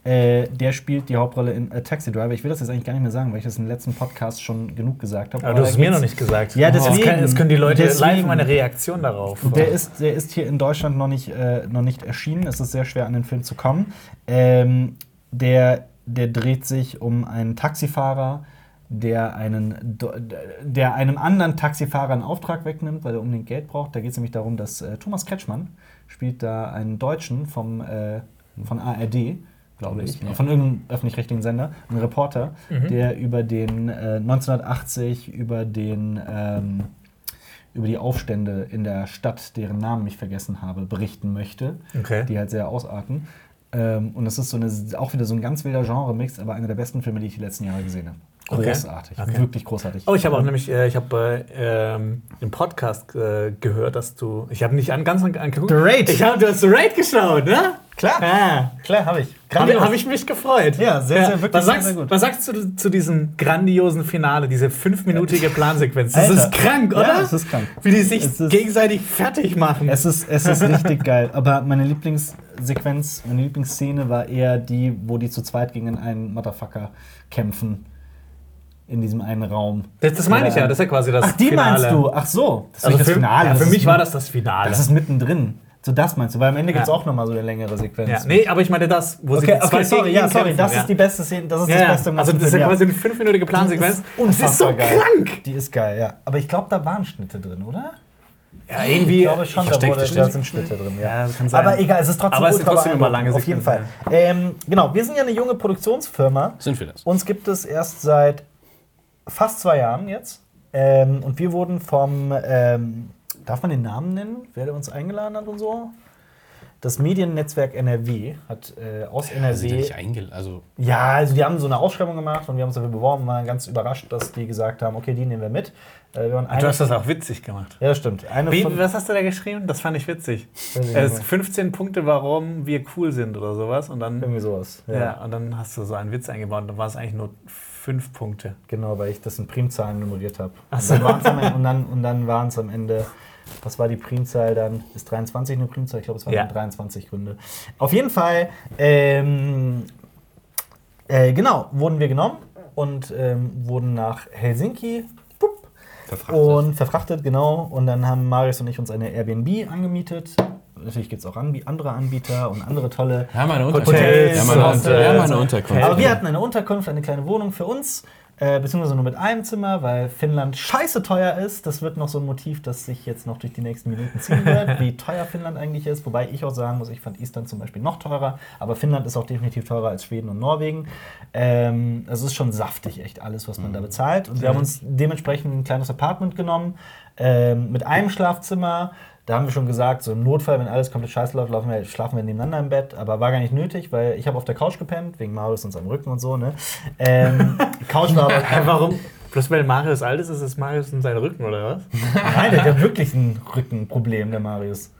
[SPEAKER 1] Äh, der spielt die Hauptrolle in A Taxi Driver. Ich will das jetzt eigentlich gar nicht mehr sagen, weil ich das im letzten Podcast schon genug gesagt habe.
[SPEAKER 3] Aber du hast es mir noch nicht gesagt.
[SPEAKER 1] Ja, deswegen.
[SPEAKER 3] können, jetzt können die Leute live
[SPEAKER 1] Deswegen.
[SPEAKER 3] meine Reaktion darauf.
[SPEAKER 1] Der ist, der ist hier in Deutschland noch nicht, äh, noch nicht erschienen. Es ist sehr schwer, an den Film zu kommen. Ähm, der, der dreht sich um einen Taxifahrer, der, einen, der einem anderen Taxifahrer einen Auftrag wegnimmt, weil er unbedingt Geld braucht. Da geht es nämlich darum, dass äh, Thomas Kretschmann spielt da einen Deutschen vom, äh, von ARD, glaube ich,
[SPEAKER 2] Ja.
[SPEAKER 1] von irgendeinem öffentlich-rechtlichen Sender, ein Reporter, der über den äh, 1980, über den ähm, über die Aufstände in der Stadt, deren Namen ich vergessen habe, berichten möchte,
[SPEAKER 3] Okay.
[SPEAKER 1] die halt sehr ausarten. Ähm, und es ist so eine, auch wieder so ein ganz wilder Genre-Mix, aber einer der besten Filme, die ich die letzten Jahre gesehen habe. Großartig,
[SPEAKER 3] Okay.
[SPEAKER 1] wirklich großartig.
[SPEAKER 3] Oh, ich habe auch nämlich, äh, ich habe äh, ähm, im Podcast äh, gehört, dass du, ich habe nicht an, ganz an- angeguckt.
[SPEAKER 1] The Raid.
[SPEAKER 3] Ich habe, du hast The Raid geschaut, ne?
[SPEAKER 1] Klar.
[SPEAKER 3] Ah.
[SPEAKER 1] Klar, habe ich.
[SPEAKER 3] Habe hab ich mich gefreut.
[SPEAKER 1] Ja, sehr, sehr, wirklich
[SPEAKER 3] was
[SPEAKER 1] sehr,
[SPEAKER 3] sagst,
[SPEAKER 1] sehr gut.
[SPEAKER 3] Was sagst du zu diesem grandiosen Finale, diese fünfminütige Plansequenz? Das
[SPEAKER 1] Alter.
[SPEAKER 3] ist krank, oder?
[SPEAKER 1] Ja, es ist krank.
[SPEAKER 3] Wie die sich
[SPEAKER 1] Es ist-
[SPEAKER 3] gegenseitig fertig machen.
[SPEAKER 1] Es ist, es ist richtig geil. Aber meine Lieblingssequenz, meine Lieblingsszene war eher die, wo die zu zweit gegen einen Motherfucker kämpfen. In diesem einen Raum.
[SPEAKER 3] das, das meine ich ja, das ist ja quasi das
[SPEAKER 1] Ach, die
[SPEAKER 3] Finale.
[SPEAKER 1] meinst du? Ach so. Das ist
[SPEAKER 3] Also für,
[SPEAKER 1] das Finale.
[SPEAKER 3] ja,
[SPEAKER 1] das
[SPEAKER 3] für
[SPEAKER 1] ist
[SPEAKER 3] mich war das das Finale.
[SPEAKER 1] Das ist mittendrin. So, das meinst du? Weil am Ende gibt es
[SPEAKER 3] Ja.
[SPEAKER 1] auch nochmal so eine längere Sequenz.
[SPEAKER 3] ja, nee, aber ich meine das, wo sie
[SPEAKER 1] Okay,
[SPEAKER 3] die zwei
[SPEAKER 1] okay, sorry, ja, sorry,
[SPEAKER 3] kämpfen,
[SPEAKER 1] das
[SPEAKER 3] ja.
[SPEAKER 1] ist die beste Szene, das ist
[SPEAKER 3] Ja,
[SPEAKER 1] das
[SPEAKER 3] ja.
[SPEAKER 1] Beste im
[SPEAKER 3] Also das ist ja quasi eine fünfminütige Plansequenz. Das ist so
[SPEAKER 1] geil.
[SPEAKER 3] krank.
[SPEAKER 1] Die ist geil, ja. Aber ich glaube, da waren Schnitte drin, oder?
[SPEAKER 3] Ja, irgendwie.
[SPEAKER 1] Ich glaube schon, da,
[SPEAKER 2] versteckte
[SPEAKER 1] wurde, da sind Schnitte drin, ja.
[SPEAKER 3] Ja, das kann sein.
[SPEAKER 1] Aber egal, es ist trotzdem
[SPEAKER 3] Aber es sind trotzdem immer lange
[SPEAKER 1] beeindruckend, Auf jeden Fall.
[SPEAKER 3] Sequenzen,
[SPEAKER 1] Ähm, genau, wir sind ja eine junge Produktionsfirma.
[SPEAKER 2] Sind wir das?
[SPEAKER 1] Uns gibt es erst seit fast zwei Jahren jetzt. Ähm, und wir wurden vom, ähm, darf man den Namen nennen, wer uns eingeladen hat und so? Das Mediennetzwerk NRW hat äh, aus
[SPEAKER 2] Ja, sind ja
[SPEAKER 1] NRW.
[SPEAKER 2] nicht eingel also
[SPEAKER 1] Ja, also die haben so eine Ausschreibung gemacht und wir haben uns dafür beworben und waren ganz überrascht, dass die gesagt haben, okay, die nehmen wir mit. Äh, wir waren
[SPEAKER 3] Du hast das auch witzig gemacht.
[SPEAKER 1] ja, das stimmt. Eine
[SPEAKER 3] Wie, was hast du da geschrieben? Das fand ich witzig. Ist 15 Punkte, warum wir cool sind oder sowas. Und dann,
[SPEAKER 1] irgendwie sowas.
[SPEAKER 3] ja. und dann hast du so einen Witz eingebaut. Und dann war es eigentlich nur 5 Punkte.
[SPEAKER 1] Genau, weil ich das in Primzahlen nummeriert habe.
[SPEAKER 3] So.
[SPEAKER 1] Und dann, und dann waren es am Ende, was war die Primzahl dann? Ist 23 eine Primzahl? Ich glaube, es waren
[SPEAKER 3] Ja.
[SPEAKER 1] dann 23 Gründe. Auf jeden Fall, ähm, äh, genau, wurden wir genommen und ähm, wurden nach Helsinki
[SPEAKER 2] verfrachtet.
[SPEAKER 1] und verfrachtet, genau. Und dann haben Marius und ich uns eine Airbnb angemietet. Natürlich gibt es auch Anbi andere Anbieter und andere tolle
[SPEAKER 2] wir haben eine
[SPEAKER 3] Hotels
[SPEAKER 2] Unterkunft. Wir haben eine,
[SPEAKER 3] und,
[SPEAKER 2] Unter wir haben eine
[SPEAKER 3] äh,
[SPEAKER 2] Unterkunft.
[SPEAKER 1] aber wir hatten eine Unterkunft, eine kleine Wohnung für uns, äh, beziehungsweise nur mit einem Zimmer, weil Finnland scheiße teuer ist. Das wird noch so ein Motiv, das sich jetzt noch durch die nächsten Minuten ziehen wird, wie teuer Finnland eigentlich ist. Wobei ich auch sagen muss, ich fand Island zum Beispiel noch teurer, aber Finnland ist auch definitiv teurer als Schweden und Norwegen. Ähm, es ist schon saftig, echt alles, was man da bezahlt. Und wir haben uns dementsprechend ein kleines Apartment genommen, ähm, mit einem Schlafzimmer. Da haben wir schon gesagt, so im Notfall, wenn alles komplett scheiße läuft, laufen wir, schlafen wir nebeneinander im Bett. Aber war gar nicht nötig, weil ich habe auf der Couch gepennt, wegen Marius und seinem Rücken und so. Ne? Ähm, die Couch war aber
[SPEAKER 3] warum? Bloß weil Marius alt ist, ist es Marius in seinen Rücken, oder was?
[SPEAKER 1] Nein, der hat wirklich ein Rückenproblem, der Marius.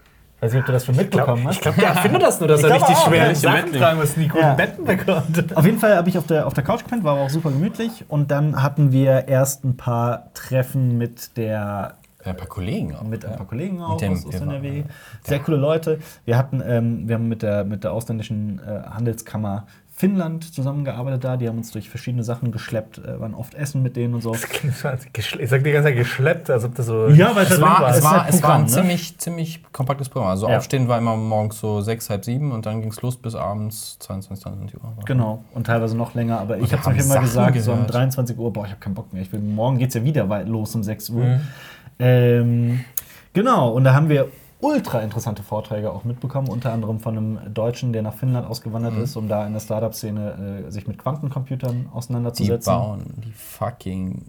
[SPEAKER 1] Weiß nicht, ob du das schon mitbekommen hast.
[SPEAKER 3] Ich glaube, der erfindet das nur, dass
[SPEAKER 1] Ich
[SPEAKER 3] er nicht die schweren. Sachen tragen muss, nie guten
[SPEAKER 1] Ja.
[SPEAKER 3] Betten bekommt.
[SPEAKER 1] Auf jeden Fall habe ich auf der, auf der Couch gepennt, war aber auch super gemütlich. Und dann hatten wir erst ein paar Treffen mit der
[SPEAKER 2] ein paar Kollegen auch.
[SPEAKER 1] mit ein paar Kollegen auch
[SPEAKER 2] dem
[SPEAKER 1] aus, aus NRW. Sehr coole Leute. Wir hatten, ähm, wir haben mit der, mit der ausländischen äh, Handelskammer Finnland zusammengearbeitet da. Die haben uns durch verschiedene Sachen geschleppt, äh, waren oft essen mit denen und so.
[SPEAKER 3] Das klingt so, als geschle- Ich sag die ganze Zeit geschleppt, als ob das so.
[SPEAKER 1] Ja, weil
[SPEAKER 2] Es war, es,
[SPEAKER 1] ist
[SPEAKER 2] war,
[SPEAKER 1] halt
[SPEAKER 2] es war
[SPEAKER 1] Programm,
[SPEAKER 2] ein
[SPEAKER 1] ne?
[SPEAKER 2] ziemlich, ziemlich kompaktes Programm. Also
[SPEAKER 1] Ja.
[SPEAKER 2] aufstehen war immer morgens so sechs, halb sieben und dann ging es los bis abends 22, 23 Uhr.
[SPEAKER 1] Genau, und teilweise noch länger. Aber ich habe zum Beispiel immer gesagt, so um
[SPEAKER 2] gehört.
[SPEAKER 1] 23 Uhr, boah, ich habe keinen Bock mehr. Ich will, morgen geht es ja wieder weit los um 6 Uhr.
[SPEAKER 3] Mhm.
[SPEAKER 1] Ähm, genau, und da haben wir ultra interessante Vorträge auch mitbekommen, unter anderem von einem Deutschen, der nach Finnland ausgewandert
[SPEAKER 2] Mhm.
[SPEAKER 1] ist, um da in der Startup-Szene äh, sich mit Quantencomputern
[SPEAKER 2] Die
[SPEAKER 1] auseinanderzusetzen.
[SPEAKER 2] bauen die fucking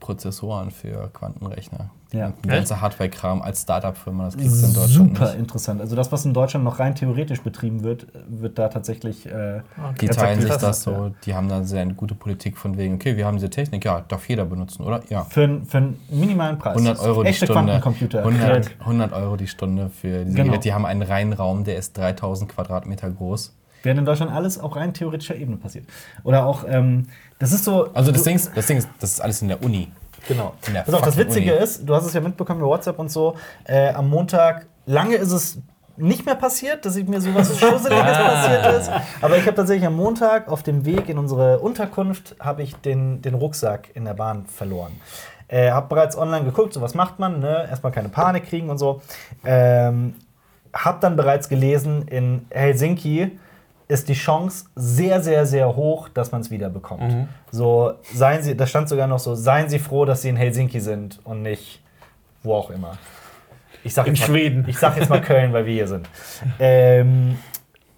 [SPEAKER 2] Prozessoren für Quantenrechner.
[SPEAKER 1] Ja.
[SPEAKER 2] Die ganze Hardware-Kram als Startup-Firma, das kriegst du in Deutschland
[SPEAKER 1] Super
[SPEAKER 2] nicht.
[SPEAKER 1] interessant. Also das, was in Deutschland noch rein theoretisch betrieben wird, wird da tatsächlich. Äh,
[SPEAKER 2] Die
[SPEAKER 1] Ganz
[SPEAKER 2] teilen sich das
[SPEAKER 1] ja.
[SPEAKER 2] so, die haben da sehr eine gute Politik von wegen, okay, wir haben diese Technik, ja, darf jeder benutzen, oder? Ja.
[SPEAKER 1] für, einen- für einen minimalen Preis.
[SPEAKER 2] 100 Euro die
[SPEAKER 1] Echte
[SPEAKER 2] Stunde.
[SPEAKER 1] Quantencomputer.
[SPEAKER 2] 100, 100 Euro die Stunde für diese
[SPEAKER 1] Genau.
[SPEAKER 2] Geräte. Die haben einen reinen Raum, der ist 3000 Quadratmeter groß.
[SPEAKER 1] Während in Deutschland alles auf rein theoretischer Ebene passiert. Oder auch, ähm, das ist so.
[SPEAKER 2] Also das
[SPEAKER 1] du-
[SPEAKER 2] Ding, ist, das Ding ist, das ist alles in der Uni.
[SPEAKER 1] Genau.
[SPEAKER 2] In der
[SPEAKER 1] Pass auf, das Witzige
[SPEAKER 2] Uni.
[SPEAKER 1] ist, du hast es ja mitbekommen bei WhatsApp und so, äh, am Montag, lange ist es nicht mehr passiert, dass ich mir sowas Schusseliges passiert ist. Aber ich habe tatsächlich am Montag auf dem Weg in unsere Unterkunft, habe ich den, den Rucksack in der Bahn verloren. Äh, habe bereits online geguckt, so was macht man, ne? erstmal keine Panik kriegen und so. Ähm, habe dann bereits gelesen, in Helsinki ist die Chance sehr, sehr, sehr hoch, dass man es wieder bekommt. So, seien Sie, da stand sogar noch so, seien Sie froh, dass Sie in Helsinki sind und nicht wo auch immer. Ich sag
[SPEAKER 3] In
[SPEAKER 1] jetzt mal,
[SPEAKER 3] Schweden.
[SPEAKER 1] Ich sag jetzt mal Köln, weil wir hier sind. Ähm,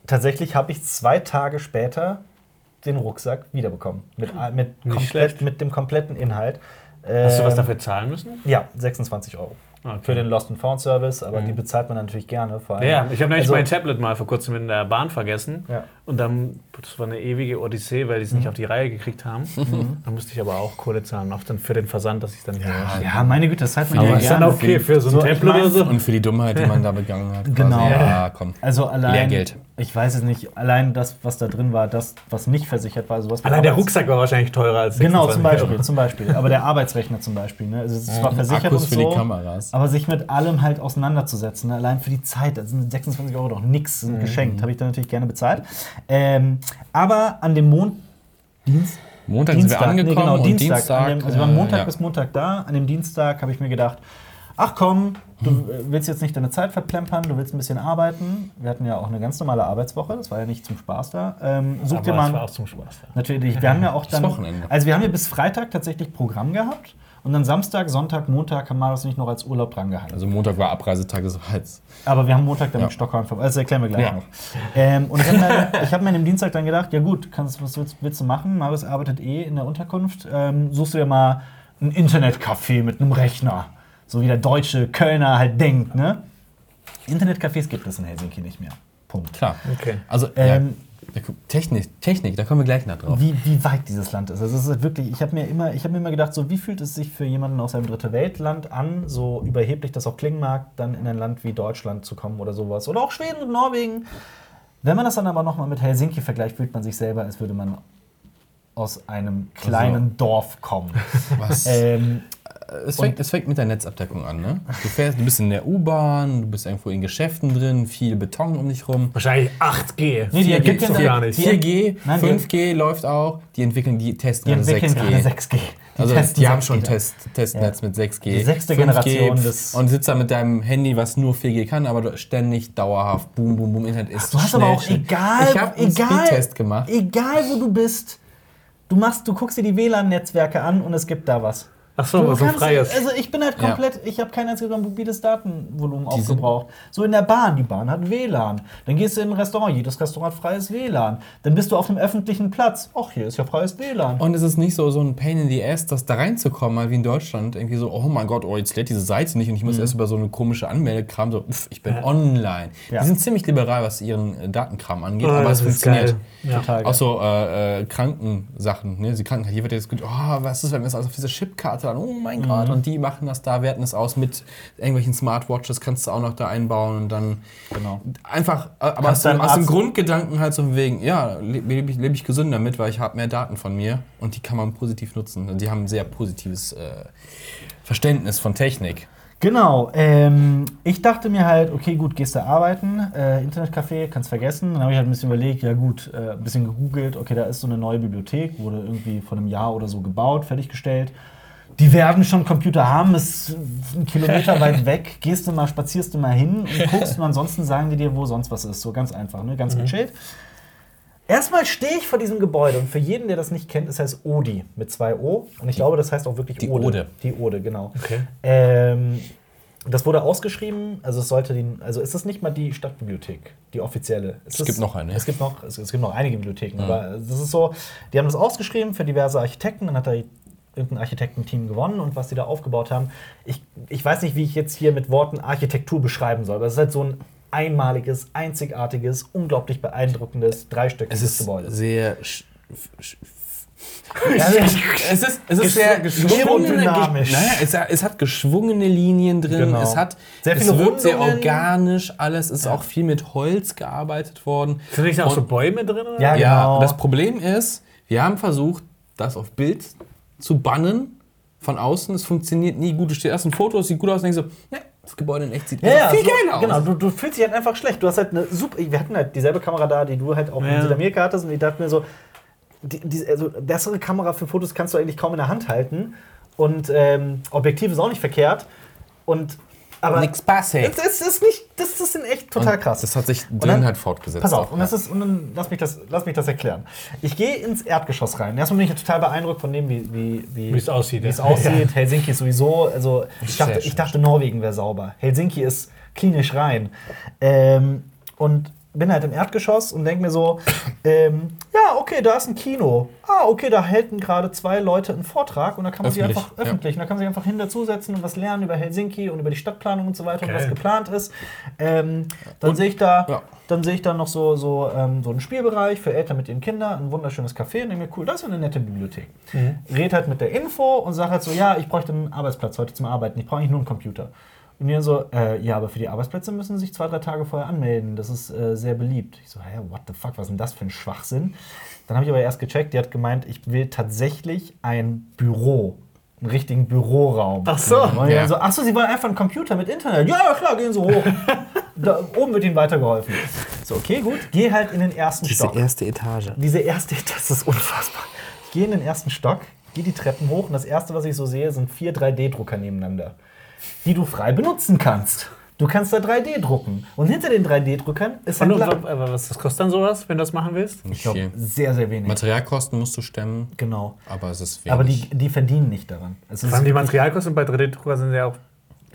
[SPEAKER 1] tatsächlich habe ich zwei Tage später den Rucksack wiederbekommen. Mit, a- mit, komplett, mit dem kompletten Inhalt.
[SPEAKER 3] Hast du was
[SPEAKER 1] Ähm,
[SPEAKER 3] dafür zahlen müssen?
[SPEAKER 1] Ja, 26 Euro.
[SPEAKER 3] Okay.
[SPEAKER 1] Für den Lost and Found Service, aber die bezahlt man natürlich gerne.
[SPEAKER 3] Ja, ich habe nämlich
[SPEAKER 1] Also-
[SPEAKER 3] mein Tablet mal vor kurzem in der Bahn vergessen.
[SPEAKER 1] Ja.
[SPEAKER 3] Und dann, das war eine ewige Odyssee, weil die es nicht auf die Reihe gekriegt haben. Dann musste ich aber auch Kohle zahlen, auch dann für den Versand, dass ich dann hier.
[SPEAKER 1] Ja, meine Güte, das zahlt man
[SPEAKER 2] Aber
[SPEAKER 1] ja
[SPEAKER 3] ist dann
[SPEAKER 1] gerne.
[SPEAKER 3] okay für so ein
[SPEAKER 1] mein-
[SPEAKER 3] oder so.
[SPEAKER 2] Und für die Dummheit, die man da begangen hat.
[SPEAKER 1] Genau.
[SPEAKER 2] Quasi. Ja, komm.
[SPEAKER 1] Also allein,
[SPEAKER 2] Lehrgeld.
[SPEAKER 1] ich weiß es nicht, allein das, was da drin war, das, was nicht versichert war, sowas
[SPEAKER 3] Allein der Rucksack war wahrscheinlich teurer als
[SPEAKER 1] Genau,
[SPEAKER 3] 26
[SPEAKER 1] zum Beispiel,
[SPEAKER 3] Euro.
[SPEAKER 1] zum Beispiel. Aber der Arbeitsrechner zum Beispiel. Ne? Also es ist zwar versichert
[SPEAKER 2] Akkus
[SPEAKER 1] und
[SPEAKER 2] für
[SPEAKER 1] so,
[SPEAKER 2] die Kameras.
[SPEAKER 1] aber sich mit allem halt auseinanderzusetzen, ne? allein für die Zeit, das sind 26 Euro doch nix, sind geschenkt, habe ich dann natürlich gerne bezahlt. Ähm, aber an dem Mond, Dienst,
[SPEAKER 2] Montag sind wir
[SPEAKER 1] Dienstag,
[SPEAKER 2] angekommen
[SPEAKER 1] nee, genau,
[SPEAKER 2] und
[SPEAKER 1] Dienstag.
[SPEAKER 2] Dienstag.
[SPEAKER 1] an dem, also wir waren
[SPEAKER 2] äh,
[SPEAKER 1] Montag
[SPEAKER 2] ja.
[SPEAKER 1] bis Montag da. An dem Dienstag habe ich mir gedacht, ach komm, du willst jetzt nicht deine Zeit verplempern, du willst ein bisschen arbeiten. Wir hatten ja auch eine ganz normale Arbeitswoche, das war ja nicht zum Spaß da. Ähm, such dir mal
[SPEAKER 3] war auch zum Spaß.
[SPEAKER 1] Natürlich, wir haben ja auch dann.
[SPEAKER 2] Wochenende.
[SPEAKER 1] Also wir haben ja bis Freitag tatsächlich Programm gehabt. Und dann Samstag, Sonntag, Montag haben Marius nicht noch als Urlaub dran gehalten.
[SPEAKER 2] Also Montag war Abreisetag des Heiz.
[SPEAKER 1] Aber wir haben Montag dann
[SPEAKER 2] Ja.
[SPEAKER 1] mit Stockholm. Also das erklären wir gleich
[SPEAKER 2] Ja.
[SPEAKER 1] noch. Ähm, und ich habe mir, hab mir an dem Dienstag dann gedacht, ja gut, kannst, was willst, willst du machen? Marius arbeitet eh in der Unterkunft. Ähm, suchst du dir mal ein Internetcafé mit einem Rechner. So wie der deutsche Kölner halt denkt, ne? Internetcafés gibt es in Helsinki nicht mehr. Punkt.
[SPEAKER 2] Klar.
[SPEAKER 3] Okay.
[SPEAKER 2] Also
[SPEAKER 1] Ähm,
[SPEAKER 2] ja, Technik, Technik, da kommen wir gleich noch drauf.
[SPEAKER 1] wie, wie weit dieses Land ist. Also es ist halt wirklich, ich habe mir, immer- ich hab mir immer gedacht, so wie fühlt es sich für jemanden aus einem dritte Weltland an, so überheblich das auch klingen mag, dann in ein Land wie Deutschland zu kommen oder sowas. Oder auch Schweden und Norwegen. Wenn man das dann aber nochmal mit Helsinki vergleicht, fühlt man sich selber, als würde man aus einem kleinen Dorf kommen.
[SPEAKER 2] Was?
[SPEAKER 1] ähm,
[SPEAKER 2] es, fängt, es fängt mit der Netzabdeckung an, ne? Du, fährst, du bist in der U-Bahn, du bist irgendwo in Geschäften drin, viel Beton um dich rum.
[SPEAKER 3] Wahrscheinlich 8G.
[SPEAKER 1] Nee, die
[SPEAKER 3] 4G
[SPEAKER 1] entwickeln
[SPEAKER 3] gibt's doch
[SPEAKER 1] da-
[SPEAKER 3] gar nicht.
[SPEAKER 1] die-
[SPEAKER 2] 4G,
[SPEAKER 1] Nein, die-
[SPEAKER 2] 5G läuft auch, die entwickeln, die testen
[SPEAKER 1] die entwickeln
[SPEAKER 2] 6G.
[SPEAKER 1] gerade 6G. Die
[SPEAKER 2] Also die haben
[SPEAKER 1] 6G
[SPEAKER 2] schon. Test, Testnetz mit 6G.
[SPEAKER 1] Die sechste
[SPEAKER 2] 5G,
[SPEAKER 1] Generation des-
[SPEAKER 2] Und sitzt da mit deinem Handy, was nur 4G kann, aber du ständig dauerhaft boom, boom, boom, Internet ist
[SPEAKER 1] Du hast
[SPEAKER 2] schnell,
[SPEAKER 1] aber auch
[SPEAKER 2] schnell.
[SPEAKER 1] egal,
[SPEAKER 2] Ich habe einen
[SPEAKER 1] egal,
[SPEAKER 2] Speedtest gemacht.
[SPEAKER 1] egal wo du bist, du machst, du guckst dir die WLAN-Netzwerke an und es gibt da was.
[SPEAKER 3] Ach so,
[SPEAKER 1] Du
[SPEAKER 3] was so ein
[SPEAKER 1] kannst-
[SPEAKER 3] freies.
[SPEAKER 1] Also ich bin halt
[SPEAKER 2] Ja.
[SPEAKER 1] komplett, ich habe kein einziges mobiles Datenvolumen
[SPEAKER 2] Die
[SPEAKER 1] aufgebraucht. So in der Bahn, die Bahn hat WLAN. Dann gehst du in ein Restaurant, jedes Restaurant hat freies WLAN. Dann bist du auf einem öffentlichen Platz. Ach, hier ist ja freies WLAN.
[SPEAKER 2] Und es ist nicht so, so ein Pain in the Ass, das da reinzukommen, mal wie in Deutschland. Irgendwie so, oh mein Gott, oh, jetzt lädt diese Seite nicht und ich muss
[SPEAKER 1] Mhm.
[SPEAKER 2] erst über so eine komische Anmeldekram, so, uff, ich bin online.
[SPEAKER 1] Ja.
[SPEAKER 2] Die sind ziemlich liberal, was ihren äh, Datenkram angeht,
[SPEAKER 3] Oh,
[SPEAKER 2] aber es funktioniert.
[SPEAKER 3] geil. Ja.
[SPEAKER 1] Total
[SPEAKER 2] Auch so äh, äh, Krankensachen, ne? Die Krankenkasse, hier wird jetzt gut, oh, was ist, wenn wir das alles auf diese Chipkarte dann, oh mein Gott,
[SPEAKER 1] Mhm.
[SPEAKER 2] und die machen das da, werten es aus mit irgendwelchen Smartwatches, kannst du auch noch da einbauen und dann
[SPEAKER 1] Genau.
[SPEAKER 2] einfach, äh, aber aus, dem- aus dem Grundgedanken halt so wegen, ja, le- lebe ich, lebe ich gesund damit, weil ich habe mehr Daten von mir und die kann man positiv nutzen. Und die haben ein sehr positives äh, Verständnis von Technik.
[SPEAKER 1] Genau. Ähm, ich dachte mir halt, okay, gut, gehst du arbeiten, äh, Internetcafé, kannst vergessen. Dann habe ich halt ein bisschen überlegt, ja gut, äh, ein bisschen gegoogelt, okay, da ist so eine neue Bibliothek, wurde irgendwie vor einem Jahr oder so gebaut, fertiggestellt. Die werden schon Computer haben, ist ein Kilometer weit weg. Gehst du mal, spazierst du mal hin und guckst und ansonsten sagen die dir, wo sonst was ist. So ganz einfach, ne? ganz gechillt. Erstmal stehe ich vor diesem Gebäude und für jeden, der das nicht kennt, es heißt Odi mit zwei O. Und ich glaube, das heißt auch wirklich
[SPEAKER 2] die
[SPEAKER 1] Ode.
[SPEAKER 2] Ode.
[SPEAKER 1] Die Ode, genau.
[SPEAKER 3] Okay.
[SPEAKER 1] Ähm, das wurde ausgeschrieben, also es sollte den, also ist das nicht mal die Stadtbibliothek, die offizielle.
[SPEAKER 2] Es gibt noch eine.
[SPEAKER 1] Es gibt noch, es, es gibt noch einige Bibliotheken, aber das ist so, die haben das ausgeschrieben für diverse Architekten, dann hat da irgendein Architektenteam gewonnen und was die da aufgebaut haben. Ich, ich weiß nicht, wie ich jetzt hier mit Worten Architektur beschreiben soll, aber es ist halt so ein einmaliges, einzigartiges, unglaublich beeindruckendes,
[SPEAKER 2] Es
[SPEAKER 1] dreistöckiges
[SPEAKER 2] ist
[SPEAKER 1] Gebäude.
[SPEAKER 2] sehr. sch- sch-
[SPEAKER 1] Ja,
[SPEAKER 2] Es ist, es ist sehr geschwungene. Naja, es, es hat geschwungene Linien drin.
[SPEAKER 1] Genau.
[SPEAKER 2] Es hat
[SPEAKER 1] Sehr viele
[SPEAKER 2] es wirkt sehr organisch. Alles ist auch viel mit Holz gearbeitet worden.
[SPEAKER 3] Sind nicht auch so Bäume drin? Oder?
[SPEAKER 1] Ja,
[SPEAKER 2] Ja,
[SPEAKER 1] genau.
[SPEAKER 2] das Problem ist, wir haben versucht, das auf Bild zu bannen von außen. Es funktioniert nie gut. Du stehst erst ein Foto, es sieht gut aus und denkst so, ne, das Gebäude in echt sieht
[SPEAKER 1] Ja, ja,
[SPEAKER 2] viel
[SPEAKER 1] so,
[SPEAKER 2] geiler aus.
[SPEAKER 1] Genau, du, du fühlst dich halt einfach schlecht. Du hast halt eine super. Wir hatten halt dieselbe Kamera da, die du halt auch in
[SPEAKER 3] Ja.
[SPEAKER 1] Südamerika hattest. Und ich dachte mir so, die, die, also bessere Kamera für Fotos kannst du eigentlich kaum in der Hand halten. Und ähm, Objektiv ist auch nicht verkehrt. Und aber
[SPEAKER 2] Nix passiert.
[SPEAKER 1] Das, das ist nicht, das ist in echt total
[SPEAKER 2] Und
[SPEAKER 1] krass.
[SPEAKER 2] Das hat sich drin
[SPEAKER 1] dann-
[SPEAKER 2] halt fortgesetzt.
[SPEAKER 1] Pass auf,
[SPEAKER 2] auch,
[SPEAKER 1] und, das ist, und dann lass mich, das, lass mich das erklären. Ich gehe ins Erdgeschoss rein. Erstmal bin ich total beeindruckt von dem, wie, wie, wie,
[SPEAKER 3] Wie es aussieht,
[SPEAKER 1] Wie es
[SPEAKER 3] ja.
[SPEAKER 1] aussieht. Helsinki ist sowieso. Also ich dachte, ich dachte Norwegen wäre sauber. Helsinki ist klinisch rein. Ähm, und bin halt im Erdgeschoss und denke mir so, ähm, ja, okay, da ist ein Kino. Ah, okay, da halten gerade zwei Leute einen Vortrag und da kann man sich
[SPEAKER 2] Öffentlich,
[SPEAKER 1] einfach öffentlich, und da kann man sich einfach hin dazusetzen und was lernen über Helsinki und über die Stadtplanung und so weiter und
[SPEAKER 3] Geil.
[SPEAKER 1] was geplant ist. Ähm, dann
[SPEAKER 2] Und-
[SPEAKER 1] sehe ich da,
[SPEAKER 2] ja.
[SPEAKER 1] dann sehe ich da noch so, so, ähm, so einen Spielbereich für Eltern mit ihren Kindern, ein wunderschönes Café und denke mir, cool, das ist eine nette Bibliothek. Red halt mit der Info und sage halt so, ja, ich bräuchte einen Arbeitsplatz heute zum Arbeiten, ich brauche eigentlich nur einen Computer. Und die dann so, äh, ja, aber für die Arbeitsplätze müssen Sie sich zwei, drei Tage vorher anmelden. Das ist äh, sehr beliebt. Ich so, hä, what the fuck, was ist denn das für ein Schwachsinn? Dann habe ich aber erst gecheckt, die hat gemeint, ich will tatsächlich ein Büro. Einen richtigen Büroraum.
[SPEAKER 3] Ach so.
[SPEAKER 2] Ja.
[SPEAKER 1] so, ach so, Sie wollen einfach einen Computer mit Internet? Ja, klar, gehen Sie hoch. da, oben wird Ihnen weitergeholfen. So, okay, gut. Geh halt in den ersten Stock.
[SPEAKER 2] erste Etage.
[SPEAKER 1] Diese erste, das ist unfassbar. Ich gehe in den ersten Stock, gehe die Treppen hoch und das erste, was ich so sehe, sind vier 3D-Drucker nebeneinander, die du frei benutzen kannst. Du kannst da 3D drucken. Und hinter den 3D-Druckern ist ein
[SPEAKER 3] Und, aber was das kostet dann sowas, wenn du das machen willst?
[SPEAKER 2] Nicht
[SPEAKER 1] ich glaub,
[SPEAKER 2] viel.
[SPEAKER 1] sehr, sehr wenig.
[SPEAKER 2] Materialkosten musst du stemmen,
[SPEAKER 1] Genau.
[SPEAKER 2] aber es ist wenig.
[SPEAKER 1] Aber die, die verdienen nicht daran. Es ist
[SPEAKER 3] Vor allem die Materialkosten bei 3D-Drucker sind ja auch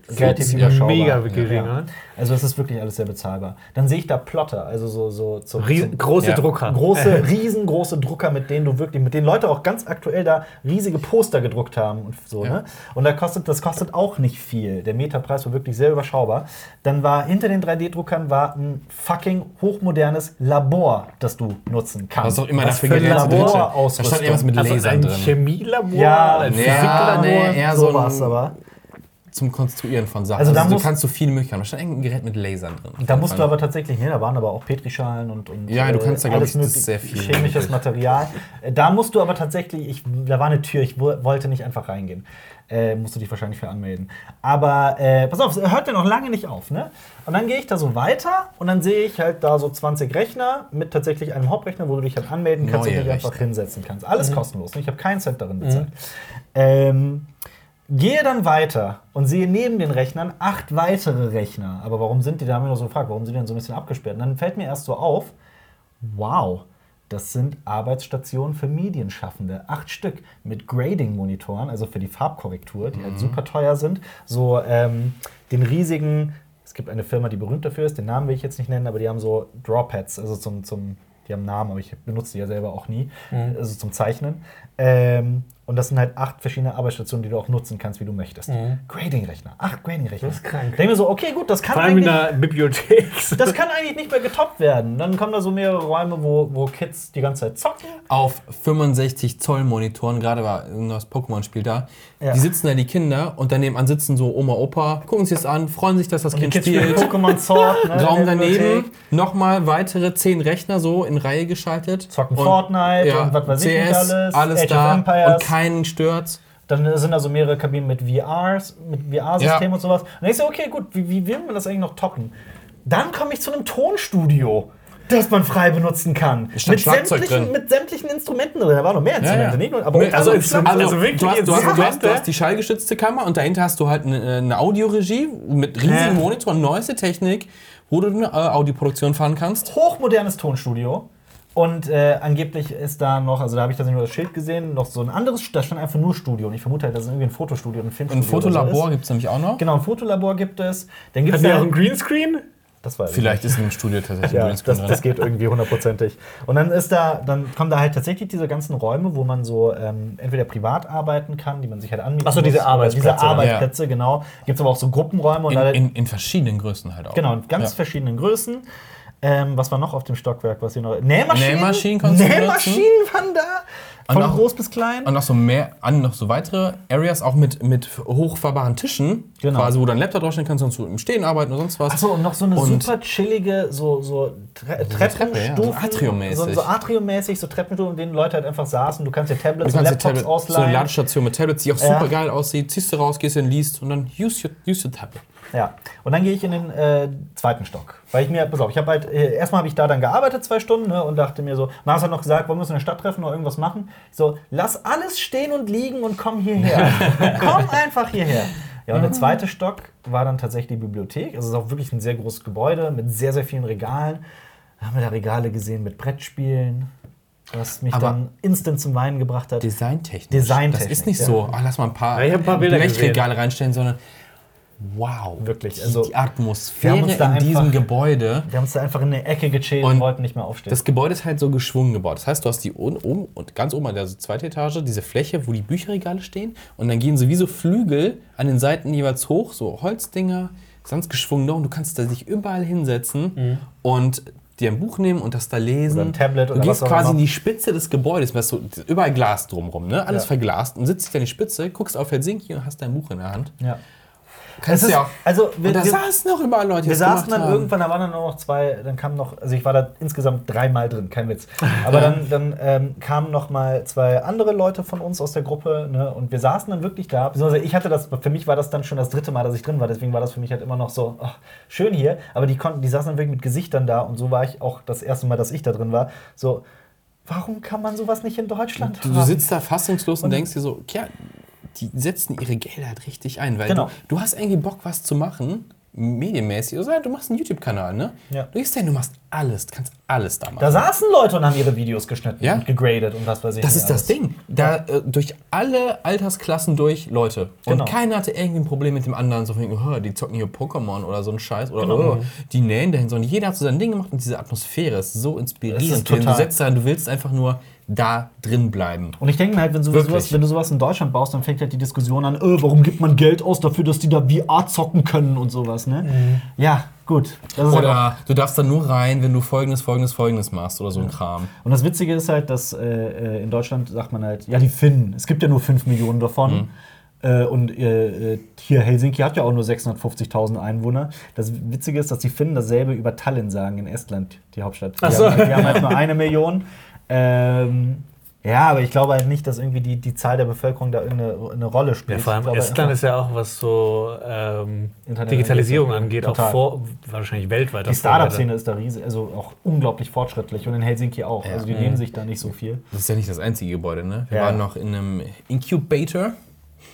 [SPEAKER 1] relativ
[SPEAKER 3] mega
[SPEAKER 1] überschaubar.
[SPEAKER 3] gering,
[SPEAKER 1] Ja.
[SPEAKER 3] ne?
[SPEAKER 1] Also es ist wirklich alles sehr bezahlbar. Dann sehe ich da Plotter, also so, so zum,
[SPEAKER 3] Ries
[SPEAKER 1] zum
[SPEAKER 3] große
[SPEAKER 2] Ja.
[SPEAKER 3] Drucker.
[SPEAKER 1] große, riesengroße Drucker, mit denen du wirklich, mit denen Leute auch ganz aktuell da riesige Poster gedruckt haben und so,
[SPEAKER 2] Ja.
[SPEAKER 1] ne? Und da kostet, das kostet auch nicht viel. Der Meterpreis war wirklich sehr überschaubar. Dann war hinter den 3D-Druckern war ein fucking hochmodernes Labor, das du nutzen kannst.
[SPEAKER 2] Was auch immer dafür
[SPEAKER 1] für
[SPEAKER 2] drin sind. Da stand irgendwas mit
[SPEAKER 3] Also
[SPEAKER 2] Lasern
[SPEAKER 3] ein
[SPEAKER 2] drin.
[SPEAKER 3] Chemielabor,
[SPEAKER 1] Ja,
[SPEAKER 3] ein Physiklabor.
[SPEAKER 2] nee, eher so
[SPEAKER 1] sowas
[SPEAKER 2] ein-
[SPEAKER 1] aber.
[SPEAKER 2] Zum Konstruieren von Sachen.
[SPEAKER 1] Also
[SPEAKER 2] Also,
[SPEAKER 1] da
[SPEAKER 2] du
[SPEAKER 1] muss-
[SPEAKER 2] kannst so viele Möglichkeiten. Da stand irgendein Gerät mit Lasern drin.
[SPEAKER 1] Da musst du aber tatsächlich, ne, da waren aber auch Petrischalen und, und
[SPEAKER 2] Ja, du kannst da, glaub
[SPEAKER 1] alles
[SPEAKER 2] ich, sehr viel
[SPEAKER 1] chemisches. Material. Äh, Da musst du aber tatsächlich, ich, da war eine Tür, ich wo- wollte nicht einfach reingehen. Äh, musst du dich wahrscheinlich für anmelden. Aber äh, pass auf, es hört ja noch lange nicht auf, ne? Und dann gehe ich da so weiter und dann sehe ich halt da so 20 Rechner mit tatsächlich einem Hauptrechner, wo du dich halt anmelden kannst
[SPEAKER 2] Neue
[SPEAKER 1] und dich einfach
[SPEAKER 2] Rechner.
[SPEAKER 1] hinsetzen kannst. Alles kostenlos. Ne? Ich habe keinen Cent darin bezahlt. Ähm, Gehe dann weiter und sehe neben den Rechnern acht weitere Rechner. Aber warum sind die, da haben wir noch so gefragt, warum sind die denn so ein bisschen abgesperrt? Und dann fällt mir erst so auf, wow, das sind Arbeitsstationen für Medienschaffende. Acht Stück mit Grading-Monitoren, also für die Farbkorrektur, die halt super teuer sind. So ähm, den riesigen, es gibt eine Firma, die berühmt dafür ist, den Namen will ich jetzt nicht nennen, aber die haben so Drawpads, also zum, zum die haben einen Namen, aber ich benutze die ja selber auch nie, also zum Zeichnen. Ähm, und das sind halt acht verschiedene Arbeitsstationen, die du auch nutzen kannst, wie du möchtest. Grading-Rechner, acht Grading-Rechner.
[SPEAKER 3] Das ist krank.
[SPEAKER 1] Denke mir so, okay, gut, das kann
[SPEAKER 3] Vor allem in der Bibliothek.
[SPEAKER 1] das kann eigentlich nicht mehr getoppt werden. Dann kommen da so mehrere Räume, wo, wo Kids die ganze Zeit zocken.
[SPEAKER 2] auf 65 Zoll Monitoren, gerade war neues Pokémon-Spiel da.
[SPEAKER 1] Ja.
[SPEAKER 2] Die sitzen da die Kinder und daneben an sitzen so Oma, Opa, gucken sich das an, freuen sich, dass das
[SPEAKER 1] Und
[SPEAKER 2] Kind
[SPEAKER 1] Kids spielen
[SPEAKER 2] spielt.
[SPEAKER 1] Pokémon Sword. Ne,
[SPEAKER 2] Raum daneben, nochmal weitere 10 Rechner so in Reihe geschaltet.
[SPEAKER 1] Zocken Fortnite und was weiß ich nicht
[SPEAKER 2] CS,
[SPEAKER 1] alles,
[SPEAKER 2] alles
[SPEAKER 1] Age of
[SPEAKER 2] da
[SPEAKER 1] Empires.
[SPEAKER 2] und keinen stört's.
[SPEAKER 1] Dann sind da so mehrere Kabinen mit VRs, mit VR-System
[SPEAKER 2] Ja.
[SPEAKER 1] und sowas. Und dann ich so, okay, gut, wie, wie will man das eigentlich noch toppen? Dann komme ich zu einem Tonstudio, das man frei benutzen kann. Mit sämtlichen,
[SPEAKER 2] drin.
[SPEAKER 1] mit sämtlichen Instrumenten drin. Da waren noch mehr Instrumente, nicht nur. Aber also,
[SPEAKER 2] also,
[SPEAKER 1] Instrumente-
[SPEAKER 2] also,
[SPEAKER 3] also wirklich
[SPEAKER 2] du, hast, du, hast, du, hast, du hast die schallgeschützte Kammer und dahinter hast du halt eine, eine Audioregie mit riesigen
[SPEAKER 1] Ja.
[SPEAKER 2] Monitoren, neueste Technik, wo du eine äh, Audioproduktion fahren kannst.
[SPEAKER 1] hochmodernes Tonstudio. Und äh, angeblich ist da noch, also da habe ich das nur das Schild gesehen, noch so ein anderes, da stand einfach nur Studio. Und ich vermute halt, dass es irgendwie ein Fotostudio und ein Filmstudio
[SPEAKER 2] Ein Fotolabor
[SPEAKER 1] so
[SPEAKER 2] gibt es nämlich auch noch.
[SPEAKER 1] ist. Genau, ein Fotolabor gibt es. Dann gibt es
[SPEAKER 3] Hat die auch einen Greenscreen?
[SPEAKER 1] das weiß ich
[SPEAKER 2] Vielleicht ist in dem Studio tatsächlich
[SPEAKER 1] Ja,
[SPEAKER 2] ein Greenscreen
[SPEAKER 1] das, das geht irgendwie hundertprozentig. Und dann ist da, dann kommen da halt tatsächlich diese ganzen Räume, wo man so ähm, entweder privat arbeiten kann, die man sich halt anmieten
[SPEAKER 3] Ach so, diese Arbeitsplätze.
[SPEAKER 1] Diese Arbeitsplätze, genau. Gibt es aber auch so Gruppenräume und
[SPEAKER 2] In, in, in verschiedenen Größen halt auch.
[SPEAKER 1] genau, in ganz
[SPEAKER 2] Ja.
[SPEAKER 1] verschiedenen Größen. Ähm, was war noch auf dem Stockwerk? Was hier noch? Nähmaschinen?
[SPEAKER 2] Nähmaschinen
[SPEAKER 1] Nähmaschinen waren da. Von
[SPEAKER 2] Und auch-
[SPEAKER 1] groß bis klein.
[SPEAKER 2] Und noch so mehr, an noch so weitere Areas auch mit, mit hochfahrbaren Tischen,
[SPEAKER 1] Genau.
[SPEAKER 2] quasi, wo du einen Laptop draufstellen kannst und du im Stehen arbeiten oder sonst was.
[SPEAKER 1] Achso, und noch so eine
[SPEAKER 2] Und-
[SPEAKER 1] super chillige, so, so Tre
[SPEAKER 2] Treppe, ja, so. Atriummäßig.
[SPEAKER 1] So, so Atriummäßig, so Treppenstufen, in denen Leute halt einfach saßen. Du kannst dir Tablets und
[SPEAKER 2] kannst
[SPEAKER 1] Laptops
[SPEAKER 2] Tablet, so eine
[SPEAKER 1] ausleihen.
[SPEAKER 2] Ladestation mit Tablets, die auch
[SPEAKER 1] Ja.
[SPEAKER 2] super geil aussieht. Ziehst du raus, gehst hin, liest und dann use your, use your Tablet.
[SPEAKER 1] Ja, und dann gehe ich in den äh, zweiten Stock. Weil ich mir, pass auf, ich habe halt, äh, erstmal habe ich da dann gearbeitet, zwei Stunden, ne, und dachte mir so, Mars hat noch gesagt, wollen wir uns in der Stadt treffen oder irgendwas machen? So, lass alles stehen und liegen und komm hierher. komm einfach hierher. Ja, und der zweite Stock war dann tatsächlich die Bibliothek. Also es ist auch wirklich ein sehr großes Gebäude mit sehr, sehr vielen Regalen. Da haben wir da Regale gesehen mit Brettspielen, was mich
[SPEAKER 2] Aber-
[SPEAKER 1] dann instant zum Weinen gebracht hat.
[SPEAKER 2] Designtechnisch.
[SPEAKER 1] Designtechnisch,
[SPEAKER 2] Das ist nicht
[SPEAKER 1] ja.
[SPEAKER 2] so, ach, lass mal ein paar
[SPEAKER 3] Ja, ich hab ein paar Bilder
[SPEAKER 2] Blechregale reinstellen, sondern wow.
[SPEAKER 1] Wirklich,
[SPEAKER 2] Die,
[SPEAKER 1] also,
[SPEAKER 2] die
[SPEAKER 1] wir haben
[SPEAKER 2] Atmosphäre in
[SPEAKER 1] da
[SPEAKER 2] diesem
[SPEAKER 1] einfach-
[SPEAKER 2] Gebäude.
[SPEAKER 1] Wir haben uns da einfach in eine Ecke gechillt und, wollten nicht mehr aufstehen.
[SPEAKER 2] Das Gebäude ist halt so geschwungen gebaut. Das heißt, du hast die oben, oben und ganz oben an der zweiten Etage diese Fläche, wo die Bücherregale stehen. Und dann gehen so wie so Flügel an den Seiten jeweils hoch, so Holzdinger, ganz geschwungen. Und du kannst da dich überall hinsetzen und dir ein Buch nehmen und das da lesen.
[SPEAKER 1] Oder ein Tablet
[SPEAKER 2] du
[SPEAKER 1] oder
[SPEAKER 2] gehst
[SPEAKER 1] was auch
[SPEAKER 2] quasi in die Spitze des Gebäudes, weißt du, überall Glas drumrum, ne? Alles
[SPEAKER 1] Ja.
[SPEAKER 2] verglast und sitzt dich an die Spitze, guckst auf Helsinki und hast dein Buch in der Hand.
[SPEAKER 1] ja.
[SPEAKER 2] Kannst
[SPEAKER 1] Es ist-
[SPEAKER 2] ja
[SPEAKER 1] also, wir-
[SPEAKER 2] und da
[SPEAKER 1] wir-
[SPEAKER 2] saßen auch überall Leute,
[SPEAKER 1] Wir saßen dann
[SPEAKER 2] haben.
[SPEAKER 1] irgendwann, da waren dann nur noch zwei, dann kamen noch, also ich war da insgesamt dreimal drin, kein Witz. Aber dann, dann ähm, kamen noch mal zwei andere Leute von uns aus der Gruppe ne, und wir saßen dann wirklich da. Beziehungsweise ich hatte das, für mich war das dann schon das dritte Mal, dass ich drin war, deswegen war das für mich halt immer noch so, ach, schön hier. Aber die konnten, die saßen dann wirklich mit Gesichtern da und so war ich auch das erste Mal, dass ich da drin war. So, warum kann man sowas nicht in Deutschland
[SPEAKER 2] Du,
[SPEAKER 1] haben?
[SPEAKER 2] du sitzt da fassungslos und,
[SPEAKER 1] Und-
[SPEAKER 2] denkst dir so, ja, die setzen ihre Gelder halt richtig ein, weil
[SPEAKER 1] Genau.
[SPEAKER 2] du, du hast irgendwie Bock, was zu machen, medienmäßig. Also, du machst einen YouTube-Kanal, ne?
[SPEAKER 1] Ja.
[SPEAKER 2] Du gehst dahin, du machst alles, du kannst alles da machen.
[SPEAKER 1] da saßen Leute und haben ihre Videos geschnitten
[SPEAKER 2] Ja.
[SPEAKER 1] und gegradet und was weiß ich.
[SPEAKER 2] das ist das
[SPEAKER 1] alles.
[SPEAKER 2] Ding. Da äh, durch alle Altersklassen durch Leute. Und
[SPEAKER 1] Genau.
[SPEAKER 2] keiner hatte irgendwie ein Problem mit dem anderen, so von oh, die zocken hier Pokémon oder so ein Scheiß oder
[SPEAKER 1] Genau.
[SPEAKER 2] oh, die nähen dahin, sondern jeder hat so sein Ding gemacht und diese Atmosphäre ist so inspirierend.
[SPEAKER 1] Ist
[SPEAKER 2] du
[SPEAKER 1] total-
[SPEAKER 2] setzt da, du willst einfach nur da drin bleiben.
[SPEAKER 1] Und ich denke mir halt, wenn, so
[SPEAKER 2] Wirklich.
[SPEAKER 1] sowas, wenn du sowas in Deutschland baust, dann fängt halt die Diskussion an, äh, warum gibt man Geld aus dafür, dass die da VR zocken können und sowas, ne? Ja, gut. Ist halt
[SPEAKER 2] Oder du darfst da nur rein, wenn du folgendes, folgendes, folgendes machst oder so ein Kram.
[SPEAKER 1] und das Witzige ist halt, dass äh, äh, in Deutschland sagt man halt, ja, die Finnen, es gibt ja nur 5 Millionen davon. Und äh, äh, hier Helsinki hat ja auch nur 650.000 Einwohner. Das Witzige ist, dass die Finnen dasselbe über Tallinn sagen, in Estland, die Hauptstadt. Die,
[SPEAKER 3] so.
[SPEAKER 1] haben, halt, die haben halt nur eine Million. Ähm, ja, aber ich glaube halt nicht, dass irgendwie die, die Zahl der Bevölkerung da irgendeine eine Rolle spielt.
[SPEAKER 3] Ja, vor allem
[SPEAKER 1] glaube
[SPEAKER 3] Estland ist ja auch, was so ähm, Digitalisierung
[SPEAKER 1] angeht,
[SPEAKER 3] angeht, auch
[SPEAKER 1] total.
[SPEAKER 3] vor, wahrscheinlich weltweit.
[SPEAKER 1] Die Startup-Szene ist da riesig, also auch unglaublich fortschrittlich und in Helsinki auch.
[SPEAKER 2] Ja.
[SPEAKER 1] Also die nehmen sich da nicht so viel.
[SPEAKER 2] Das ist ja nicht das einzige Gebäude, ne? Wir
[SPEAKER 1] Ja.
[SPEAKER 2] waren noch in einem Incubator,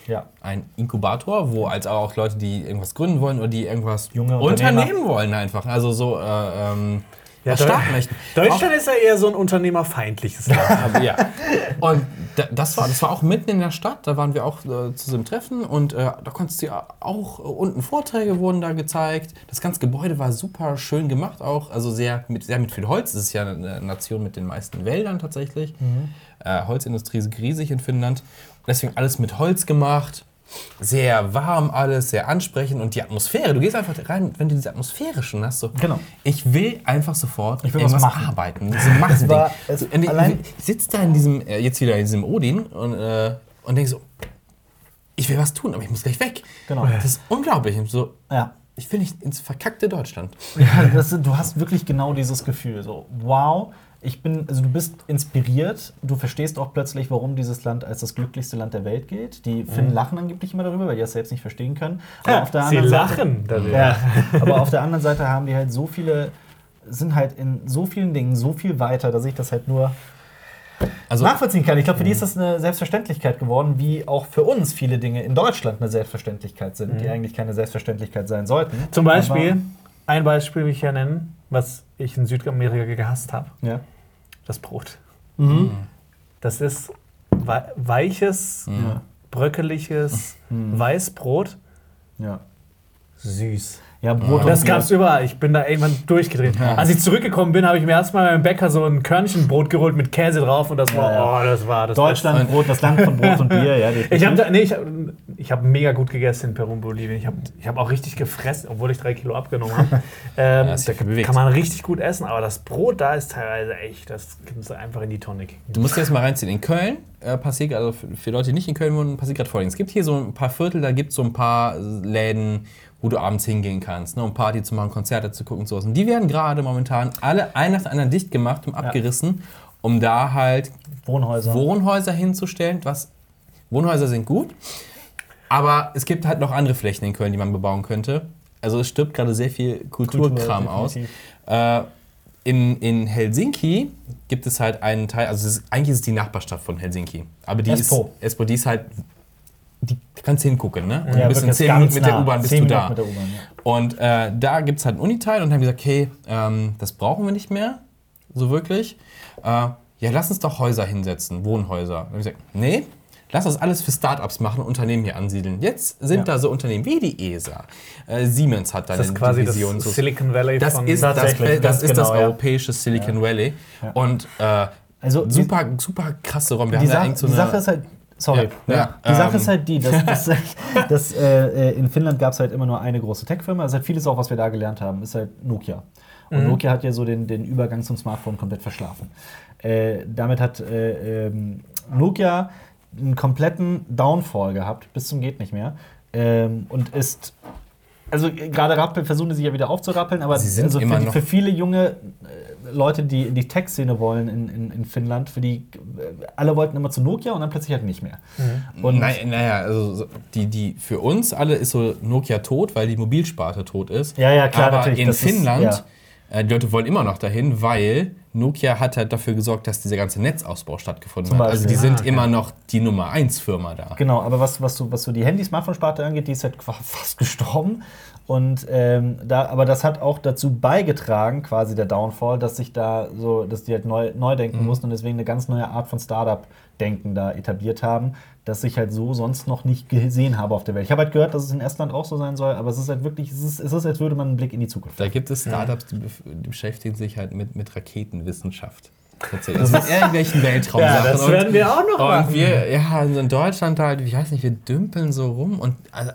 [SPEAKER 1] Ja.
[SPEAKER 2] ein Inkubator, wo als auch Leute, die irgendwas gründen wollen oder die irgendwas
[SPEAKER 1] Junge
[SPEAKER 2] unternehmen wollen einfach. Also so äh, ähm,
[SPEAKER 3] Ja,
[SPEAKER 2] starten möchten.
[SPEAKER 3] Deutschland ist ja eher so ein unternehmerfeindliches Land.
[SPEAKER 2] Aber ja. Und da, das, war, das war auch mitten in der Stadt, da waren wir auch äh, zu so einem Treffen und äh, da konntest du ja auch äh, unten Vorträge wurden da gezeigt. Das ganze Gebäude war super schön gemacht auch, also sehr mit, sehr mit viel Holz. Es ist ja eine Nation mit den meisten Wäldern tatsächlich. Äh, Holzindustrie ist riesig in Finnland. Deswegen alles mit Holz gemacht. Sehr warm alles, sehr ansprechend und die Atmosphäre. Du gehst einfach rein, wenn du diese Atmosphäre schon hast. So,
[SPEAKER 1] Genau.
[SPEAKER 2] Ich will einfach sofort
[SPEAKER 1] Ich will was
[SPEAKER 2] irgendwas
[SPEAKER 1] machen.
[SPEAKER 2] arbeiten. Diese machen
[SPEAKER 1] war- es-
[SPEAKER 2] und ich-
[SPEAKER 1] allein-
[SPEAKER 2] ich sitze da in diesem, äh, jetzt wieder in diesem Odin und, äh, und denke so, ich will was tun, aber ich muss gleich weg.
[SPEAKER 1] Genau.
[SPEAKER 2] Das ist unglaublich. Und So,
[SPEAKER 1] Ja.
[SPEAKER 2] ich will nicht ins verkackte Deutschland.
[SPEAKER 1] ja das, du hast wirklich genau dieses Gefühl. So, wow, ich bin, also du bist inspiriert, du verstehst auch plötzlich, warum dieses Land als das glücklichste Land der Welt gilt. Die Finnen lachen angeblich immer darüber, weil die das selbst nicht verstehen können. Aber auf der
[SPEAKER 3] Sie
[SPEAKER 1] anderen Seite-
[SPEAKER 3] lachen darüber.
[SPEAKER 1] Ja, aber auf der anderen Seite haben die halt so viele, sind halt in so vielen Dingen so viel weiter, dass ich das halt nur
[SPEAKER 2] Also,
[SPEAKER 1] nachvollziehen kann. Ich glaube, für die ist das eine Selbstverständlichkeit geworden, wie auch für uns viele Dinge in Deutschland eine Selbstverständlichkeit sind, die eigentlich keine Selbstverständlichkeit sein sollten.
[SPEAKER 3] Zum Beispiel,
[SPEAKER 1] Aber,
[SPEAKER 3] ein Beispiel will ich ja nennen, was ich in Südamerika gehasst habe:
[SPEAKER 1] ja.
[SPEAKER 3] Das Brot.
[SPEAKER 1] Mhm.
[SPEAKER 3] Das ist wei weiches,
[SPEAKER 1] Ja.
[SPEAKER 3] bröckeliges Weißbrot,
[SPEAKER 1] Ja.
[SPEAKER 3] süß.
[SPEAKER 1] Ja, Brot
[SPEAKER 3] Das
[SPEAKER 1] und
[SPEAKER 3] gab's überall. Ich bin da irgendwann durchgedreht. Als ich zurückgekommen bin, habe ich mir erstmal beim Bäcker so ein Körnchenbrot geholt mit Käse drauf und das war,
[SPEAKER 1] Ja,
[SPEAKER 3] oh, das war das
[SPEAKER 1] Deutschland, Brot, das Land von Brot und Bier. Ja.
[SPEAKER 3] Ich habe nee, ich hab, ich hab mega gut gegessen in Peru und Bolivien. Ich habe ich hab auch richtig gefressen, obwohl ich drei Kilo abgenommen habe. ähm,
[SPEAKER 2] Ja, ist
[SPEAKER 3] da
[SPEAKER 2] ja
[SPEAKER 3] kann man richtig gut essen, aber das Brot da ist teilweise echt, das kannst du einfach in die kicken.
[SPEAKER 2] du musst das mal reinziehen. In Köln äh, passiert, also für, Leute, die nicht in Köln wohnen, passiert gerade Folgendes. Es gibt hier so ein paar Viertel, da gibt es so ein paar Läden, wo du abends hingehen kannst, ne, um Party zu machen, Konzerte zu gucken und sowas. Und die werden gerade momentan alle ein nach dem anderen dicht gemacht und abgerissen, um da halt
[SPEAKER 1] Wohnhäuser.
[SPEAKER 2] Wohnhäuser hinzustellen. Was Wohnhäuser sind gut, aber es gibt halt noch andere Flächen in Köln, die man bebauen könnte. Also es stirbt gerade sehr viel Kulturkram
[SPEAKER 1] Kultur,
[SPEAKER 2] aus. Äh, in, in Helsinki gibt es halt einen Teil, also ist, eigentlich ist es die Nachbarstadt von Helsinki. Aber die
[SPEAKER 1] Espoo.
[SPEAKER 2] ist Espoo, die ist halt, die kannst hingucken, ne? Und
[SPEAKER 1] Ja,
[SPEAKER 2] ein bisschen zehn Minuten mit der. U-Bahn bist du da.
[SPEAKER 1] Ja.
[SPEAKER 2] Und äh, da gibt es halt einen Uniteil und haben gesagt, okay, ähm, das brauchen wir nicht mehr, so wirklich. Äh, ja, lass uns doch Häuser hinsetzen, Wohnhäuser. Dann habe ich gesagt, nee, lass uns alles für Startups machen, Unternehmen hier ansiedeln. Jetzt sind
[SPEAKER 1] Ja.
[SPEAKER 2] da so Unternehmen wie die ESA. Äh, Siemens hat da
[SPEAKER 3] Das ist
[SPEAKER 2] eine
[SPEAKER 3] quasi das
[SPEAKER 2] Division.
[SPEAKER 3] Silicon Valley
[SPEAKER 2] das
[SPEAKER 3] von
[SPEAKER 2] ist das,
[SPEAKER 1] Tatsächlich,
[SPEAKER 2] das, ist das
[SPEAKER 1] genau, ja.
[SPEAKER 2] europäische Silicon Valley. Und äh,
[SPEAKER 1] Also,
[SPEAKER 2] super, super krasse Räume. Wir
[SPEAKER 1] die,
[SPEAKER 2] irgend so
[SPEAKER 1] die Sache ist halt. Sorry.
[SPEAKER 2] Ja, ja,
[SPEAKER 1] die Sache
[SPEAKER 2] ähm,
[SPEAKER 1] ist halt die, dass, dass, dass äh, in Finnland gab es halt immer nur eine große Tech-Firma. Also halt vieles auch, was wir da gelernt haben, ist halt Nokia. Und Nokia hat ja so den, den Übergang zum Smartphone komplett verschlafen. Äh, damit hat äh, ähm, Nokia einen kompletten Downfall gehabt, bis zum geht nicht mehr. Ähm, und ist also äh, gerade rappeln, versuchen die sich ja wieder aufzurappeln, aber
[SPEAKER 2] Sie sind
[SPEAKER 1] also für, für viele junge äh, Leute, die in die Tech-Szene wollen in, in, in Finnland, für die alle wollten immer zu Nokia und dann plötzlich halt nicht mehr. Und
[SPEAKER 2] Nein, naja, also so- die, die für uns alle ist so Nokia tot, weil die Mobilsparte tot ist.
[SPEAKER 1] Ja, ja, klar,
[SPEAKER 2] Aber
[SPEAKER 1] natürlich,
[SPEAKER 2] in
[SPEAKER 1] das ist-
[SPEAKER 2] Finnland,
[SPEAKER 1] ja.
[SPEAKER 2] äh, die Leute wollen immer noch dahin, weil Nokia hat halt dafür gesorgt, dass dieser ganze Netzausbau stattgefunden
[SPEAKER 1] Zum
[SPEAKER 2] hat. Also die sind
[SPEAKER 3] Ah, okay.
[SPEAKER 2] immer noch die Nummer 1 Firma da.
[SPEAKER 1] Genau, aber was, was, so, was so die Handy-Smartphone-Sparte angeht, die ist halt fast gestorben. Und ähm, da, aber das hat auch dazu beigetragen, quasi der Downfall, dass sich da so, dass die halt neu, neu denken mussten und deswegen eine ganz neue Art von Startup-Denken da etabliert haben, das ich halt so sonst noch nicht gesehen habe auf der Welt. Ich habe halt gehört, dass es in Estland auch so sein soll, aber es ist halt wirklich, es ist, es ist als würde man einen Blick in die Zukunft.
[SPEAKER 2] Da gibt es Startups, die, die beschäftigen sich halt mit, mit Raketenwissenschaft. Also mit irgendwelchen Weltraumsachen.
[SPEAKER 3] Ja, das
[SPEAKER 2] Und-
[SPEAKER 3] werden wir auch noch
[SPEAKER 2] Und
[SPEAKER 3] machen.
[SPEAKER 2] wir, ja, also in Deutschland halt, ich weiß nicht, wir dümpeln so rum und also,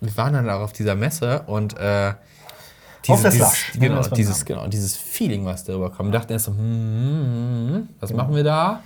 [SPEAKER 2] wir waren dann auch auf dieser Messe und äh,
[SPEAKER 1] Auf der
[SPEAKER 2] dieses,
[SPEAKER 1] wir
[SPEAKER 2] genau,
[SPEAKER 1] das
[SPEAKER 2] dieses, genau, dieses Feeling, was darüber kommt. Wir dachten erst so, hm, hm, hm, was machen wir da?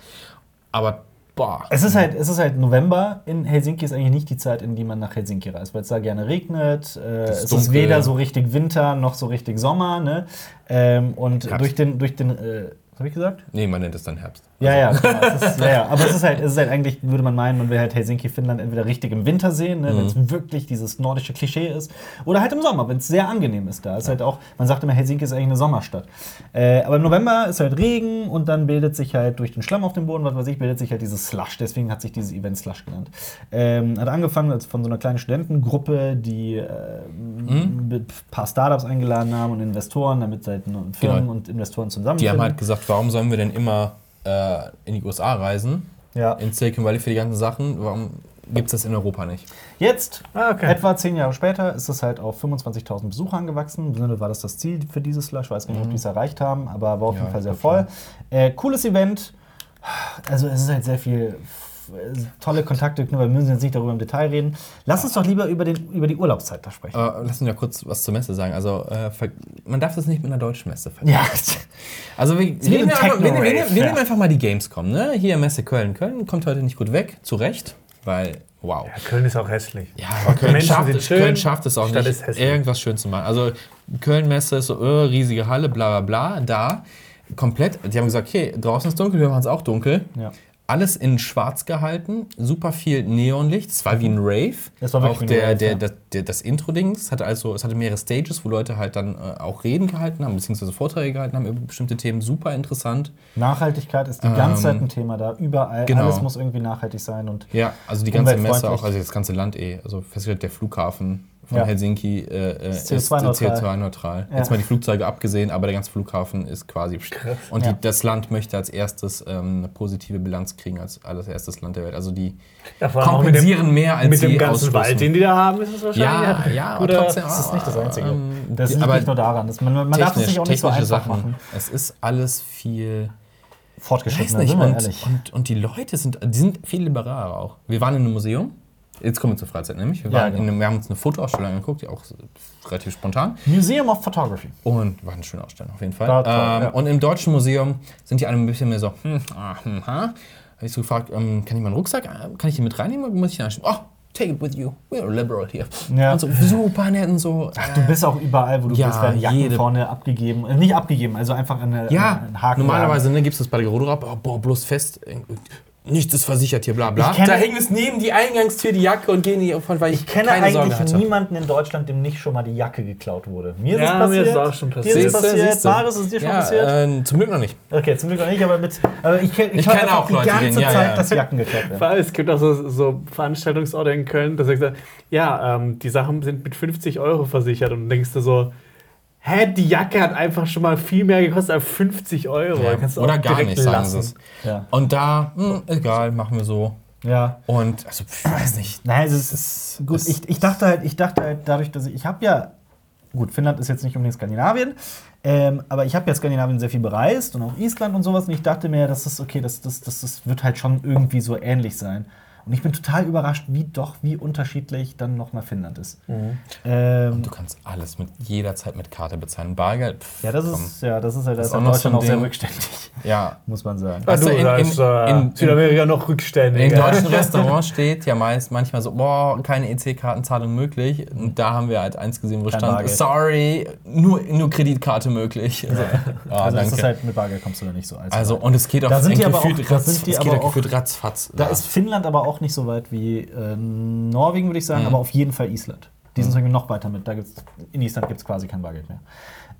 [SPEAKER 2] Aber boah,
[SPEAKER 1] Es ist, halt, es ist halt November. In Helsinki ist eigentlich nicht die Zeit, in die man nach Helsinki reist, weil es da gerne regnet. Äh,
[SPEAKER 2] ist
[SPEAKER 1] es ist weder so richtig Winter noch so richtig Sommer. Ne? Ähm, und
[SPEAKER 2] Herbst.
[SPEAKER 1] durch den, durch den äh, was habe ich gesagt?
[SPEAKER 2] nee, man nennt es dann Herbst.
[SPEAKER 1] Ja, ja, genau. es ist, ja, ja. Aber es ist, halt, es ist halt eigentlich, würde man meinen, man will halt Helsinki, Finnland entweder richtig im Winter sehen, ne, wenn es wirklich dieses nordische Klischee ist, oder halt im Sommer, wenn es sehr angenehm ist da. Es Ist halt auch, man sagt immer, Helsinki ist eigentlich eine Sommerstadt. Äh, aber im November ist halt Regen und dann bildet sich halt durch den Schlamm auf dem Boden, was weiß ich, bildet sich halt dieses Slush. Deswegen hat sich dieses Event Slush genannt. Ähm, hat angefangen als von so einer kleinen Studentengruppe, die äh, mit ein paar Startups eingeladen haben und Investoren, damit halt Firmen
[SPEAKER 2] Genau.
[SPEAKER 1] und Investoren
[SPEAKER 2] Die
[SPEAKER 1] zusammenfinden.
[SPEAKER 2] haben halt gesagt, warum sollen wir denn immer äh, in die USA reisen?
[SPEAKER 1] ja.
[SPEAKER 2] In Silicon Valley für die ganzen Sachen? Warum gibt es das in Europa nicht?
[SPEAKER 1] Jetzt,
[SPEAKER 3] Ah, okay.
[SPEAKER 1] etwa zehn Jahre später, ist es halt auf 25.000 Besucher angewachsen. Im Grunde war das das Ziel für dieses Slush. Ich weiß gar nicht, ob die es erreicht haben, aber war auf
[SPEAKER 2] Ja,
[SPEAKER 1] jeden Fall sehr voll. Äh, cooles Event. Also es ist halt sehr viel tolle Kontakte, nur wir müssen jetzt nicht darüber im Detail reden. Lass uns doch lieber über, den, über die Urlaubszeit da sprechen.
[SPEAKER 2] Äh, lass uns ja kurz was zur Messe sagen. Also, äh, man darf das nicht mit einer deutschen Messe vergleichen.
[SPEAKER 1] Ja,
[SPEAKER 2] Also, wir, wir, nehmen,
[SPEAKER 1] ein
[SPEAKER 2] einfach, wir, nehmen, wir,
[SPEAKER 1] Techno-Rave,
[SPEAKER 2] nehmen, wir
[SPEAKER 1] ja.
[SPEAKER 2] nehmen einfach mal die Gamescom. Ne? Hier Messe Köln. Köln kommt heute nicht gut weg, zu Recht, weil, wow.
[SPEAKER 3] Ja, Köln ist auch hässlich.
[SPEAKER 2] Ja,
[SPEAKER 3] Und
[SPEAKER 2] Köln
[SPEAKER 3] Menschen
[SPEAKER 2] schafft,
[SPEAKER 3] sind
[SPEAKER 2] es-
[SPEAKER 3] schön,
[SPEAKER 2] Köln schafft es auch
[SPEAKER 3] Stadt
[SPEAKER 2] nicht, irgendwas schön zu machen. Also Köln-Messe ist so, äh, riesige Halle, bla bla bla. Da komplett, die haben gesagt, okay, draußen ist dunkel, wir machen es auch dunkel.
[SPEAKER 1] Ja.
[SPEAKER 2] Alles in schwarz gehalten, super viel Neonlicht. Es war wie ein Rave.
[SPEAKER 1] Es war wirklich
[SPEAKER 2] auch der,
[SPEAKER 1] Rave,
[SPEAKER 2] der,
[SPEAKER 1] ja.
[SPEAKER 2] das, der, das Intro-Ding, es hatte also, es hatte mehrere Stages, wo Leute halt dann äh, auch Reden gehalten haben, beziehungsweise Vorträge gehalten haben über bestimmte Themen. Super interessant.
[SPEAKER 1] Nachhaltigkeit ist die ganze Zeit ein Thema da. Überall.
[SPEAKER 2] Ähm, genau.
[SPEAKER 1] Alles muss irgendwie nachhaltig sein. Und
[SPEAKER 2] Ja, also die ganze Messe auch, also das ganze Land eh. Also festgestellt, der Flughafen von
[SPEAKER 1] Ja.
[SPEAKER 2] Helsinki äh, äh, ist
[SPEAKER 1] CO2-neutral.
[SPEAKER 2] CO2-neutral.
[SPEAKER 1] Ja.
[SPEAKER 2] Jetzt mal die Flugzeuge abgesehen, aber der ganze Flughafen ist quasi. Und
[SPEAKER 1] Ja.
[SPEAKER 2] die, das Land möchte als erstes ähm, eine positive Bilanz kriegen, als erstes Land der Welt. Also die kompensieren mehr als
[SPEAKER 3] Mit
[SPEAKER 2] sie
[SPEAKER 3] dem ganzen. Wald, den die da haben, ist es wahrscheinlich.
[SPEAKER 2] ja, ja, aber
[SPEAKER 3] Oder-
[SPEAKER 2] trotzdem.
[SPEAKER 1] das ist nicht das Einzige.
[SPEAKER 2] ähm,
[SPEAKER 1] das liegt
[SPEAKER 2] aber
[SPEAKER 1] nicht nur daran. Das, man man darf es sich auch nicht so
[SPEAKER 2] technische
[SPEAKER 1] einfach
[SPEAKER 2] Sachen.
[SPEAKER 1] machen.
[SPEAKER 2] Es ist alles viel. Ich weiß
[SPEAKER 1] Fortgeschritten,
[SPEAKER 2] nicht.
[SPEAKER 1] sind wir
[SPEAKER 2] Und,
[SPEAKER 1] ehrlich.
[SPEAKER 2] und, und die Leute sind, die sind viel liberaler auch. Wir waren in einem Museum. Jetzt kommen wir zur Freizeit nämlich. Wir,
[SPEAKER 1] Ja, genau.
[SPEAKER 2] in einem, wir haben uns eine Fotoausstellung angeguckt, die auch relativ spontan.
[SPEAKER 1] Museum of Photography.
[SPEAKER 2] Und war eine schöne Ausstellung auf jeden Fall.
[SPEAKER 1] War
[SPEAKER 2] ähm,
[SPEAKER 1] ja.
[SPEAKER 2] Und im Deutschen Museum sind die alle ein bisschen mehr so, hm, ah, hm, ha. Habe ich so gefragt, ähm, kann ich meinen Rucksack, äh, kann ich den mit reinnehmen oder muss ich den? Oh, take it with you. We're liberal here.
[SPEAKER 1] Ja.
[SPEAKER 2] Und so super nett und so.
[SPEAKER 1] Ach, du bist auch überall, wo du
[SPEAKER 2] Ja,
[SPEAKER 1] bist, werden Jacken
[SPEAKER 2] jede-
[SPEAKER 1] vorne abgegeben. Äh, nicht abgegeben, also einfach eine,
[SPEAKER 2] Ja,
[SPEAKER 1] einen Haken.
[SPEAKER 2] normalerweise ne, gibst du das bei der Garderobe ab, oh, boah, bloß fest, äh, nichts ist versichert hier, bla bla.
[SPEAKER 1] Ich kenne-
[SPEAKER 2] da hängen es neben die Eingangstür die Jacke und gehen die von, weil ich,
[SPEAKER 1] Ich kenne
[SPEAKER 2] keine Sorge
[SPEAKER 1] eigentlich
[SPEAKER 2] hatte.
[SPEAKER 1] niemanden in Deutschland, dem nicht schon mal die Jacke geklaut wurde. Mir ist
[SPEAKER 3] Ja,
[SPEAKER 1] es
[SPEAKER 3] mir
[SPEAKER 1] passiert.
[SPEAKER 3] ist es auch schon passiert.
[SPEAKER 1] Dir ist es passiert. Maris, ist es dir schon
[SPEAKER 2] ja,
[SPEAKER 1] passiert?
[SPEAKER 2] äh, zum Glück noch nicht.
[SPEAKER 1] Okay, zum Glück noch nicht, aber mit. Aber ich, kenn- ich,
[SPEAKER 2] Ich kenne
[SPEAKER 1] einfach
[SPEAKER 2] auch
[SPEAKER 1] die
[SPEAKER 2] Leute,
[SPEAKER 1] ganze
[SPEAKER 2] ja,
[SPEAKER 1] Zeit,
[SPEAKER 2] ja.
[SPEAKER 1] dass Jacken geklaut werden.
[SPEAKER 3] Weil Es gibt auch so, so Veranstaltungsorte in Köln, da sagt er, ja, ähm, die Sachen sind mit 50 Euro versichert und dann denkst du so, hä, die Jacke hat einfach schon mal viel mehr gekostet als 50 Euro.
[SPEAKER 2] Ja,
[SPEAKER 3] Da kannst du
[SPEAKER 2] oder
[SPEAKER 3] auch
[SPEAKER 2] gar nicht, sagen
[SPEAKER 3] lassen.
[SPEAKER 2] sie es.
[SPEAKER 1] Ja.
[SPEAKER 2] Und da, hm, egal, machen wir so.
[SPEAKER 1] Ja.
[SPEAKER 2] Und also, ich weiß nicht.
[SPEAKER 1] Nein, es ist gut.
[SPEAKER 2] es-
[SPEAKER 1] Ich, ich dachte halt, ich dachte halt dadurch, dass ich, ich habe ja, gut, Finnland ist jetzt nicht unbedingt Skandinavien, ähm, aber ich habe ja Skandinavien sehr viel bereist und auch Island und sowas und ich dachte mir, das ist okay, das, das, das, das wird halt schon irgendwie so ähnlich sein. Und ich bin total überrascht, wie doch, wie unterschiedlich dann nochmal Finnland ist. Ähm,
[SPEAKER 2] Du kannst alles mit jeder Zeit mit Karte bezahlen. Bargeld. pff,
[SPEAKER 1] ja, das
[SPEAKER 2] komm.
[SPEAKER 1] ist, ja, das ist halt das ist
[SPEAKER 2] auch
[SPEAKER 1] in
[SPEAKER 2] noch
[SPEAKER 1] Deutschland auch sehr rückständig,
[SPEAKER 2] Ja.
[SPEAKER 1] muss man sagen.
[SPEAKER 2] Weißt du,
[SPEAKER 3] du,
[SPEAKER 2] in- in-
[SPEAKER 3] äh,
[SPEAKER 2] in-
[SPEAKER 3] Südamerika noch rückständig.
[SPEAKER 2] In deutschen Restaurants steht ja meist manchmal so, boah, keine EC-Kartenzahlung möglich. Und da haben wir halt eins gesehen, wo
[SPEAKER 1] Kein
[SPEAKER 2] stand,
[SPEAKER 1] Bargeld.
[SPEAKER 2] sorry, nur, nur Kreditkarte möglich. Also, ah,
[SPEAKER 1] Also das ist halt mit Bargeld kommst du da nicht so als
[SPEAKER 2] also, und es geht auch
[SPEAKER 1] Da sind die aber
[SPEAKER 2] gefühlt
[SPEAKER 1] auch- da
[SPEAKER 2] ratz-
[SPEAKER 1] sind die
[SPEAKER 2] es geht
[SPEAKER 1] aber
[SPEAKER 2] auch
[SPEAKER 1] auch-
[SPEAKER 2] gefühlt ratzfatz.
[SPEAKER 1] Da
[SPEAKER 2] Ja.
[SPEAKER 1] ist Finnland aber auch nicht so weit wie äh, Norwegen, würde ich sagen,
[SPEAKER 2] Mhm.
[SPEAKER 1] aber auf jeden Fall Island. Die sind irgendwie noch weiter mit. Da gibt's, in Island gibt es quasi kein Bargeld mehr.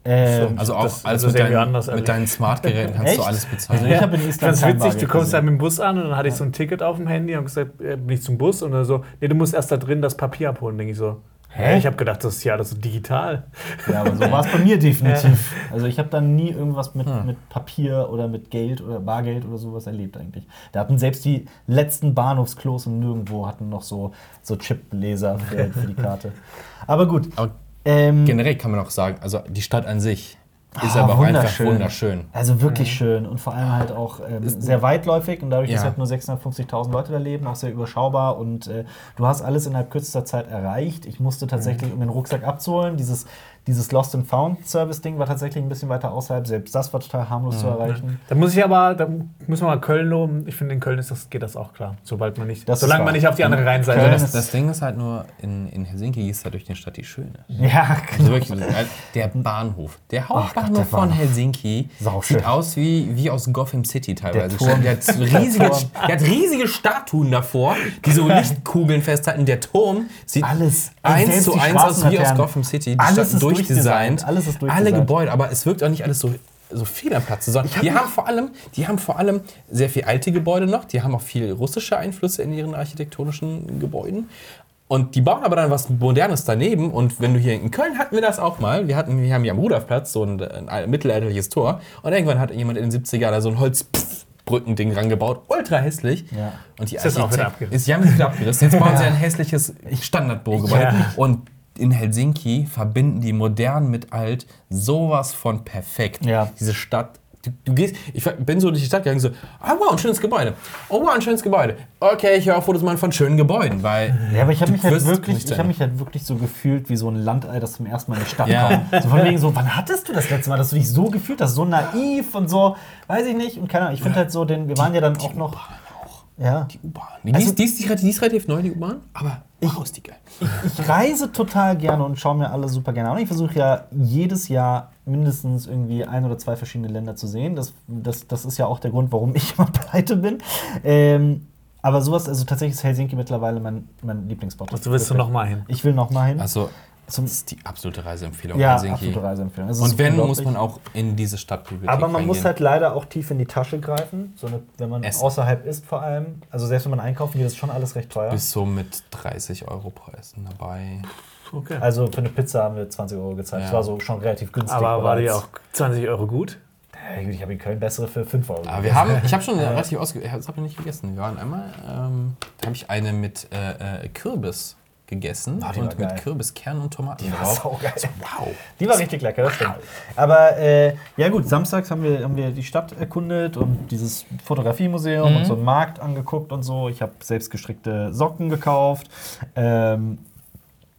[SPEAKER 1] Ähm,
[SPEAKER 2] also auch
[SPEAKER 3] das- das
[SPEAKER 2] mit,
[SPEAKER 3] anders
[SPEAKER 2] mit deinen Smart-Geräten kannst du alles bezahlen.
[SPEAKER 1] Also ich habe in Island kein
[SPEAKER 3] witzig, du
[SPEAKER 1] Bargeld
[SPEAKER 3] kommst da
[SPEAKER 1] gesehen.
[SPEAKER 3] mit dem Bus an und dann hatte ich so ein Ticket auf dem Handy und gesagt, äh, bin ich zum Bus und dann so, nee, du musst erst da drin das Papier abholen. Denke ich so, hä? Ich habe gedacht, das ist ja das ist digital.
[SPEAKER 1] Ja, aber so war es bei mir definitiv. Also ich habe da nie irgendwas mit,
[SPEAKER 2] Hm.
[SPEAKER 1] mit Papier oder mit Geld oder Bargeld oder sowas erlebt eigentlich. Da hatten selbst die letzten Bahnhofsklos und nirgendwo hatten noch so, so Chip-Leser für, für die Karte. Aber gut.
[SPEAKER 2] Aber
[SPEAKER 1] Ähm,
[SPEAKER 2] generell kann man auch sagen, also die Stadt an sich ist
[SPEAKER 1] Ah,
[SPEAKER 2] aber auch einfach
[SPEAKER 1] wunderschön. Also wirklich schön und vor allem halt auch ähm, sehr weitläufig und dadurch, dass
[SPEAKER 2] Ja.
[SPEAKER 1] halt nur 650.000 Leute da leben, auch sehr überschaubar und äh, du hast alles innerhalb kürzester Zeit erreicht. Ich musste tatsächlich, um den Rucksack abzuholen, dieses, dieses Lost and Found Service Ding war tatsächlich ein bisschen weiter außerhalb. Selbst das war total harmlos zu erreichen.
[SPEAKER 3] Da muss ich aber, da müssen wir mal Köln loben. Ich finde, in Köln ist das, geht das auch klar. Sobald man nicht,
[SPEAKER 1] Das
[SPEAKER 3] solange man nicht auf die andere Rheinseite
[SPEAKER 2] Das,
[SPEAKER 1] ist-
[SPEAKER 2] das Ding ist halt nur, in, in Helsinki ist halt durch die Stadt die Schöne.
[SPEAKER 1] Ja,
[SPEAKER 2] Also wirklich, der Bahnhof, der Hauptbahnhof
[SPEAKER 1] der
[SPEAKER 2] von
[SPEAKER 1] Bahnhof.
[SPEAKER 2] Helsinki
[SPEAKER 1] Sauschön.
[SPEAKER 2] sieht aus wie, wie aus Gotham City teilweise.
[SPEAKER 1] Der Turm.
[SPEAKER 2] Der, hat riesige, der hat riesige Statuen davor, die so Lichtkugeln festhalten. Der Turm sieht
[SPEAKER 1] Alles.
[SPEAKER 2] Eins zu eins aus wie aus. Gotham City. Die
[SPEAKER 1] Alles ist
[SPEAKER 2] durchdesignt.
[SPEAKER 1] durchdesignt. Alles ist
[SPEAKER 2] Alle
[SPEAKER 1] durchdesignt.
[SPEAKER 2] Gebäude, aber es wirkt auch nicht alles so so viel am Platz, sondern die haben vor allem, die haben vor allem sehr viel alte Gebäude noch, die haben auch viel russische Einflüsse in ihren architektonischen Gebäuden. Und die bauen aber dann was Modernes daneben. Und wenn du hier in Köln hatten wir das auch mal. Wir hatten, wir haben hier am Rudolfplatz so ein, ein mittelalterliches Tor. Und irgendwann hat jemand in den 70er da so ein Holzbrückending rangebaut. Ultra hässlich.
[SPEAKER 1] Ja.
[SPEAKER 2] Und die
[SPEAKER 3] Ist das auch wieder abgerissen?
[SPEAKER 2] ist, die haben wieder abgerissen. Jetzt bauen sie ein hässliches Standardbaugebäude.
[SPEAKER 3] Ja.
[SPEAKER 2] Und in Helsinki verbinden die modern mit alt sowas von perfekt.
[SPEAKER 1] Ja.
[SPEAKER 2] Diese Stadt. Du, du gehst, ich bin so durch die Stadt gegangen, so, ah wow, ein schönes Gebäude. Oh wow, ein schönes Gebäude. Okay, ich höre auf Fotos machen von schönen Gebäuden, weil.
[SPEAKER 1] Ja, aber ich habe mich, halt wirklich, ich hab mich halt wirklich so gefühlt wie so ein Landei, das zum ersten Mal in die Stadt
[SPEAKER 2] Ja.
[SPEAKER 1] kommt. So von wegen so, wann hattest du das letzte Mal, dass du dich so gefühlt hast, so naiv und so, weiß ich nicht. Und keine Ahnung, ich finde halt so, den, wir waren ja dann auch noch. Ja.
[SPEAKER 2] Die U-Bahn. Die,
[SPEAKER 1] Also-
[SPEAKER 2] die, die ist relativ neu, die U-Bahn, aber wow, ist die geil.
[SPEAKER 1] Ich reise total gerne und schaue mir alle super gerne an. Ich versuche ja jedes Jahr mindestens irgendwie ein oder zwei verschiedene Länder zu sehen. Das, das, das ist ja auch der Grund, warum ich immer pleite bin. Ähm, aber sowas, also tatsächlich ist Helsinki mittlerweile mein, mein Lieblingsspot.
[SPEAKER 3] Also willst du noch mal hin?
[SPEAKER 1] Ich will noch mal hin.
[SPEAKER 2] Also,
[SPEAKER 1] Zum-
[SPEAKER 2] das ist die absolute Reiseempfehlung.
[SPEAKER 1] ja,
[SPEAKER 2] Helsinki.
[SPEAKER 1] absolute Reiseempfehlung.
[SPEAKER 2] Und wenn, muss man auch in diese Stadtbibliothek
[SPEAKER 1] Aber man muss halt leider auch tief in die Tasche greifen, so eine, wenn man
[SPEAKER 2] Essen.
[SPEAKER 1] außerhalb ist vor allem. Also selbst wenn man einkaufen geht, ist schon alles recht teuer.
[SPEAKER 2] Bis so mit 30 Euro Preisen dabei.
[SPEAKER 3] Okay.
[SPEAKER 1] Also für eine Pizza haben wir 20 Euro gezahlt. Das
[SPEAKER 2] Ja.
[SPEAKER 1] war so schon relativ günstig.
[SPEAKER 3] aber war die auch 20 Euro gut,
[SPEAKER 1] ich habe in Köln bessere für 5 Euro.
[SPEAKER 2] Aber wir haben, ich habe schon relativ ausge... Das habe ich nicht gegessen. Wir waren einmal, ähm, da habe ich eine mit äh, äh, Kürbis gegessen
[SPEAKER 1] war
[SPEAKER 2] und mit
[SPEAKER 1] geil.
[SPEAKER 2] Kürbiskern und Tomaten
[SPEAKER 1] Die war
[SPEAKER 2] drauf.
[SPEAKER 1] saugeil.
[SPEAKER 2] So, wow.
[SPEAKER 1] Die war richtig lecker, das stimmt. Aber äh, ja gut, samstags haben wir, haben wir die Stadt erkundet und dieses Fotografiemuseum und so einen Markt angeguckt und so. Ich habe selbst gestrickte Socken gekauft. Ähm,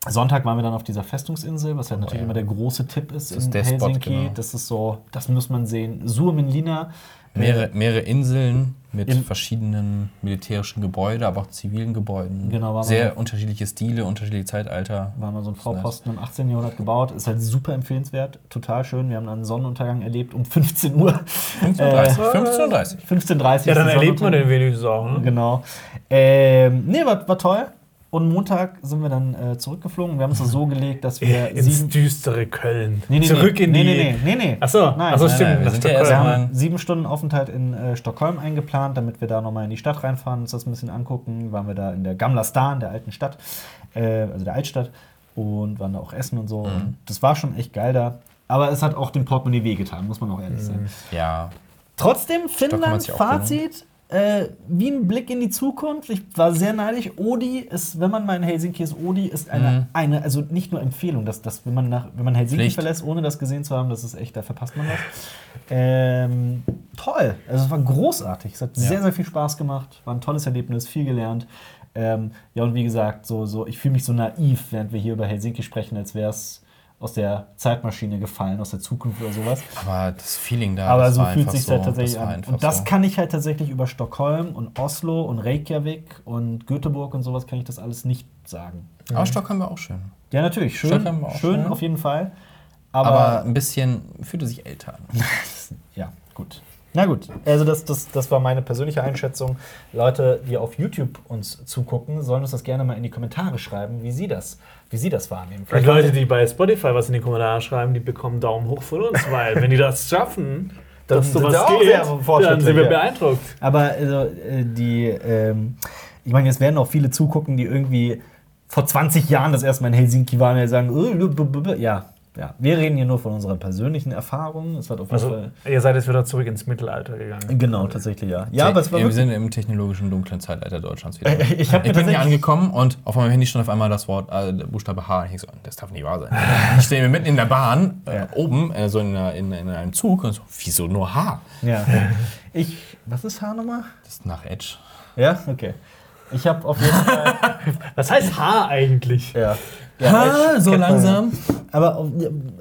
[SPEAKER 1] Sonntag waren wir dann auf dieser Festungsinsel, was ja natürlich
[SPEAKER 2] ja.
[SPEAKER 1] immer der große Tipp ist,
[SPEAKER 2] ist
[SPEAKER 1] in
[SPEAKER 2] Spot,
[SPEAKER 1] Helsinki.
[SPEAKER 2] genau.
[SPEAKER 1] Das ist so, das muss man sehen. Suomenlinna.
[SPEAKER 2] Mehrere, mehrere Inseln mit
[SPEAKER 1] In-
[SPEAKER 2] verschiedenen militärischen Gebäuden, aber auch zivilen Gebäuden.
[SPEAKER 1] Genau,
[SPEAKER 2] Sehr unterschiedliche Stile, unterschiedliche Zeitalter.
[SPEAKER 1] War mal so ein
[SPEAKER 2] nice.
[SPEAKER 1] Vorposten im 18. Jahrhundert gebaut. Ist halt super empfehlenswert, total schön. Wir haben einen Sonnenuntergang erlebt um 15 Uhr.
[SPEAKER 2] 15.30
[SPEAKER 1] Äh,
[SPEAKER 2] 15.30
[SPEAKER 1] 15.30
[SPEAKER 3] Ja, dann erlebt man den wenigstens auch. Ne?
[SPEAKER 1] Genau. Ähm, nee, war, war toll. Und Montag sind wir dann äh, zurückgeflogen. Wir haben es so gelegt, dass wir
[SPEAKER 3] Ins
[SPEAKER 1] sieben.
[SPEAKER 3] düstere Köln.
[SPEAKER 1] Nee, nee,
[SPEAKER 3] Zurück
[SPEAKER 1] nee,
[SPEAKER 3] in
[SPEAKER 1] nee,
[SPEAKER 3] die.
[SPEAKER 1] nee, nee, nee.
[SPEAKER 3] Achso,
[SPEAKER 1] Nein,
[SPEAKER 3] Achso
[SPEAKER 1] nein,
[SPEAKER 3] stimmt.
[SPEAKER 2] nein, wir
[SPEAKER 3] nach
[SPEAKER 2] sind ja.
[SPEAKER 1] Wir haben sieben Stunden Aufenthalt in äh, Stockholm eingeplant, damit wir da nochmal in die Stadt reinfahren, uns das ein bisschen angucken. Waren wir da in der Gamla Stan, der alten Stadt, äh, also der Altstadt, und waren da auch essen und so. Und das war schon echt geil da. Aber es hat auch dem Portemonnaie wehgetan, muss man auch ehrlich sein.
[SPEAKER 2] Ja.
[SPEAKER 1] Trotzdem, Finnland, Fazit. Äh, wie ein Blick in die Zukunft. Ich war sehr neidisch. Odi ist, wenn man mal in Helsinki ist, Odi ist eine, eine also nicht nur Empfehlung, dass, dass wenn, man nach, wenn man Helsinki
[SPEAKER 2] Pflicht.
[SPEAKER 1] verlässt, ohne das gesehen zu haben, das ist echt, da verpasst man was. Ähm, toll. Also es war großartig. Es hat sehr, sehr viel Spaß gemacht. War ein tolles Erlebnis, viel gelernt. Ähm, ja, und wie gesagt, so, so, ich fühle mich so naiv, während wir hier über Helsinki sprechen, als wäre es aus der Zeitmaschine gefallen, aus der Zukunft oder sowas.
[SPEAKER 2] Aber das Feeling da,
[SPEAKER 1] Aber
[SPEAKER 2] das
[SPEAKER 1] so
[SPEAKER 2] war
[SPEAKER 1] fühlt sich
[SPEAKER 2] so,
[SPEAKER 1] halt tatsächlich an.
[SPEAKER 2] einfach
[SPEAKER 1] Und das
[SPEAKER 2] so.
[SPEAKER 1] kann ich halt tatsächlich über Stockholm und Oslo und Reykjavik und Göteborg und sowas kann ich das alles nicht sagen.
[SPEAKER 2] Aber Stockholm war auch schön.
[SPEAKER 1] Ja, natürlich, schön,
[SPEAKER 2] Stockholm war auch
[SPEAKER 1] schön
[SPEAKER 2] schön.
[SPEAKER 1] auf jeden Fall.
[SPEAKER 2] Aber,
[SPEAKER 1] Aber,
[SPEAKER 2] ein bisschen fühlte sich älter an.
[SPEAKER 1] ja, gut. Na gut, also das, das, das war meine persönliche Einschätzung. Leute, die auf YouTube uns zugucken, sollen uns das gerne mal in die Kommentare schreiben, wie sie das, wie sie das wahrnehmen.
[SPEAKER 3] Vielleicht Leute, die bei Spotify was in die Kommentare schreiben, die bekommen Daumen hoch von uns, weil wenn die das schaffen, dass
[SPEAKER 1] Dann sind
[SPEAKER 3] sowas geht, dann sind wir beeindruckt.
[SPEAKER 1] Aber also, äh, die, ähm, ich meine, jetzt werden auch viele zugucken, die irgendwie vor 20 Jahren das erste Mal in Helsinki waren und sagen, äh, ja, ja, wir reden hier nur von unserer persönlichen Erfahrung. Es hat auf jeden
[SPEAKER 3] Also,
[SPEAKER 1] Fall.
[SPEAKER 3] ihr seid jetzt wieder zurück ins Mittelalter gegangen.
[SPEAKER 1] Genau, tatsächlich, ja. Ja, aber es war
[SPEAKER 2] wir sind im technologischen dunklen Zeitalter Deutschlands wieder.
[SPEAKER 1] Äh, ich
[SPEAKER 2] ich bin hier angekommen und auf meinem Handy stand auf einmal das Wort, äh, der Buchstabe H. Und ich so, das darf nicht wahr sein. ich stehe mitten in der Bahn, äh,
[SPEAKER 1] Ja.
[SPEAKER 2] oben, äh, so in, in, in einem Zug und so, wieso nur H?
[SPEAKER 1] Ja. Ich. Was ist Haar nochmal?
[SPEAKER 2] Das ist nach Edge.
[SPEAKER 1] Ja, okay. Ich habe auf jeden Fall.
[SPEAKER 3] Was heißt Haar eigentlich?
[SPEAKER 1] ja. Ja Edge
[SPEAKER 2] so
[SPEAKER 1] kennt man.
[SPEAKER 2] langsam.
[SPEAKER 1] Aber auf-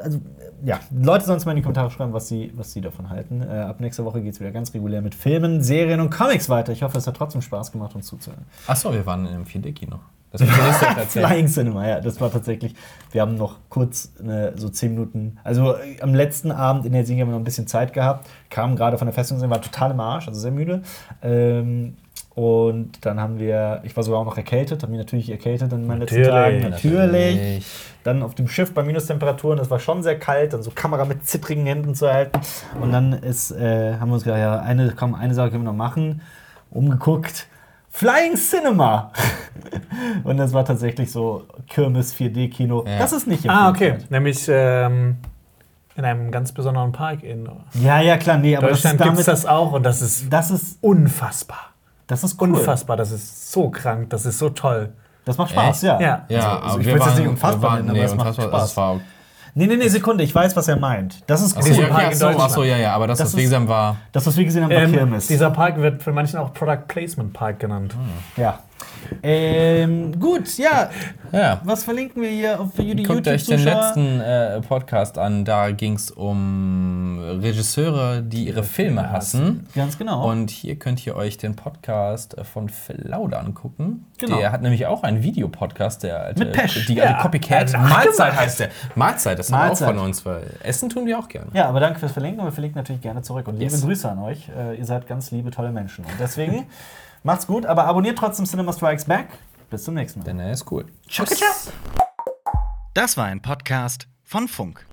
[SPEAKER 1] also, ja, Leute sollen uns mal in die Kommentare schreiben, was sie, was sie davon halten. Äh, ab nächster Woche geht es wieder ganz regulär mit Filmen, Serien und Comics weiter. Ich hoffe, es hat trotzdem Spaß gemacht, uns zuzuhören.
[SPEAKER 2] Achso, wir waren im 4D-Kino. Das erzählen.
[SPEAKER 1] Flying Cinema, ja, das war tatsächlich. Wir haben noch kurz eine, so zehn Minuten, also äh, am letzten Abend in Helsinki haben wir noch ein bisschen Zeit gehabt, kamen gerade von der Festung, war total im Arsch, also sehr müde. Ähm, und dann haben wir, ich war sogar auch noch erkältet, habe mich natürlich erkältet in meinen letzten
[SPEAKER 3] Natürlich,
[SPEAKER 1] Tagen. Natürlich.
[SPEAKER 2] natürlich.
[SPEAKER 1] Dann auf dem Schiff bei Minustemperaturen, das war schon sehr kalt, dann so Kamera mit zittrigen Händen zu halten. Und dann ist, äh, haben wir uns gedacht, ja, eine, komm, eine Sache können wir noch machen. Umgeguckt. Flying Cinema! Und das war tatsächlich so Kirmes 4D-Kino.
[SPEAKER 2] Ja.
[SPEAKER 1] Das ist nicht
[SPEAKER 3] Ah, okay.
[SPEAKER 1] empfehlenswert.
[SPEAKER 3] Nämlich ähm, in einem ganz besonderen Park in
[SPEAKER 1] Ja, ja, klar, nee, aber das ist,
[SPEAKER 3] Deutschland gibt es das auch und das ist
[SPEAKER 1] das ist,
[SPEAKER 3] unfassbar.
[SPEAKER 1] Das ist cool.
[SPEAKER 3] Unfassbar, das ist so krank, das ist so toll.
[SPEAKER 1] Das macht Spaß,
[SPEAKER 2] Echt?
[SPEAKER 1] ja.
[SPEAKER 3] Ja.
[SPEAKER 2] Ja,
[SPEAKER 1] also,
[SPEAKER 2] aber
[SPEAKER 1] ich will es jetzt nicht unfassbar
[SPEAKER 2] waren-
[SPEAKER 1] nennen, aber
[SPEAKER 2] nee,
[SPEAKER 1] es macht Spaß.
[SPEAKER 2] War
[SPEAKER 1] Nee, nee, nee, Sekunde, ich weiß, was er meint. Das ist
[SPEAKER 2] Achso, ja,
[SPEAKER 3] Park
[SPEAKER 2] okay, achso, ja, ja, aber das,
[SPEAKER 1] Das
[SPEAKER 2] was wir
[SPEAKER 1] ist-
[SPEAKER 2] gesehen haben, war.
[SPEAKER 1] Das, was wir gesehen haben, war
[SPEAKER 3] Ähm,
[SPEAKER 1] Kirmes.
[SPEAKER 3] dieser Park wird von manchen auch Product Placement Park genannt.
[SPEAKER 1] Ja. Ähm, gut, ja.
[SPEAKER 2] Ja.
[SPEAKER 1] Was verlinken wir hier auf für die
[SPEAKER 2] Guckt euch den letzten äh, Podcast an. Da ging es um Regisseure, die ihre Filme hassen.
[SPEAKER 1] Ganz genau.
[SPEAKER 2] Und hier könnt ihr euch den Podcast äh, von Flaude angucken.
[SPEAKER 1] Genau.
[SPEAKER 2] Der hat nämlich auch einen Videopodcast, der alte,
[SPEAKER 1] Mit Pesch.
[SPEAKER 2] die alte
[SPEAKER 3] Ja,
[SPEAKER 2] Copycat.
[SPEAKER 3] hat
[SPEAKER 2] Mahlzeit heißt der. Mahlzeit, das haben wir auch von uns, weil Essen tun wir auch gerne.
[SPEAKER 1] ja, aber danke fürs Verlinken und wir verlinken natürlich gerne zurück. Und liebe
[SPEAKER 2] Yes.
[SPEAKER 1] Grüße an euch. Äh, ihr seid ganz liebe, tolle Menschen. Und deswegen macht's gut, aber abonniert trotzdem Cinema Strikes Back. Bis zum nächsten Mal.
[SPEAKER 2] Denn er ist cool.
[SPEAKER 1] Ciao. Das war ein Podcast von Funk.